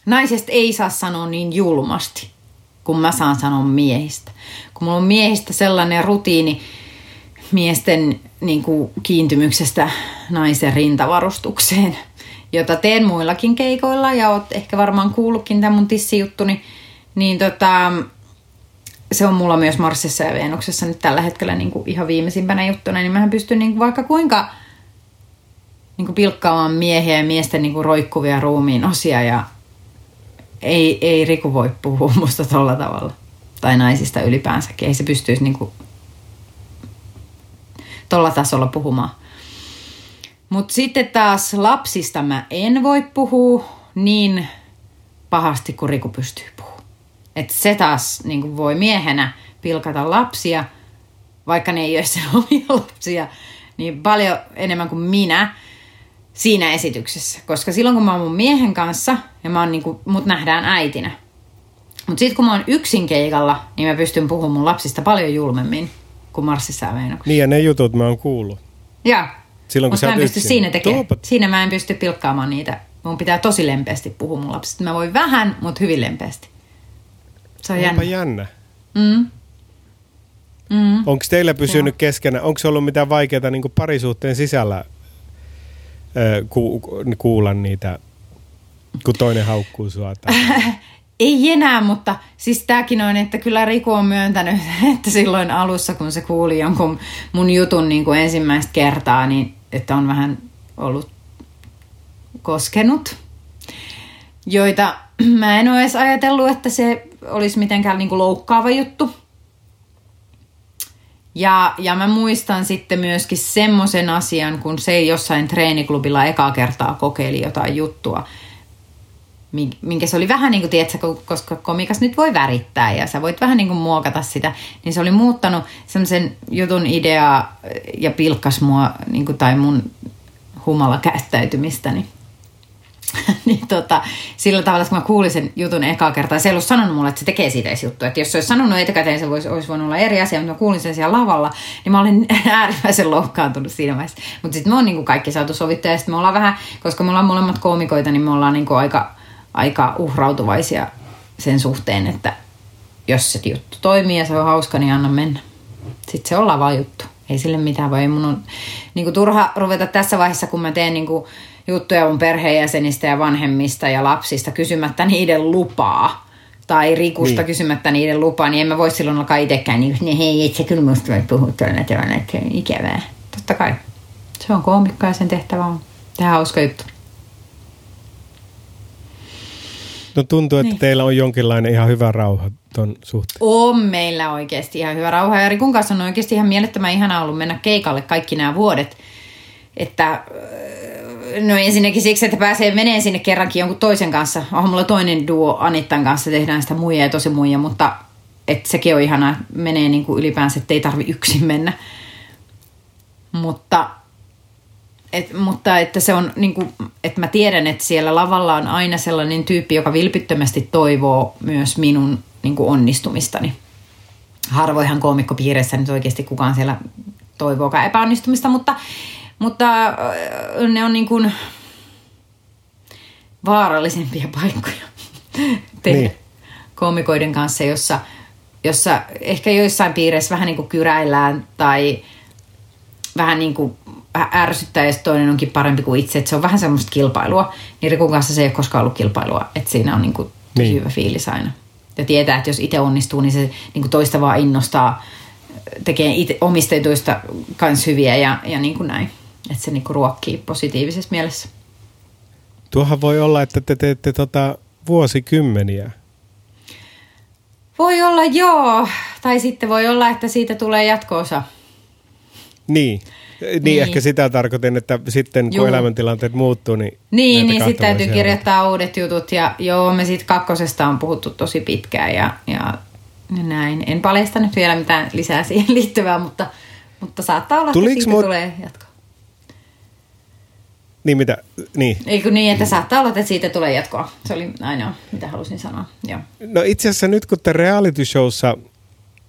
naisesta ei saa sanoa niin julmasti, kun mä saan sanoa miehistä. Kun mulla on miehistä sellainen rutiini miesten niin kuin, kiintymyksestä naisen rintavarustukseen, jota teen muillakin keikoilla ja oot ehkä varmaan kuullutkin tämän mun tissijuttuni, niin tota, se on mulla myös Marsissa ja Venuksessa nyt tällä hetkellä niin kuin ihan viimeisimpänä juttuna, niin mähän pystyn niin kuin vaikka kuinka niin kuin pilkkaamaan miehiä ja miesten niin kuin roikkuvia ruumiin osia ja ei, ei Riku voi puhua musta tolla tavalla. Tai naisista ylipäänsäkin. Ei se pystyisi niinku tolla tasolla puhumaan. Mutta sitten taas lapsista mä en voi puhua niin pahasti kuin Riku pystyy puhumaan. Et se taas niin voi miehenä pilkata lapsia, vaikka ne ei ole sen *laughs* omia lapsia, niin paljon enemmän kuin minä siinä esityksessä. Koska silloin kun mä oon mun miehen kanssa ja mä oon niinku, mut nähdään äitinä. Mutta sitten kun mä oon yksin keikalla, niin mä pystyn puhumaan mun lapsista paljon julmemmin kuin Marssissa Veenoksessa. Niin ja ne jutut mä oon kuullut. Joo. Silloin kun Mutta mä en pysty siinä tekemään. Siinä mä en pysty pilkkaamaan niitä. Mun pitää tosi lempeästi puhua mun lapsista. Mä voin vähän, mutta hyvin lempeästi. Se on Onpa jännä. Mm. Mm. Onko teillä pysynyt Joo. keskenä, onko ollut mitään vaikeaa niin parisuhteen sisällä ku, kuulla niitä, kun toinen haukkuu sua? *laughs* Ei enää, mutta siis tämäkin on, että kyllä Riku on myöntänyt, *laughs* että silloin alussa, kun se kuuli jonkun mun jutun niin kuin ensimmäistä kertaa, niin että on vähän ollut koskenut, joita *clears throat* mä en ole edes ajatellut, että se olisi mitenkään niin kuin loukkaava juttu. Ja, ja mä muistan sitten myöskin semmoisen asian, kun se jossain treeniklubilla ekaa kertaa kokeili jotain juttua, minkä se oli vähän niin kuin, tiedätkö, koska komikas nyt voi värittää ja sä voit vähän niin kuin muokata sitä, niin se oli muuttanut semmoisen jutun ideaa ja pilkkas mua niin kuin, tai mun humala käyttäytymistäni. *laughs* niin tota, sillä tavalla, kun mä kuulin sen jutun ekaa kertaa, se ei ollut sanonut mulle, että se tekee siitä edes juttu. Että jos se olisi sanonut etukäteen, se voisi, olisi voinut olla eri asia, mutta mä kuulin sen siellä lavalla, niin mä olin *laughs* äärimmäisen loukkaantunut siinä vaiheessa. Mutta sitten me on niin kuin kaikki saatu sovittua ja sitten me ollaan vähän, koska me ollaan molemmat koomikoita, niin me ollaan niin kuin aika, aika uhrautuvaisia sen suhteen, että jos se juttu toimii ja se on hauska, niin anna mennä. Sitten se ollaan vaan juttu. Ei sille mitään voi. Mun on niin kuin turha ruveta tässä vaiheessa, kun mä teen niin kuin juttuja mun perheenjäsenistä ja vanhemmista ja lapsista kysymättä niiden lupaa tai Rikusta niin. kysymättä niiden lupaa, niin en mä voi silloin alkaa itsekään, niin, niin hei, et sä kyllä musta voi puhua tuolla tavalla, että ikävää. Totta kai. Se on koomikko ja sen tehtävä on tehdä hauska juttu. No tuntuu, että niin. teillä on jonkinlainen ihan hyvä rauha ton suhteen. On meillä oikeasti ihan hyvä rauha. Ja Rikun kanssa on oikeasti ihan mielettömän ihana ollut mennä keikalle kaikki nämä vuodet. Että No ensinnäkin siksi, että pääsee menee sinne kerrankin jonkun toisen kanssa. Onhan mulla toinen duo Anittan kanssa, tehdään sitä muija ja tosi muija, mutta että sekin on ihanaa, menee niin kuin ylipäänsä, että ei tarvi yksin mennä. Mutta, et, mutta että se on niin kuin, että mä tiedän, että siellä lavalla on aina sellainen tyyppi, joka vilpittömästi toivoo myös minun niin kuin onnistumistani. Harvoinhan koomikkopiireissä nyt oikeasti kukaan siellä toivoakaan epäonnistumista, mutta, mutta äh, ne on niin kuin vaarallisempia paikkoja *laughs* tehdä niin. komikoiden kanssa, jossa, jossa ehkä joissain piireissä vähän niin kuin kyräillään tai vähän niin kuin ärsyttää, jos toinen onkin parempi kuin itse. Että se on vähän semmoista kilpailua. Niin Rikun kanssa se ei ole koskaan ollut kilpailua. Että siinä on niin kuin tosi niin. hyvä fiilis aina. Ja tietää, että jos itse onnistuu, niin se niin kuin toista vaan innostaa tekee itse, omista etuista kans hyviä ja, ja niin kuin näin. Että se niin kuin ruokkii positiivisessa mielessä. Tuohan voi olla, että te teette tota vuosikymmeniä. Voi olla joo, tai sitten voi olla, että siitä tulee jatkoosa. Niin. Niin, niin, ehkä sitä tarkoitin, että sitten kun Juu. elämäntilanteet muuttuu, niin... Niin, niin sitten täytyy kirjoittaa uudet jutut ja joo, me siitä kakkosesta on puhuttu tosi pitkään ja, ja näin. En paljasta nyt vielä mitään lisää siihen *laughs* liittyvää, mutta, mutta saattaa olla, Tuliko että siitä mu- tulee jatko. Niin mitä, niin. Eikö niin, että saattaa olla, että siitä tulee jatkoa. Se oli ainoa, mitä halusin sanoa. Joo. No itse asiassa nyt kun te reality showssa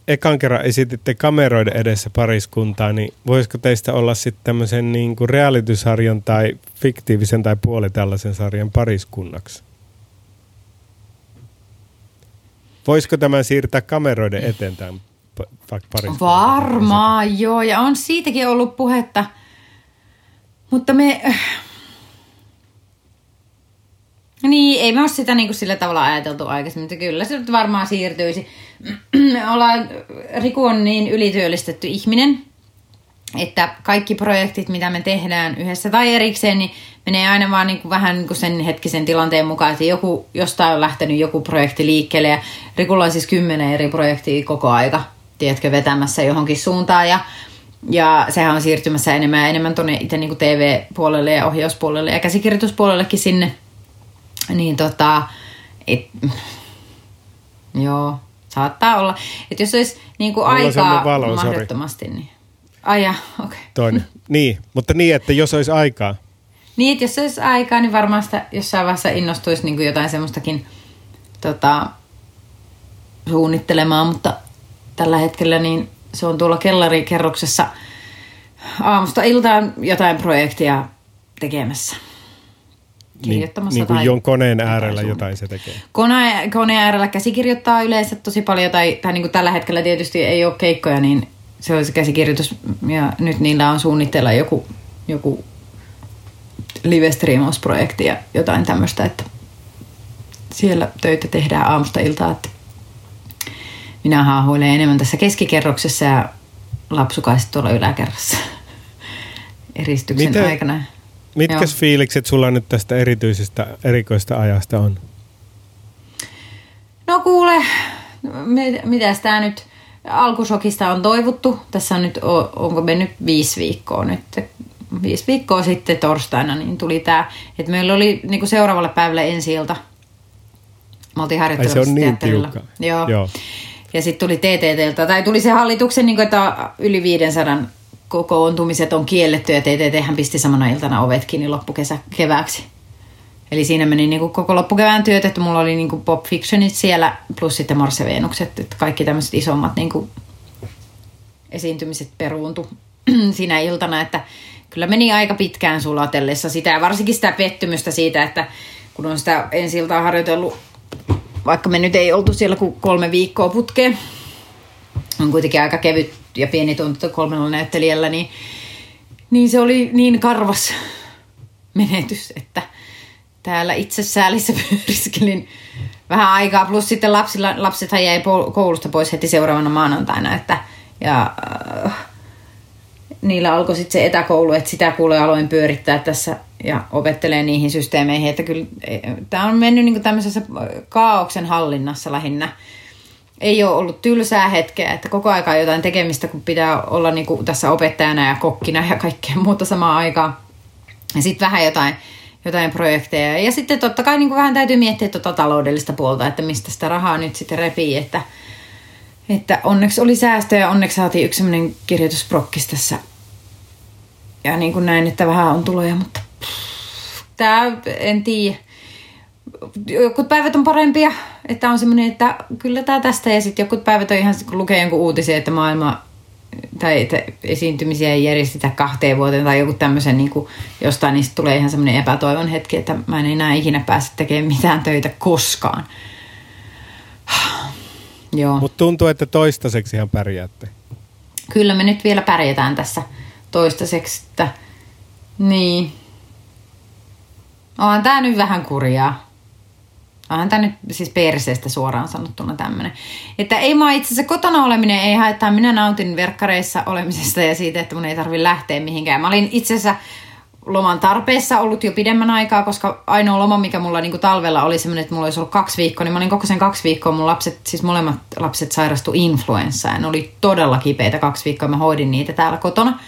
ekan kerran esititte kameroiden edessä pariskuntaa, niin voisiko teistä olla sitten tämmöisen niin kuin reality-sarjan tai fiktiivisen tai puoli tällaisen sarjan pariskunnaksi? Voisiko tämän siirtää kameroiden eteen tämän Varmaan, joo. Ja on siitäkin ollut puhetta. Mutta me... Niin, ei me ole sitä niin kuin sillä tavalla ajateltu aikaisemmin, mutta kyllä se varmaan siirtyisi. Me ollaan, Riku on niin ylityöllistetty ihminen, että kaikki projektit, mitä me tehdään yhdessä tai erikseen, niin menee aina vaan niin kuin vähän niin kuin sen hetkisen tilanteen mukaan, että joku, jostain on lähtenyt joku projekti liikkeelle ja Rikulla on siis kymmenen eri projektia koko aika, tiedätkö, vetämässä johonkin suuntaan ja ja sehän on siirtymässä enemmän ja enemmän tuonne itse niin TV-puolelle ja ohjauspuolelle ja käsikirjoituspuolellekin sinne. Niin tota, et, joo, saattaa olla. Että jos olisi niin kuin aikaa valo, mahdottomasti, sorry. niin... Ai okei. Okay. Toinen. *laughs* Niin, mutta niin, että jos olisi aikaa. Niin, että jos olisi aikaa, niin varmaan sitä jossain vaiheessa innostuisi niin kuin jotain semmoistakin tota, suunnittelemaan, mutta tällä hetkellä niin se on tuolla kellarikerroksessa aamusta iltaan jotain projektia tekemässä. Niin, niin kuin jon koneen äärellä jotain, jotain se tekee. Kone, koneen äärellä käsikirjoittaa yleensä tosi paljon, tai, tai niin kuin tällä hetkellä tietysti ei ole keikkoja, niin se on se käsikirjoitus, ja nyt niillä on suunnitteilla joku, joku live projekti ja jotain tämmöistä, että siellä töitä tehdään aamusta iltaa, että minä haahuilen enemmän tässä keskikerroksessa ja lapsukaiset tuolla yläkerrassa *laughs* eristyksen Miten, aikana. Mitkä fiilikset sulla nyt tästä erityisestä erikoista ajasta on? No kuule, mitä tämä nyt alkusokista on toivottu. Tässä on nyt, onko mennyt viisi viikkoa nyt. Viisi viikkoa sitten torstaina niin tuli tämä, että meillä oli niin kuin seuraavalle päivälle ensi ilta. Me oltiin harjoittelemassa se on niin tiukka. Joo. Joo. Ja sitten tuli TTTltä, tai tuli se hallituksen, niin kuin, että yli 500 kokoontumiset on kielletty ja TTT pisti samana iltana ovet kiinni loppukesä kevääksi. Eli siinä meni niin kuin koko loppukevään työt, että mulla oli niin kuin Pop Fictionit siellä plus sitten Venukset, että kaikki tämmöiset isommat niin kuin esiintymiset peruuntu *clears throat* siinä iltana, että kyllä meni aika pitkään sulatellessa sitä ja varsinkin sitä pettymystä siitä, että kun on sitä ensi iltaa harjoitellut, vaikka me nyt ei oltu siellä kuin kolme viikkoa putkeen, on kuitenkin aika kevyt ja pieni tuntu kolmella näyttelijällä, niin, niin se oli niin karvas menetys, että täällä itse säälissä pyöriskelin vähän aikaa. Plus sitten lapsilla, lapsethan jäi koulusta pois heti seuraavana maanantaina, että ja äh, niillä alkoi sitten se etäkoulu, että sitä kuulee aloin pyörittää tässä ja opettelee niihin systeemeihin, että kyllä e, tämä on mennyt niin tämmöisessä kaauksen hallinnassa lähinnä ei ole ollut tylsää hetkeä, että koko aika on jotain tekemistä, kun pitää olla niin kuin tässä opettajana ja kokkina ja kaikkea muuta samaan aikaan. Ja sitten vähän jotain, jotain projekteja. Ja sitten totta kai niin kuin vähän täytyy miettiä tuota taloudellista puolta, että mistä sitä rahaa nyt sitten repii, että, että onneksi oli säästöjä, onneksi saatiin yksi sellainen kirjoitusprokkis tässä. Ja niin kuin näin, että vähän on tuloja, mutta tämä en tiedä jotkut päivät on parempia, että on semmoinen, että kyllä tämä tästä ja sitten jotkut päivät on ihan kun lukee jonkun uutisen, että maailma tai että esiintymisiä ei järjestetä kahteen vuoteen tai joku tämmöisen, niin kuin, jostain niistä tulee ihan semmoinen epätoivon hetki, että mä en enää ikinä pääse tekemään mitään töitä koskaan. *sighs* Joo. Mutta tuntuu, että toistaiseksi ihan pärjäätte. Kyllä me nyt vielä pärjätään tässä toistaiseksi, että niin. Onhan tää nyt vähän kurjaa. Onhan tämä nyt siis perseestä suoraan sanottuna tämmöinen. Että ei mä itse asiassa kotona oleminen ei haittaa. Minä nautin verkkareissa olemisesta ja siitä, että mun ei tarvi lähteä mihinkään. Mä olin itse asiassa loman tarpeessa ollut jo pidemmän aikaa, koska ainoa loma, mikä mulla niin talvella oli semmoinen, että mulla olisi ollut kaksi viikkoa, niin mä olin koko sen kaksi viikkoa, mun lapset, siis molemmat lapset sairastu influenssaan. Ne oli todella kipeitä kaksi viikkoa, mä hoidin niitä täällä kotona.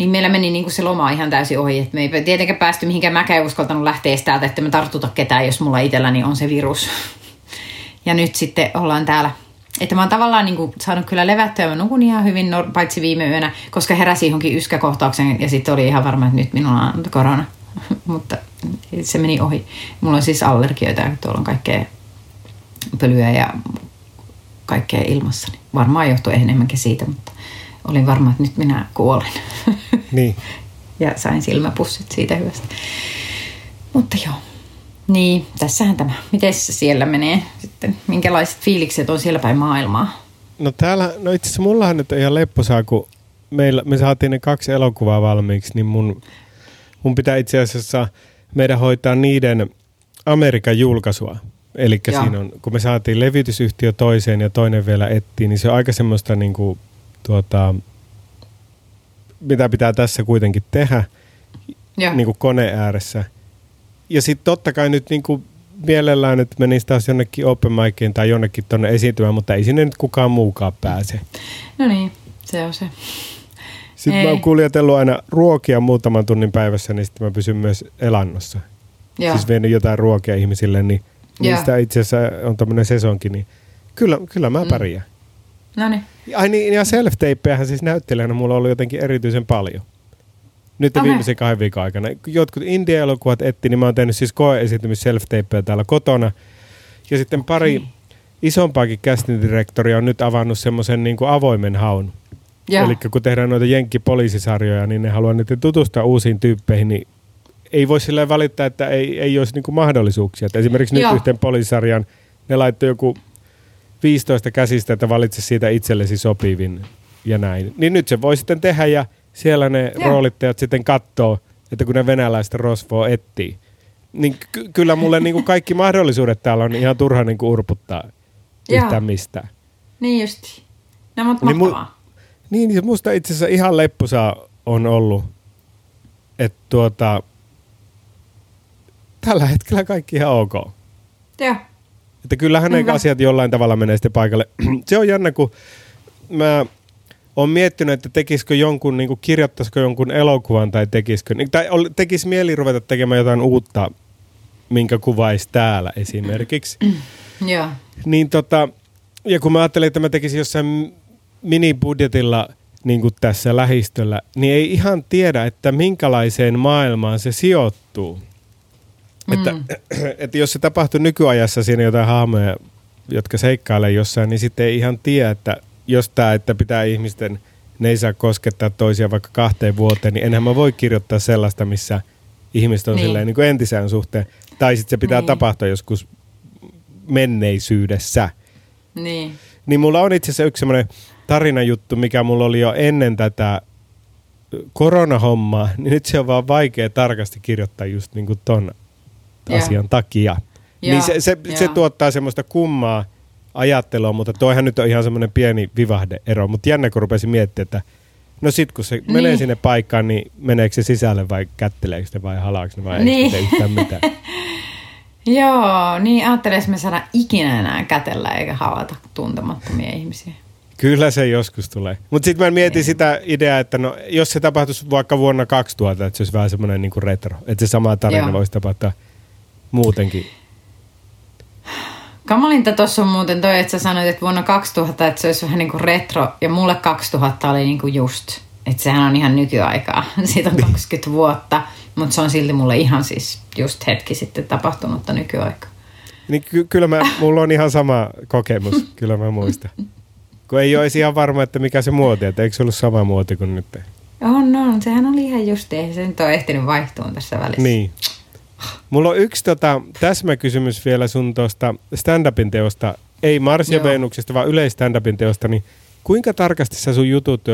Niin meillä meni niin kuin se loma ihan täysin ohi, että me ei tietenkään päästy mihinkään, mäkään uskaltanut lähteä täältä, että me tartuta ketään, jos mulla itselläni on se virus. *laughs* Ja nyt sitten ollaan täällä että mä oon tavallaan niin kuin saanut kyllä levättyä, mä nukun ihan hyvin, paitsi viime yönä, koska heräsi johonkin yskäkohtauksen ja sitten oli ihan varma, että nyt minulla on korona. *laughs* Mutta se meni ohi. Mulla on siis allergioita, tuolla on kaikkea pölyä ja kaikkea ilmassa. Niin varmaan johtuu enemmänkin siitä, mutta olin varma, että nyt minä kuolen. *laughs* Niin. ja sain silmäpussit siitä hyvästä. Mutta joo. Niin, tässähän tämä. Miten se siellä menee sitten? Minkälaiset fiilikset on siellä päin maailmaa? No täällä, no itse asiassa mullahan nyt on ihan lepposaa, kun meillä, me saatiin ne kaksi elokuvaa valmiiksi, niin mun, mun pitää itse asiassa meidän hoitaa niiden Amerikan julkaisua. Eli siinä on, kun me saatiin levitysyhtiö toiseen ja toinen vielä ettiin, niin se on aika semmoista niin kuin, tuota, mitä pitää tässä kuitenkin tehdä niin kuin kone ääressä – ja sitten totta kai nyt niin kuin mielellään, että menisi taas jonnekin open miciin tai jonnekin tuonne esiintymään, mutta ei sinne nyt kukaan muukaan pääse. No niin, se on se. Sitten ei. mä oon kuljetellut aina ruokia muutaman tunnin päivässä, niin sitten mä pysyn myös elannossa. Joo. Siis vienyt jotain ruokia ihmisille, niin niistä itse asiassa on tämmöinen sesonki, niin kyllä, kyllä mä mm. No niin. Ai niin, ja self siis näyttelijänä mulla ollut jotenkin erityisen paljon. Nyt okay. viimeisen kahden viikon aikana. Jotkut indie-elokuvat etti, niin mä oon tehnyt siis koe-esiintymis self täällä kotona. Ja sitten pari okay. isompaakin casting direktoria on nyt avannut semmoisen niin avoimen haun. Yeah. Eli kun tehdään noita jenkkipoliisisarjoja, niin ne haluaa nyt tutustua uusiin tyyppeihin, niin ei voi sillä valittaa, että ei, ei olisi niin mahdollisuuksia. Et esimerkiksi nyt yhteen poliisisarjan ne laittoi joku 15 käsistä, että valitse siitä itsellesi sopivin ja näin. Niin nyt se voi sitten tehdä ja siellä ne Joo. roolittajat sitten katsoo, että kun ne venäläistä rosvoa etsii. Niin ky- kyllä mulle *laughs* niin kuin kaikki mahdollisuudet täällä on ihan turha niin kuin urputtaa yhtään mistään. Niin justi. No mutta niin, mu- niin, musta itse asiassa ihan leppusa on ollut, että tuota, tällä hetkellä kaikki ihan ok. Joo. Että kyllähän ne asiat jollain tavalla menee sitten paikalle. *clears throat* Se on jännä, kun mä on miettinyt, että tekisikö jonkun, niin kuin kirjoittaisiko jonkun elokuvan tai tekisikö, niin- tai tekisi mieli ruveta tekemään jotain uutta, minkä kuvaisi täällä esimerkiksi. *clears throat* Joo. Niin tota, ja kun mä ajattelin, että mä tekisin jossain minibudjetilla niin kuin tässä lähistöllä, niin ei ihan tiedä, että minkälaiseen maailmaan se sijoittuu. Mm. Että, *clears throat* että jos se tapahtuu nykyajassa siinä jotain hahmoja, jotka seikkailee jossain, niin sitten ei ihan tiedä, että jos tämä, että pitää ihmisten, ne ei saa koskettaa toisia vaikka kahteen vuoteen, niin enhän mä voi kirjoittaa sellaista, missä ihmiset on niin. silleen niin kuin entisään suhteen. Tai sitten se pitää niin. tapahtua joskus menneisyydessä. Niin. Niin mulla on itse asiassa yksi semmoinen tarinajuttu, mikä mulla oli jo ennen tätä koronahommaa, niin nyt se on vaan vaikea tarkasti kirjoittaa just niin kuin ton ja. asian takia. Ja. Niin se, se, se tuottaa semmoista kummaa, ajattelua, mutta toihan nyt on ihan semmoinen pieni vivahdeero. Mutta jännä, kun rupesin miettimään, että no sit kun se niin. menee sinne paikkaan, niin meneekö se sisälle vai kätteleekö se vai halaako ne vai niin. ei yhtään mitään? *laughs* Joo, niin ajattelen, me saada ikinä enää kätellä eikä havata tuntemattomia ihmisiä. Kyllä se joskus tulee. Mutta sitten mä mietin ei. sitä ideaa, että no, jos se tapahtuisi vaikka vuonna 2000, että se olisi vähän semmoinen niin retro. Että se sama tarina Joo. voisi tapahtua muutenkin Kamalinta tuossa on muuten toi, että sä sanoit, että vuonna 2000, että se olisi vähän niin kuin retro, ja mulle 2000 oli niin kuin just, että sehän on ihan nykyaikaa, *laughs* siitä on 20 vuotta, mutta se on silti mulle ihan siis just hetki sitten tapahtunutta nykyaikaa. Niin ky- kyllä mä, mulla on ihan sama kokemus, *laughs* kyllä mä muistan. Kun ei ole ihan varma, että mikä se muoti, että eikö se ollut sama muoti kuin nyt? On, on. Sehän oli ihan just, ei se nyt ole ehtinyt vaihtua tässä välissä. Niin. Mulla on yksi tota, täsmäkysymys vielä sun tuosta stand-upin teosta. Ei Mars ja Joo. Venuksesta, vaan yleis stand-upin teosta. Niin kuinka tarkasti sä sun jutut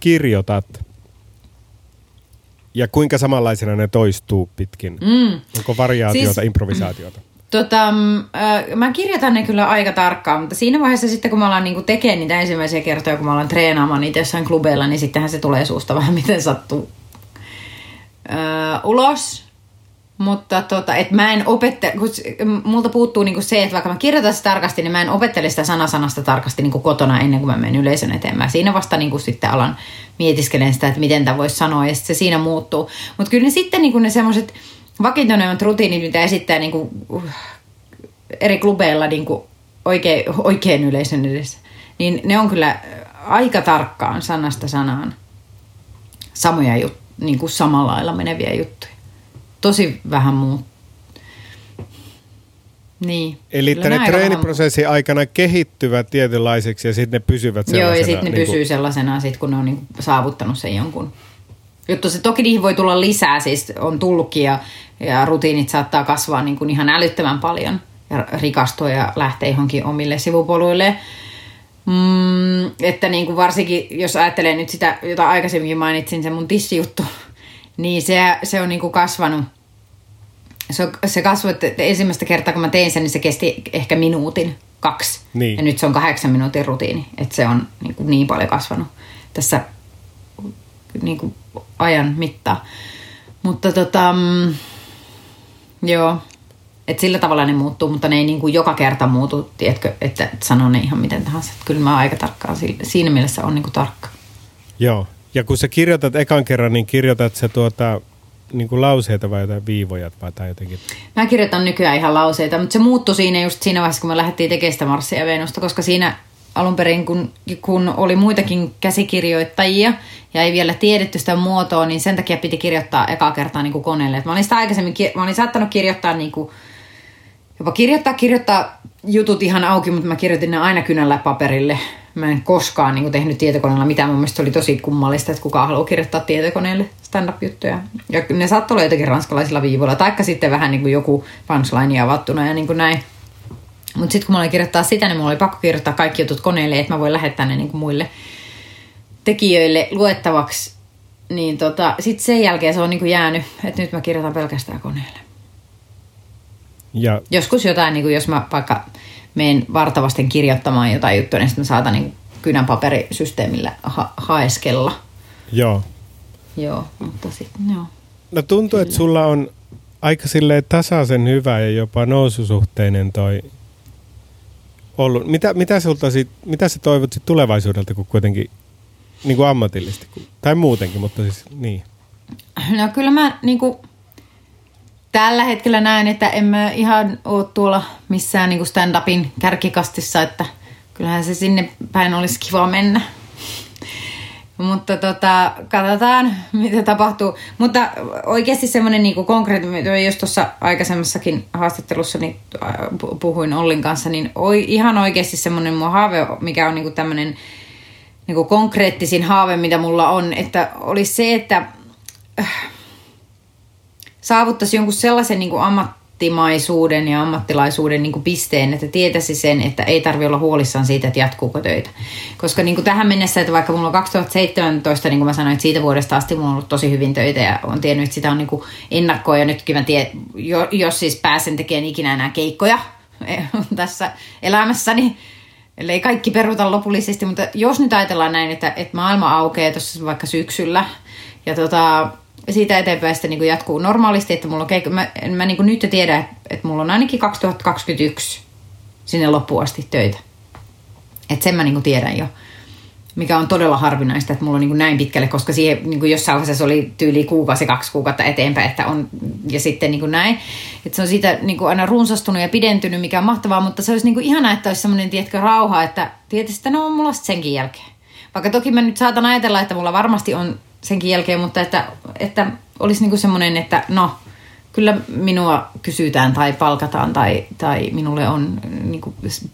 kirjoitat? Ja kuinka samanlaisena ne toistuu pitkin? Mm. Onko variaatiota, Siis- improvisaatiota? Tota, äh, mä kirjoitan ne kyllä aika tarkkaan, mutta siinä vaiheessa sitten kun mä alan niinku tekemään niitä ensimmäisiä kertoja, kun mä alan treenaamaan niitä jossain klubeilla, niin sittenhän se tulee suusta vähän *laughs* miten sattuu äh, ulos. Mutta tota, et mä en opettele, kun multa puuttuu niinku se, että vaikka mä kirjoitan sitä tarkasti, niin mä en opettele sitä sanasanasta tarkasti niinku kotona ennen kuin mä menen yleisön eteen. Mä siinä vasta niinku sitten alan mietiskelen sitä, että miten tämä voisi sanoa ja se siinä muuttuu. Mutta kyllä ne sitten niinku ne semmoiset vakiintuneemmat rutiinit, mitä esittää niinku, uh, eri klubeilla niinku oikein, oikein yleisön edessä, niin ne on kyllä aika tarkkaan sanasta sanaan samoja jut, niin kuin samalla lailla meneviä juttuja. Tosi vähän muut. Niin. Eli Kyllä ne aika vähän treeniprosessin aikana kehittyvät tietynlaiseksi ja sitten ne pysyvät Joo, sellaisena. ja sitten ne niin pysyy sellaisena, sit kun ne on niinku saavuttanut sen jonkun juttu. Se, toki niihin voi tulla lisää, siis on tullutkin ja, ja rutiinit saattaa kasvaa niin kuin ihan älyttömän paljon ja rikastua ja lähteä johonkin omille sivupoluille. Mm, että niin kuin varsinkin, jos ajattelee nyt sitä, jota aikaisemminkin mainitsin, se mun tissijuttu, niin se, se on niin kuin kasvanut se, se kasvoi, että ensimmäistä kertaa kun mä tein sen, niin se kesti ehkä minuutin, kaksi. Niin. Ja nyt se on kahdeksan minuutin rutiini, että se on niin, kuin niin paljon kasvanut tässä niin kuin ajan mittaa. Mutta tota, mm, joo, että sillä tavalla ne muuttuu, mutta ne ei niin kuin joka kerta muutu, tiedätkö, että sanoo ne ihan miten tahansa. Että kyllä mä aika tarkkaan, siinä mielessä on niin kuin tarkka. Joo. Ja kun sä kirjoitat ekan kerran, niin kirjoitat sä tuota, niin kuin lauseita vai jotain viivoja vai tai jotenkin. Mä kirjoitan nykyään ihan lauseita, mutta se muuttui siinä just siinä vaiheessa, kun me lähdettiin tekemään sitä Marssia ja Venusta, koska siinä alun perin, kun, kun oli muitakin käsikirjoittajia ja ei vielä tiedetty sitä muotoa, niin sen takia piti kirjoittaa ekaa kertaa niin kuin koneelle. Et mä olin sitä aikaisemmin, mä olin saattanut kirjoittaa niin kuin, jopa kirjoittaa, kirjoittaa jutut ihan auki, mutta mä kirjoitin ne aina kynällä paperille. Mä en koskaan niin kuin, tehnyt tietokoneella mitään. Mun mielestä oli tosi kummallista, että kukaan haluaa kirjoittaa tietokoneelle stand-up-juttuja. Ja ne saattoi olla jotenkin ranskalaisilla viivoilla, taikka sitten vähän niin kuin joku punchline avattuna ja niin kuin näin. Mutta sitten kun mä olin kirjoittaa sitä, niin mulla oli pakko kirjoittaa kaikki jutut koneelle, että mä voin lähettää ne niin kuin muille tekijöille luettavaksi. Niin tota, sitten sen jälkeen se on niin kuin jäänyt, että nyt mä kirjoitan pelkästään koneelle. Ja Joskus jotain, niin kuin jos mä vaikka menen vartavasten kirjoittamaan jotain juttua, niin sitten mä saatan niin kynänpaperisysteemillä ha- haeskella. joo. Joo, mutta sitten joo. No tuntuu, että sulla on aika silleen tasaisen hyvä ja jopa noususuhteinen toi ollut. Mitä, mitä, sulta sit, mitä sä toivot sit tulevaisuudelta, kun kuitenkin niin kuin ammatillisesti, tai muutenkin, mutta siis niin. No kyllä mä niinku, tällä hetkellä näen, että en mä ihan ole tuolla missään niinku stand-upin kärkikastissa, että kyllähän se sinne päin olisi kiva mennä. Mutta tota, katsotaan, mitä tapahtuu. Mutta oikeasti semmoinen niinku konkreettinen, jos tuossa aikaisemmassakin haastattelussa niin äh, pu- puhuin Ollin kanssa, niin oi, ihan oikeasti semmoinen mun haave, mikä on niinku tämmöinen niinku konkreettisin haave, mitä mulla on, että olisi se, että saavuttaisi jonkun sellaisen niin kuin ammattimaisuuden ja ammattilaisuuden niin kuin pisteen, että tietäisi sen, että ei tarvitse olla huolissaan siitä, että jatkuuko töitä. Koska niin kuin tähän mennessä, että vaikka mulla on 2017, niin kuin mä sanoin, että siitä vuodesta asti mulla on ollut tosi hyvin töitä ja on tiennyt, että sitä on niin kuin ennakkoa ja nytkin mä tiedän, jo- jos siis pääsen tekemään ikinä enää keikkoja *laughs* tässä elämässäni, ellei kaikki peruta lopullisesti, mutta jos nyt ajatellaan näin, että, että maailma aukeaa tuossa vaikka syksyllä ja tota, siitä eteenpäin sitten niin jatkuu normaalisti, että mulla on keikko, mä, mä niin nyt jo tiedän, että, mulla on ainakin 2021 sinne loppuun asti töitä. Että sen mä niin tiedän jo, mikä on todella harvinaista, että mulla on niin näin pitkälle, koska siihen niin jossain vaiheessa oli tyyli kuukausi, kaksi kuukautta eteenpäin, että on, ja sitten niin näin. Että se on siitä niin aina runsastunut ja pidentynyt, mikä on mahtavaa, mutta se olisi niin ihanaa, että olisi semmoinen, tiedätkö, rauha, että tietysti että no on mulla senkin jälkeen. Vaikka toki mä nyt saatan ajatella, että mulla varmasti on senkin jälkeen, mutta että, että olisi niin semmoinen, että no, kyllä minua kysytään tai palkataan tai, tai minulle on niin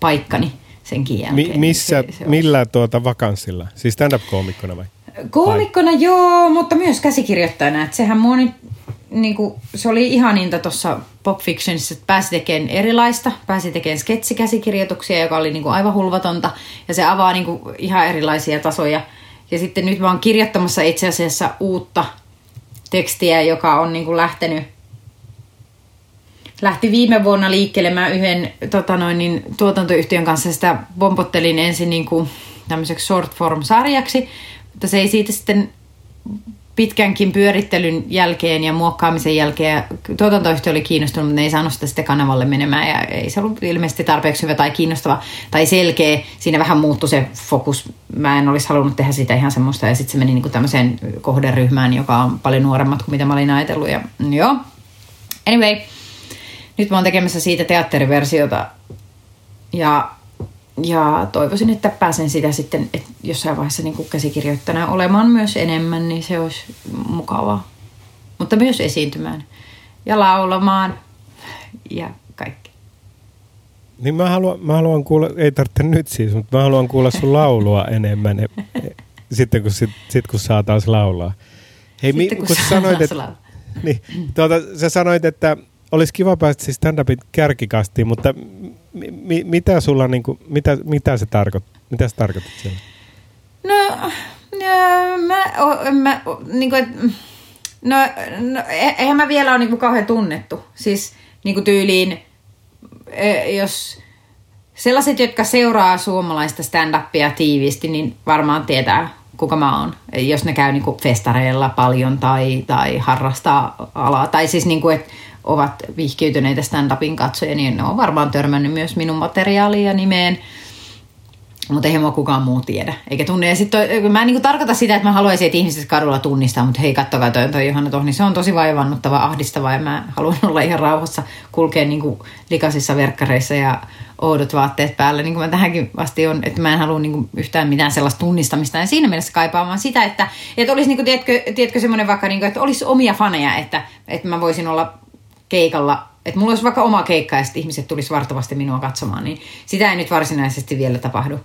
paikkani senkin jälkeen. Mi- missä, se, se millä tuota vakanssilla? Siis stand-up-koomikkona vai? Koomikkona joo, mutta myös käsikirjoittajana. Että sehän mua nyt, niin kuin, se oli ihaninta tuossa Pop Fictionissa, että pääsi tekemään erilaista. Pääsi tekemään sketsikäsikirjoituksia, joka oli niin kuin aivan hulvatonta. Ja se avaa niin kuin ihan erilaisia tasoja. Ja sitten nyt mä oon kirjoittamassa itse asiassa uutta tekstiä, joka on niin kuin lähtenyt lähti viime vuonna liikkeelle. Mä yhden tota noin, niin, tuotantoyhtiön kanssa sitä pompottelin ensin niin kuin tämmöiseksi short form sarjaksi, mutta se ei siitä sitten pitkänkin pyörittelyn jälkeen ja muokkaamisen jälkeen. Tuotantoyhtiö oli kiinnostunut, mutta ne ei saanut sitä sitten kanavalle menemään ja ei se ollut ilmeisesti tarpeeksi hyvä tai kiinnostava tai selkeä. Siinä vähän muuttui se fokus. Mä en olisi halunnut tehdä sitä ihan semmoista ja sitten se meni niin tämmöiseen kohderyhmään, joka on paljon nuoremmat kuin mitä mä olin ajatellut. Ja, joo. Anyway, nyt mä oon tekemässä siitä teatteriversiota ja ja toivoisin, että pääsen sitä sitten että jossain vaiheessa niin kuin käsikirjoittajana olemaan myös enemmän, niin se olisi mukavaa. Mutta myös esiintymään ja laulamaan ja kaikki. Niin mä haluan, mä haluan kuulla, ei tarvitse nyt siis, mutta mä haluan kuulla sun laulua *laughs* enemmän sitten kun, sit, sit, kun saa taas laulaa. Hei, sitten mi, kun, kun sä sanoit, että, niin, tuota, sä sanoit, että olisi kiva päästä siis stand-upin kärkikastiin, mutta mi, mitä sulla, niin kuin, mitä, mitä se tarkoittaa? Mitä se tarkoittaa siellä? No, no mä, mä niin kuin, no, no, e, eihän mä vielä ole niin kuin kauhean tunnettu. Siis niin kuin tyyliin, e, jos sellaiset, jotka seuraa suomalaista stand-upia tiiviisti, niin varmaan tietää, kuka mä oon. Jos ne käy niin kuin festareilla paljon tai, tai harrastaa alaa. Tai siis niin kuin, että ovat vihkiytyneitä stand-upin katsoja, niin ne on varmaan törmännyt myös minun materiaaliin ja nimeen. Mutta eihän mua kukaan muu tiedä, eikä tunne. Ja sit toi, mä en niinku tarkoita sitä, että mä haluaisin, että ihmiset kadulla tunnistaa, mutta hei, kattokaa toi, toi Johanna Tohni, se on tosi vaivannuttava, ahdistava ja mä haluan olla ihan rauhassa, kulkea niinku likaisissa verkkareissa ja oudot vaatteet päällä, niin kuin mä tähänkin vasti on, että mä en halua niin yhtään mitään sellaista tunnistamista. Ja siinä mielessä kaipaamaan sitä, että, että olisi, niin kuin, tiedätkö, tiedätkö semmoinen vaikka, niin kuin, että olisi omia faneja, että, että mä voisin olla keikalla, että mulla olisi vaikka oma keikka ja sitten ihmiset tulisi vartavasti minua katsomaan, niin sitä ei nyt varsinaisesti vielä tapahdu.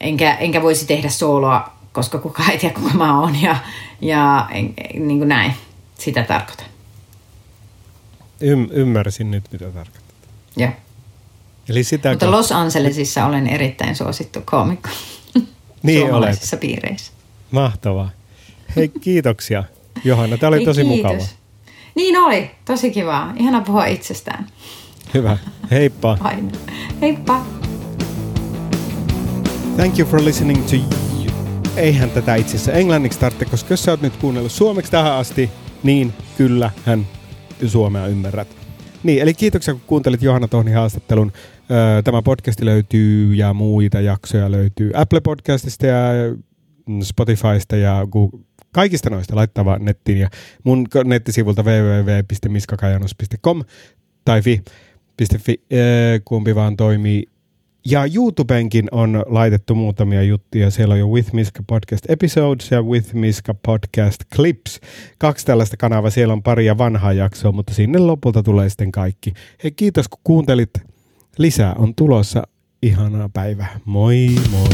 Enkä, enkä voisi tehdä sooloa, koska kukaan ei tiedä, kuka mä oon ja, ja en, niin kuin näin. Sitä tarkoitan. Ym, ymmärsin nyt, mitä tarkoitat. Joo. Eli sitä Mutta Los Angelesissa olen erittäin suosittu koomikko. *laughs* Niin olet. piireissä. Mahtavaa. Hei, kiitoksia Johanna. Tämä oli Hei, tosi kiitos. mukava. Niin oli, tosi kiva. Ihana puhua itsestään. Hyvä. Heippa. Aina. Heippa. Thank you for listening to you. Eihän tätä itse asiassa englanniksi tarvitse, koska jos sä oot nyt kuunnellut suomeksi tähän asti, niin kyllä hän suomea ymmärrät. Niin, eli kiitoksia kun kuuntelit Johanna Tohni haastattelun. Tämä podcast löytyy ja muita jaksoja löytyy Apple Podcastista ja Spotifysta ja Google, kaikista noista laittaa vaan nettiin ja mun nettisivulta www.miskakajanus.com tai fi.fi, kumpi vaan toimii. Ja YouTubenkin on laitettu muutamia juttuja. Siellä on jo With Miska Podcast Episodes ja With Miska Podcast Clips. Kaksi tällaista kanavaa. Siellä on paria vanhaa jaksoa, mutta sinne lopulta tulee sitten kaikki. Hei, kiitos kun kuuntelit. Lisää on tulossa. Ihanaa päivää. Moi moi.